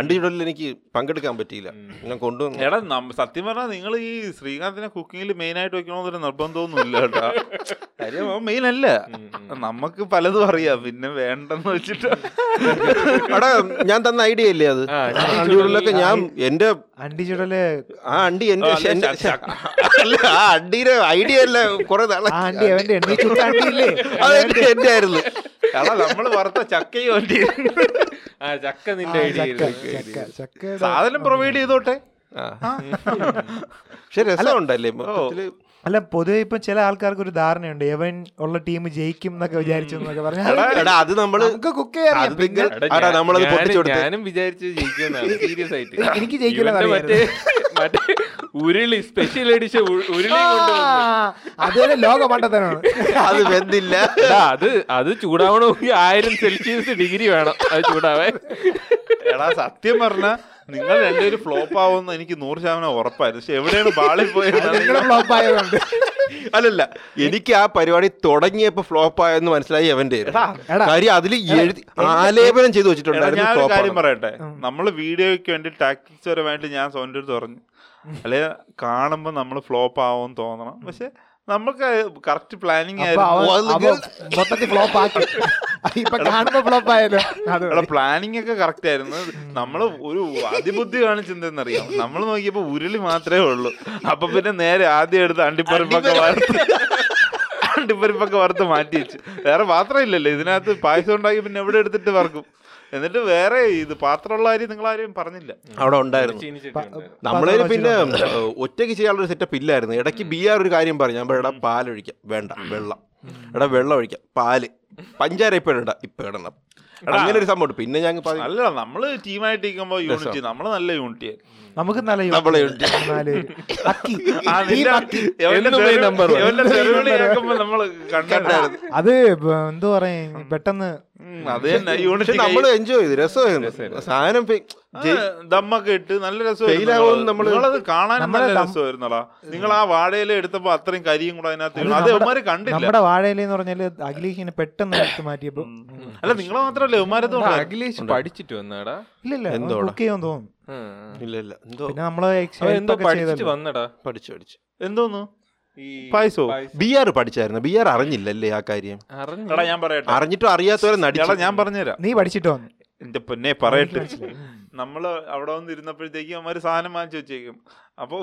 അണ്ടി എനിക്ക് പങ്കെടുക്കാൻ പറ്റിയില്ല. ഞാൻ കൊണ്ടുവന്നു. എടാ സത്യം പറഞ്ഞാൽ നിങ്ങൾ ഈ ശ്രീകാന്തിനെ കുക്കിങ്ങിൽ മെയിൻ ആയിട്ട് വെക്കണമെന്നൊരു നിർബന്ധമൊന്നും ഇല്ല കേട്ടാ. കാര്യം മെയിൻ അല്ല. നമുക്ക് പലതും അറിയാം. പിന്നെ വേണ്ടെന്ന് വെച്ചിട്ട്. എടാ ഞാൻ തന്ന ഐഡിയ ഇല്ലേ അത്? ആ, ഞാൻ എന്റെ അണ്ടി ആ അണ്ടി എന്റെ ആ, അല്ല, ആ അണ്ടിയുടെ ഐഡിയ അല്ല കുറെ ആണ്ടി അവന്റെ എണ്ണി എന്റെ ആയിരുന്നു. എടാ നമ്മൾ വറുത്ത ചക്കയും വണ്ടി ആ ചക്ക നിന്റെ ഐഡിയ ചക്ക ചക്ക ചക്ക സാധനം പ്രൊവൈഡ് ചെയ്തോട്ടെ? ആ. പക്ഷെ രസമുണ്ടല്ലേ? അല്ല പൊതുവെ ഇപ്പൊ ചില ആൾക്കാർക്ക് ഒരു ധാരണയുണ്ട്. എവൻ ഉള്ള ടീം ജയിക്കും എന്നൊക്കെ വിചാരിച്ചു എന്നൊക്കെ പറഞ്ഞാൽ എടാ അത് നമ്മൾ നമുക്ക് കുക്ക് ഞാനും വിചാരിച്ചു സീരിയസ് ആയിട്ട്. എനിക്ക് ജയിക്കില്ല ഉരുളി സ്പെഷ്യൽ എഡിഷൻ ഉരുളി കൊണ്ടുവന്നു. അതുപോലെ ലോക മണ്ടത്തനാണ് അത് വെന്തില്ല. അത് അത് ചൂടാവണമെങ്കിൽ ആയിരം സെൽഷ്യസ് ഡിഗ്രി വേണം. അത് ചൂടാവേ. എടാ സത്യം പറഞ്ഞ നിങ്ങൾ രണ്ടുപേരും ഫ്ലോപ്പ് ആവുമെന്ന് എനിക്ക് നൂറ് ശതമാനം ഉറപ്പായിരുന്നു. പക്ഷെ എവിടെയാണ് ബാളിൽ പോയത് അല്ലല്ല എനിക്ക് ആ പരിപാടി തുടങ്ങിയപ്പോ ഫ്ലോപ്പ് ആയെന്ന് മനസ്സിലായി അവന്റെ. കാര്യം അതിൽ എഴുതി ആലേപനം ചെയ്തു വെച്ചിട്ടുണ്ട്. വെച്ചിട്ടുണ്ടായിരുന്നു കാര്യം. പറയട്ടെ? നമ്മൾ വീഡിയോയ്ക്ക് വേണ്ടി ടാക്ടിക്സ് പരമായിട്ട് ഞാൻ സോന്റെ അടുത്ത് പറഞ്ഞു. അല്ലെ കാണുമ്പോ നമ്മൾ ഫ്ലോപ്പ് ആവുമെന്ന് തോന്നണം. പക്ഷെ നമുക്ക് കറക്റ്റ് പ്ലാനിങ് ആയിരുന്നു. മൊത്തത്തിൽ ഫ്ലോപ്പ് ആക്കി. ഇപ്പൊ കാണുമ്പോ ഫ്ലോപ്പ് പ്ലാനിങ് ഒക്കെ കറക്റ്റ് ആയിരുന്നു. നമ്മൾ ഒരു അതിബുദ്ധി കാണിച്ചെന്തെന്നറിയാം നമ്മൾ നോക്കിയപ്പോ ഉരുളി മാത്രമേ ഉള്ളൂ. അപ്പൊ പിന്നെ നേരെ ആദ്യം എടുത്ത് അണ്ടിപ്പരിപ്പൊക്കെ വറുത്ത് അണ്ടിപ്പരിപ്പൊക്കെ വറുത്ത് മാറ്റി വെച്ചു. വേറെ പാത്രം ഇല്ലല്ലോ. ഇതിനകത്ത് പായസം ഉണ്ടാക്കി പിന്നെ എവിടെ എടുത്തിട്ട് വറക്കും? എന്നിട്ട് വേറെ ഇത് പാത്രമുള്ള കാര്യം നിങ്ങൾ ആരും പറഞ്ഞില്ല. അവിടെ ഉണ്ടായിരുന്നു. നമ്മൾ നമ്മളതിൽ പിന്നെ ഒറ്റയ്ക്ക് ചെയ്യാനുള്ള സെറ്റപ്പ് ഇല്ലായിരുന്നു. ഇടയ്ക്ക് ബി ആർ ഒരു കാര്യം പറഞ്ഞു. ഞാൻ എടാ പാലൊഴിക്കാം വേണ്ട വെള്ളം. എടാ വെള്ളം ഒഴിക്കാം. പാൽ. പഞ്ചാര ഇപ്പൊ ഇടണ്ട ഇപ്പൊ ഇടണം. അങ്ങനെ ഒരു സംഭവം പിന്നെ ഞങ്ങൾ അല്ല നമ്മൾ ടീമായിട്ട് ഇരിക്കുമ്പോ യൂണിറ്റി നമ്മൾ നല്ല യൂണിറ്റി നമുക്ക് അത് എന്തോ എന്തു പറയും? പെട്ടെന്ന് അത് തന്നെ. യൂണിറ്റി നമ്മൾ എൻജോയ് ചെയ്തു. രസമായിരുന്നു. സാധനം ദമ്മൊക്കെ ഇട്ട് നല്ല രസമായിരുന്നു നിങ്ങളത് കാണാൻ നല്ല രസമായിരുന്നടാ. നിങ്ങൾ ആ വാഴയില എടുത്തപ്പോ അത്രയും കരിയും കൂടെ അതിനകത്ത്. അത് നമ്മുടെ- അവന്മാര് കണ്ടില്ല നമ്മുടെ വാഴയില എന്ന് പറഞ്ഞാൽ അഖിലേഷിനെ പെട്ടെന്ന് എടുത്ത് മാറ്റിയപ്പോ അല്ല നിങ്ങളെ മാത്രല്ലേ അവന്മാരതും എടാ, അഖിലേഷ് പഠിച്ചിട്ട് വന്നാടാ ഇല്ല ഇല്ല കുക്ക് ചെയ്യാൻ തോന്നും ഇല്ല ഇല്ല എന്തോ പിന്നെ നമ്മൾ എന്തോ ഒക്കെ പഠിച്ചിട്ട് ചെയ്തല്ലോ. വന്നടാ. പഠിച്ചു പഠിച്ചു. എന്തോന്നു? ഈ പായസോ? പായസം. ബി ആർ പഠിച്ചായിരുന്നു. ബി ആർ അറിഞ്ഞില്ലല്ലേ ആ കാര്യം. ഞാൻ പറയട്ടെ. അറിഞ്ഞിട്ടും അറിയാത്തവരെ നടിച്ചാ ഞാൻ പറഞ്ഞുതരാം. നീ പഠിച്ചിട്ട്? എന്റെ പൊന്നെ പറയട്ടെ. നമ്മൾ അവിടെ വന്ന് ഇരുന്നപ്പോഴത്തേക്കും അവന്മാര് സാധനം വാങ്ങിച്ചു വെച്ചേക്കും. അപ്പൊ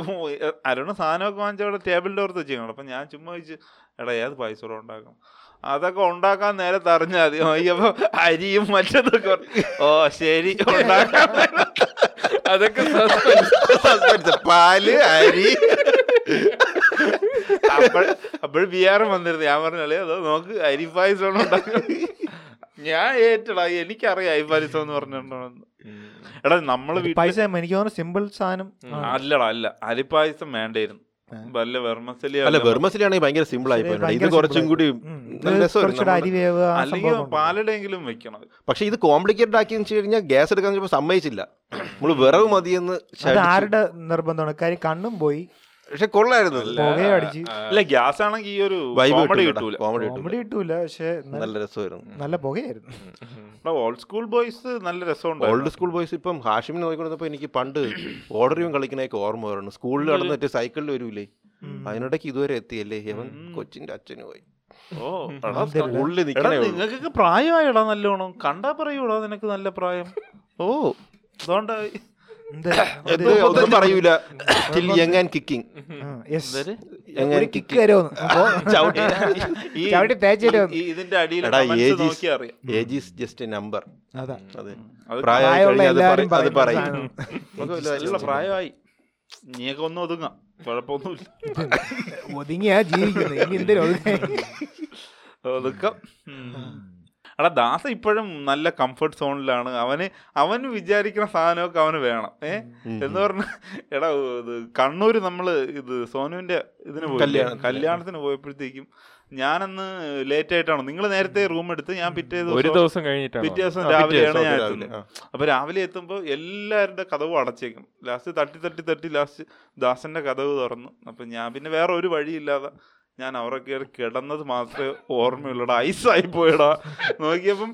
അരുണ് സാധനമൊക്കെ വാങ്ങിച്ച അവിടെ ടേബിളിന്റെ ഓർത്ത് വെച്ചേക്കണം. അപ്പൊ ഞാൻ ചുമ്മാ ചോദിച്ചു എടാ ഏത് പൈസ ഉണ്ടാക്കും? അതൊക്കെ ഉണ്ടാക്കാൻ നേരത്തെ അറിഞ്ഞാൽ മതി. അയ്യപ്പോ അരിയും മറ്റതൊക്കെ ഓ ശരി ഉണ്ടാക്കാൻ അതൊക്കെ. പാൽ അരി. അപ്പോൾ ബി ആർ വന്നിരുന്നു. ഞാൻ പറഞ്ഞാലേ അതോ നമുക്ക് അരിപ്പായസം ഞാൻ ഏറ്റടാ എനിക്കറിയാം അരി പായസം എന്ന് പറഞ്ഞിട്ടുണ്ടോ എടാ നമ്മൾ വീട്ടിൽ പൈസ എനിക്ക് തോന്നുന്നു സിമ്പിൾ സാധനം. അല്ലടാ അല്ല. അരിപ്പായസം വേണ്ടായിരുന്നു. വല്ല വെർമസലി അല്ല വെർമസിലാണെങ്കിൽ ഭയങ്കര സിമ്പിൾ ആയി പോയി ഇത് കുറച്ചും കൂടി അല്ലെങ്കിൽ പാലടെങ്കിലും വെക്കണം. പക്ഷെ ഇത് കോംപ്ലിക്കേറ്റഡ് ആക്കി വെച്ച് കഴിഞ്ഞാൽ ഗ്യാസ് എടുക്കാൻ സമ്മതിച്ചില്ല. നമ്മൾ വിറവ് മതിയെന്ന് ആരുടെ നിർബന്ധമാണ്? കാര്യം കണ്ണും പോയി. പക്ഷെ കൊള്ളായിരുന്നു. അല്ല ഗ്യാസ് ആണെങ്കിൽ ഈ ഒരു കോമഡി കിട്ടൂല. കോമഡി കിട്ടൂല. പക്ഷെ നല്ല- രസമായിരുന്നു. നല്ല പുകയായിരുന്നു. ഓൾഡ് സ്കൂൾ ബോയ്സ് നല്ല രസമുണ്ട് ഓൾഡ് സ്കൂൾ ബോയ്സ് ഇപ്പം ഹാഷിമിനെ നോക്കിക്കൊണ്ടപ്പോ എനിക്ക് പണ്ട് ഓർഡറിയും കളിക്കണേക്ക് ഓർമ്മ വരുന്നു. സ്കൂളിൽ നടന്നിട്ട് സൈക്കിളിൽ വരൂലേ? അതിനിടയ്ക്ക് ഇതുവരെ എത്തിയല്ലേ? അവൻ കൊച്ചിന്റെ അച്ഛന് പോയി. നിങ്ങൾക്കൊക്കെ പ്രായമായിടാ നല്ലോണം. കണ്ടാ പറയൂടാ നിനക്ക് നല്ല പ്രായം. ഓ. അതുകൊണ്ട് എന്ത്? ഇത് ഒന്നും പറയൂല. യങ് ഒരു കിക്ക് ഇതിന്റെ അടിയിൽ നമ്പർ അതാ. അതെ പ്രായമായി. നീയൊക്കെ ഒന്ന് ഒതുങ്ങാം. കുഴപ്പമൊന്നുമില്ല. ഒതുങ്ങിയാ ജീവിക്കുന്നത്. ഇനി എന്തിനും ഒതുങ്ങി ഒതുക്കം. എടാ ദാസ ഇപ്പോഴും നല്ല കംഫർട്ട് സോണിലാണ് അവന് അവന് വിചാരിക്കുന്ന സാധനമൊക്കെ അവന് വേണം. ഏ? എന്ന് പറഞ്ഞ എടാ ഇത് കണ്ണൂര് നമ്മൾ ഇത് സോനുവിന്റെ ഇതിന് പോയി കല്യാണത്തിന്. പോയപ്പോഴത്തേക്കും ഞാനന്ന് ലേറ്റ് ആയിട്ടാണ് നിങ്ങൾ നേരത്തെ റൂം എടുത്ത് ഞാൻ പിറ്റേ ഒരു ദിവസം കഴിഞ്ഞിട്ട് കഴിഞ്ഞിട്ടാണ്? പിറ്റേ ദിവസം രാവിലെയാണ് ദിവസം. ഞാൻ രാവിലെ, എത്തുന്നത്. അപ്പൊ രാവിലെ എത്തുമ്പോൾ എല്ലാവരുടെ കഥവും അടച്ചേക്കും. ലാസ്റ്റ് തട്ടി തട്ടി തട്ടി ലാസ്റ്റ് ദാസന്റെ കഥവ് തുറന്നു. അപ്പൊ ഞാൻ പിന്നെ വേറെ ഒരു വഴിയില്ലാതെ ഞാൻ അവരെ കയറി കിടന്നത് മാത്രമേ ഓർമ്മയുള്ളൂടാ. ഐസായി പോയടാ. നോക്കിയപ്പം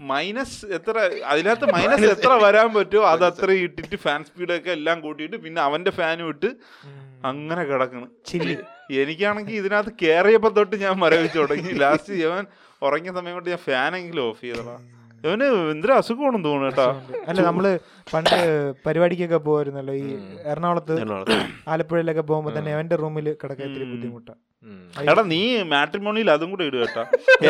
മൈനസ് എത്ര അതിനകത്ത് മൈനസ് എത്ര വരാൻ പറ്റുമോ അത് അത്ര ഇട്ടിട്ട് ഫാൻ സ്പീഡൊക്കെ എല്ലാം കൂട്ടിയിട്ട് പിന്നെ അവന്റെ ഫാനും ഇട്ട് അങ്ങനെ കിടക്കണം ചില്ലി. എനിക്കാണെങ്കിൽ ഇതിനകത്ത് കയറിയപ്പോ തൊട്ട് ഞാൻ മരവിച്ചു തുടങ്ങി. ലാസ്റ്റ് ഇവൻ ഉറങ്ങിയ സമയം കൊണ്ട് ഞാൻ ഫാനെങ്കിലും ഓഫ് ചെയ്തടാ ഇവന് എന്തൊരു അസുഖമാണെന്ന് തോന്നുന്നു കേട്ടാ. അല്ല നമ്മൾ പണ്ട് പരിപാടിക്കൊക്കെ പോകുമായിരുന്നല്ലോ ഈ എറണാകുളത്ത്. ആലപ്പുഴയിലൊക്കെ പോകുമ്പോ തന്നെ അവന്റെ റൂമിൽ കിടക്കാൻ ഇത്തിരി ബുദ്ധിമുട്ടാണ് എടാ നീ മാട്രിമോണിയിൽ അതും കൂടെ ഇടുക കേട്ടാ.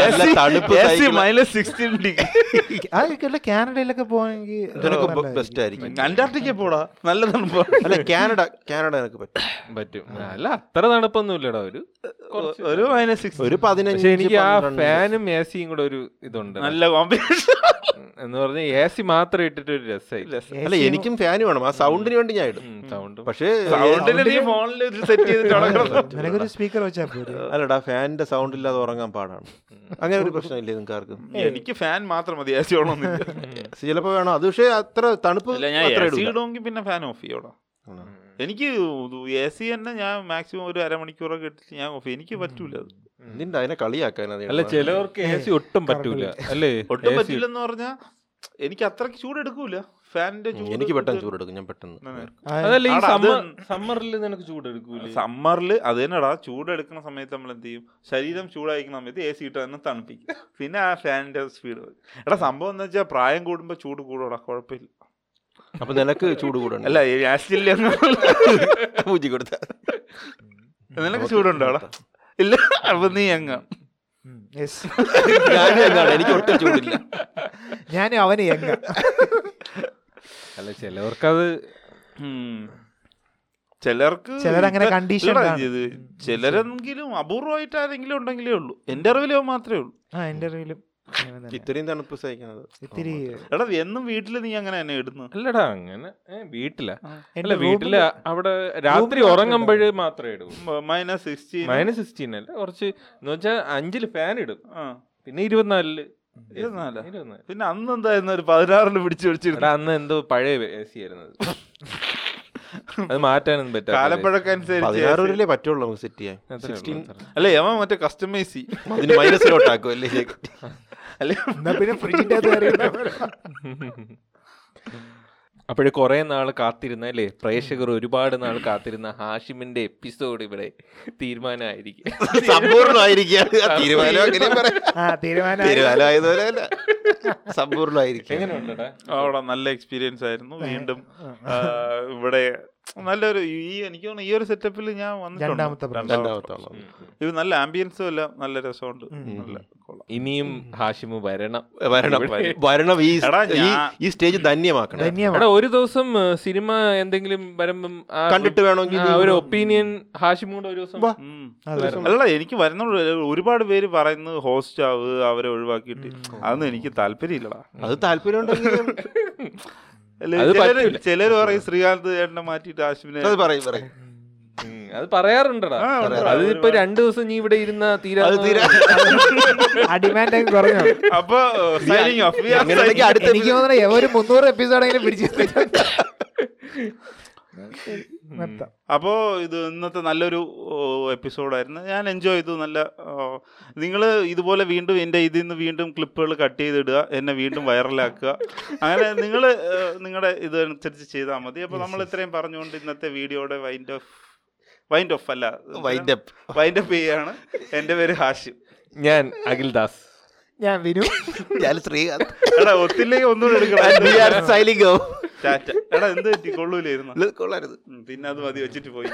കാനഡയിലൊക്കെ പോവാണെങ്കിൽ ബെസ്റ്റ് ആയിരിക്കും. അന്റാർട്ടിക്ക പോടാ നല്ല തണുപ്പ്. അല്ല കാനഡ കാനഡ എനിക്ക് പറ്റും. പറ്റും. അല്ല അത്ര തണുപ്പൊന്നും ഇല്ലടാ ഒരു കുറച്ച് ഒരു മൈനസ് സിക്സ് ഒരു പതിനഞ്ച് എനിക്ക് ആ ഫാനും എ സിയും കൂടെ ഒരു ഇതുണ്ട്. നല്ല കോമ്പിനേഷൻ. എന്ന് പറഞ്ഞ എ സി മാത്രം ഇട്ടിട്ട് ഒരു രസമായി അല്ല എനിക്കും ഫാൻ വേണം. ആ സൗണ്ടിന് വേണ്ടി ഞാൻ ഇടും. സൗണ്ട് പക്ഷേ സൗണ്ടിന് നീ ഫോണിൽ സെറ്റ് ചെയ്തിട്ട് നടക്കണം നിനക്കൊരു സ്പീക്കർ അല്ലടാ ഫാനിന്റെ സൗണ്ട് ഇല്ലാതെ ഉറങ്ങാൻ പാടാണ്. അങ്ങനെ ഒരു പ്രശ്നമില്ലേ നിങ്ങൾക്ക് ആർക്കും എനിക്ക് ഫാൻ മാത്രം മതി എ സി ഓണൊന്നുമില്ല ചിലപ്പോ വേണം? അത് പക്ഷേ അത്ര തണുപ്പ്. ഇടുമെങ്കിൽ പിന്നെ ഫാൻ ഓഫ് ചെയ്യോടാ. എനിക്ക് എ സി തന്നെ ഞാൻ മാക്സിമം ഒരു അരമണിക്കൂറൊക്കെ ഇട്ടിട്ട് ഞാൻ ഓഫ് എനിക്ക് പറ്റൂല അത്. നിന്റെ അതിനെ കളിയാക്കാൻ അല്ല ചിലവർക്ക് എ സി ഒട്ടും പറ്റൂല. അല്ലേ? ഒട്ടും പറ്റില്ലെന്ന് പറഞ്ഞാ എനിക്ക് അത്രയ്ക്ക് ചൂടെടുക്കൂല. ഫാനിന്റെ ചൂട് എനിക്ക് പെട്ടെന്ന് ചൂടെടുക്കും. ഞാൻ പെട്ടെന്ന് അതല്ല ഈ സമ്മർ സമ്മറിൽ നിനക്ക് ചൂടെടുക്കൂല? സമ്മറിൽ അത് തന്നെടാ. ചൂടെടുക്കുന്ന സമയത്ത് നമ്മൾ എന്ത് ചെയ്യും ശരീരം ചൂടായിരിക്കുന്ന സമയത്ത് എ സി ഇട്ട് തന്നെ തണുപ്പിക്കും. പിന്നെ ആ ഫാനിന്റെ സ്പീഡ് എടാ സംഭവം എന്ന് വെച്ചാൽ പ്രായം കൂടുമ്പോ ചൂട് കൂടോടാ കുഴപ്പമില്ല. അപ്പൊ നിനക്ക് ചൂട് കൂടണം അല്ല ആസ്റ്റില്ല പൂജി കൊടുത്ത. നിനക്ക് ചൂടുണ്ടോടാ? ഇല്ല അപ്പൊ നീ yes. എനിക്ക് ഒട്ടും ചൂടില്ല. ഞാനും അവന് എങ്ങ അല്ല ചിലവർക്കത് ചിലർക്ക് ചിലരങ്ങനെ കണ്ടീഷൻ. ഇത് ചിലരെങ്കിലും അപൂർവമായിട്ട് ആരെങ്കിലും ഉണ്ടെങ്കിലേ ഉള്ളൂ. എന്റെ അറിവിലോ മാത്രമേ ഉള്ളൂ. ആ എന്റെ അറിവിലും. ഇത്രയും തണുപ്പ് സഹിക്കുന്നത്. ഇത്തിരി എടാ എന്നും വീട്ടിൽ നീ അങ്ങനെ തന്നെ ഇടുന്നു. അല്ലടാ അങ്ങനെ വീട്ടില. വീട്ടിലാ അല്ല വീട്ടിൽ അവിടെ രാത്രി ഉറങ്ങുമ്പോഴേ മാത്രമേ ഇടൂ മൈനസ് സിക്സ്റ്റീൻ മൈനസ് സിക്സ്റ്റീൻ അല്ല കുറച്ച് എന്ന് വെച്ചാൽ അഞ്ചിൽ ഫാൻ ഇടും. ആ. പിന്നെ ഇരുപത്തിനാലിൽ ഇരുപത്തിനാലാ? ഇരുപത്തിനാല് പിന്നെ അന്ന് എന്തായിരുന്നു ഒരു പതിനാറിന് പിടിച്ചു പിടിച്ചിരുന്നു അന്ന് എന്തോ പഴയ എ സി ആയിരുന്നത്. അത് മാറ്റാനൊന്നും പറ്റില്ല കാലപ്പഴക്കനുസരിച്ച് പറ്റുള്ളൂ നമുക്ക് സെറ്റ് ചെയ്യാൻ. അല്ലേ അവൻ മറ്റേ കസ്റ്റമൈസ് അതിന് മൈനസിലോട്ടാക്കും അല്ലേ? അല്ലേ പിന്നെ ഫ്രിഡ്ജിന്റെ പോരെ. അപ്പോഴ് കുറെ നാൾ കാത്തിരുന്ന അല്ലേ? പ്രേക്ഷകർ ഒരുപാട് നാൾ കാത്തിരുന്ന ഹാഷിമിന്റെ എപ്പിസോഡ് ഇവിടെ തീരുമാനമായിരിക്കും. സമ്പൂർണമായിരിക്കുകയാണ് തീരുമാനം അങ്ങനെ പറയാം. ആ തീരുമാനം തീരുമാനം ആയതുപോലെ അല്ല സമ്പൂർണമായിരിക്കും എങ്ങനെയുണ്ടടാ അവിടെ നല്ല എക്സ്പീരിയൻസ് ആയിരുന്നു. വീണ്ടും ഇവിടെ നല്ലൊരു ഈ എനിക്ക് തോന്നുന്നു ഈ ഒരു സെറ്റപ്പിൽ ഞാൻ വന്നിട്ടുണ്ട്. ഇത് നല്ല ആംബിയൻസും അല്ല നല്ല രസമുണ്ട്. നല്ല ഇനിയും ഹാഷിമു വരണം. വരണം. വരണം. ഈ ഈ- സ്റ്റേജ് ധന്യമാക്കണം. എടാ ഒരു ദിവസം സിനിമ എന്തെങ്കിലും വരുമ്പം കണ്ടിട്ട് വേണമെങ്കിൽ ഒരു ഒപ്പീനിയൻ ഹാഷിമും കൂടെ ഒരു ദിവസം. അല്ല എനിക്ക് വരുന്നുള്ളൂ. ഒരുപാട് പേര് പറയുന്നത് ഹോസ്റ്റ് ആവ് അവരെ ഒഴിവാക്കിയിട്ട്. അതൊന്നും എനിക്ക് താല്പര്യമില്ലടാ. അത് താല്പര്യം ഉണ്ടെങ്കിൽ അത് ചിലര് പറയും ശ്രീകാന്ത് ചേട്ടനെ മാറ്റിയിട്ട് ആശ്വിനെ അത് പറയും പറയും. അത് പറയാറുണ്ടടാ. അത് ഇപ്പൊ അതിപ്പോ രണ്ടു ദിവസം നീ ഇവിടെ ഇരുന്ന തീരാ കുറഞ്ഞു? അപ്പൊ എനിക്ക് ഒരു മുന്നൂറ് എപ്പിസോഡെങ്കിലും പിടിച്ചു നിർത്താം. അപ്പോൾ ഇത് ഇന്നത്തെ നല്ലൊരു എപ്പിസോഡായിരുന്നു. ഞാൻ എൻജോയ് ചെയ്തു. നല്ല നിങ്ങൾ ഇതുപോലെ വീണ്ടും എന്റെ ഇതിൽ നിന്ന് വീണ്ടും ക്ലിപ്പുകൾ കട്ട് ചെയ്തിടുക. എന്നെ വീണ്ടും വൈറലാക്കുക. അങ്ങനെ നിങ്ങൾ നിങ്ങളുടെ ഇതനുസരിച്ച് ചെയ്താൽ മതി. അപ്പോൾ നമ്മൾ ഇത്രയും പറഞ്ഞുകൊണ്ട് ഇന്നത്തെ വീഡിയോയുടെ വൈൻഡ് ഓഫ് വൈൻഡ് ഓഫ് അല്ല വൈൻഡ് അപ്പ് വൈൻഡ് അപ്പ് ചെയ്യാണ്. എന്റെ പേര് ഹാഷിം. ഞാൻ അഖിൽ ദാസ് ഞാൻ വിനു. ഞാൻ ശ്രീകാന്ത്. എടാ ഒത്തില്ലെങ്കിൽ ഒന്നും എടാ എന്ത് പറ്റി? കൊള്ളൂലായിരുന്നു. ഇത് പിന്നെ അത് മതി വെച്ചിട്ട് പോയി.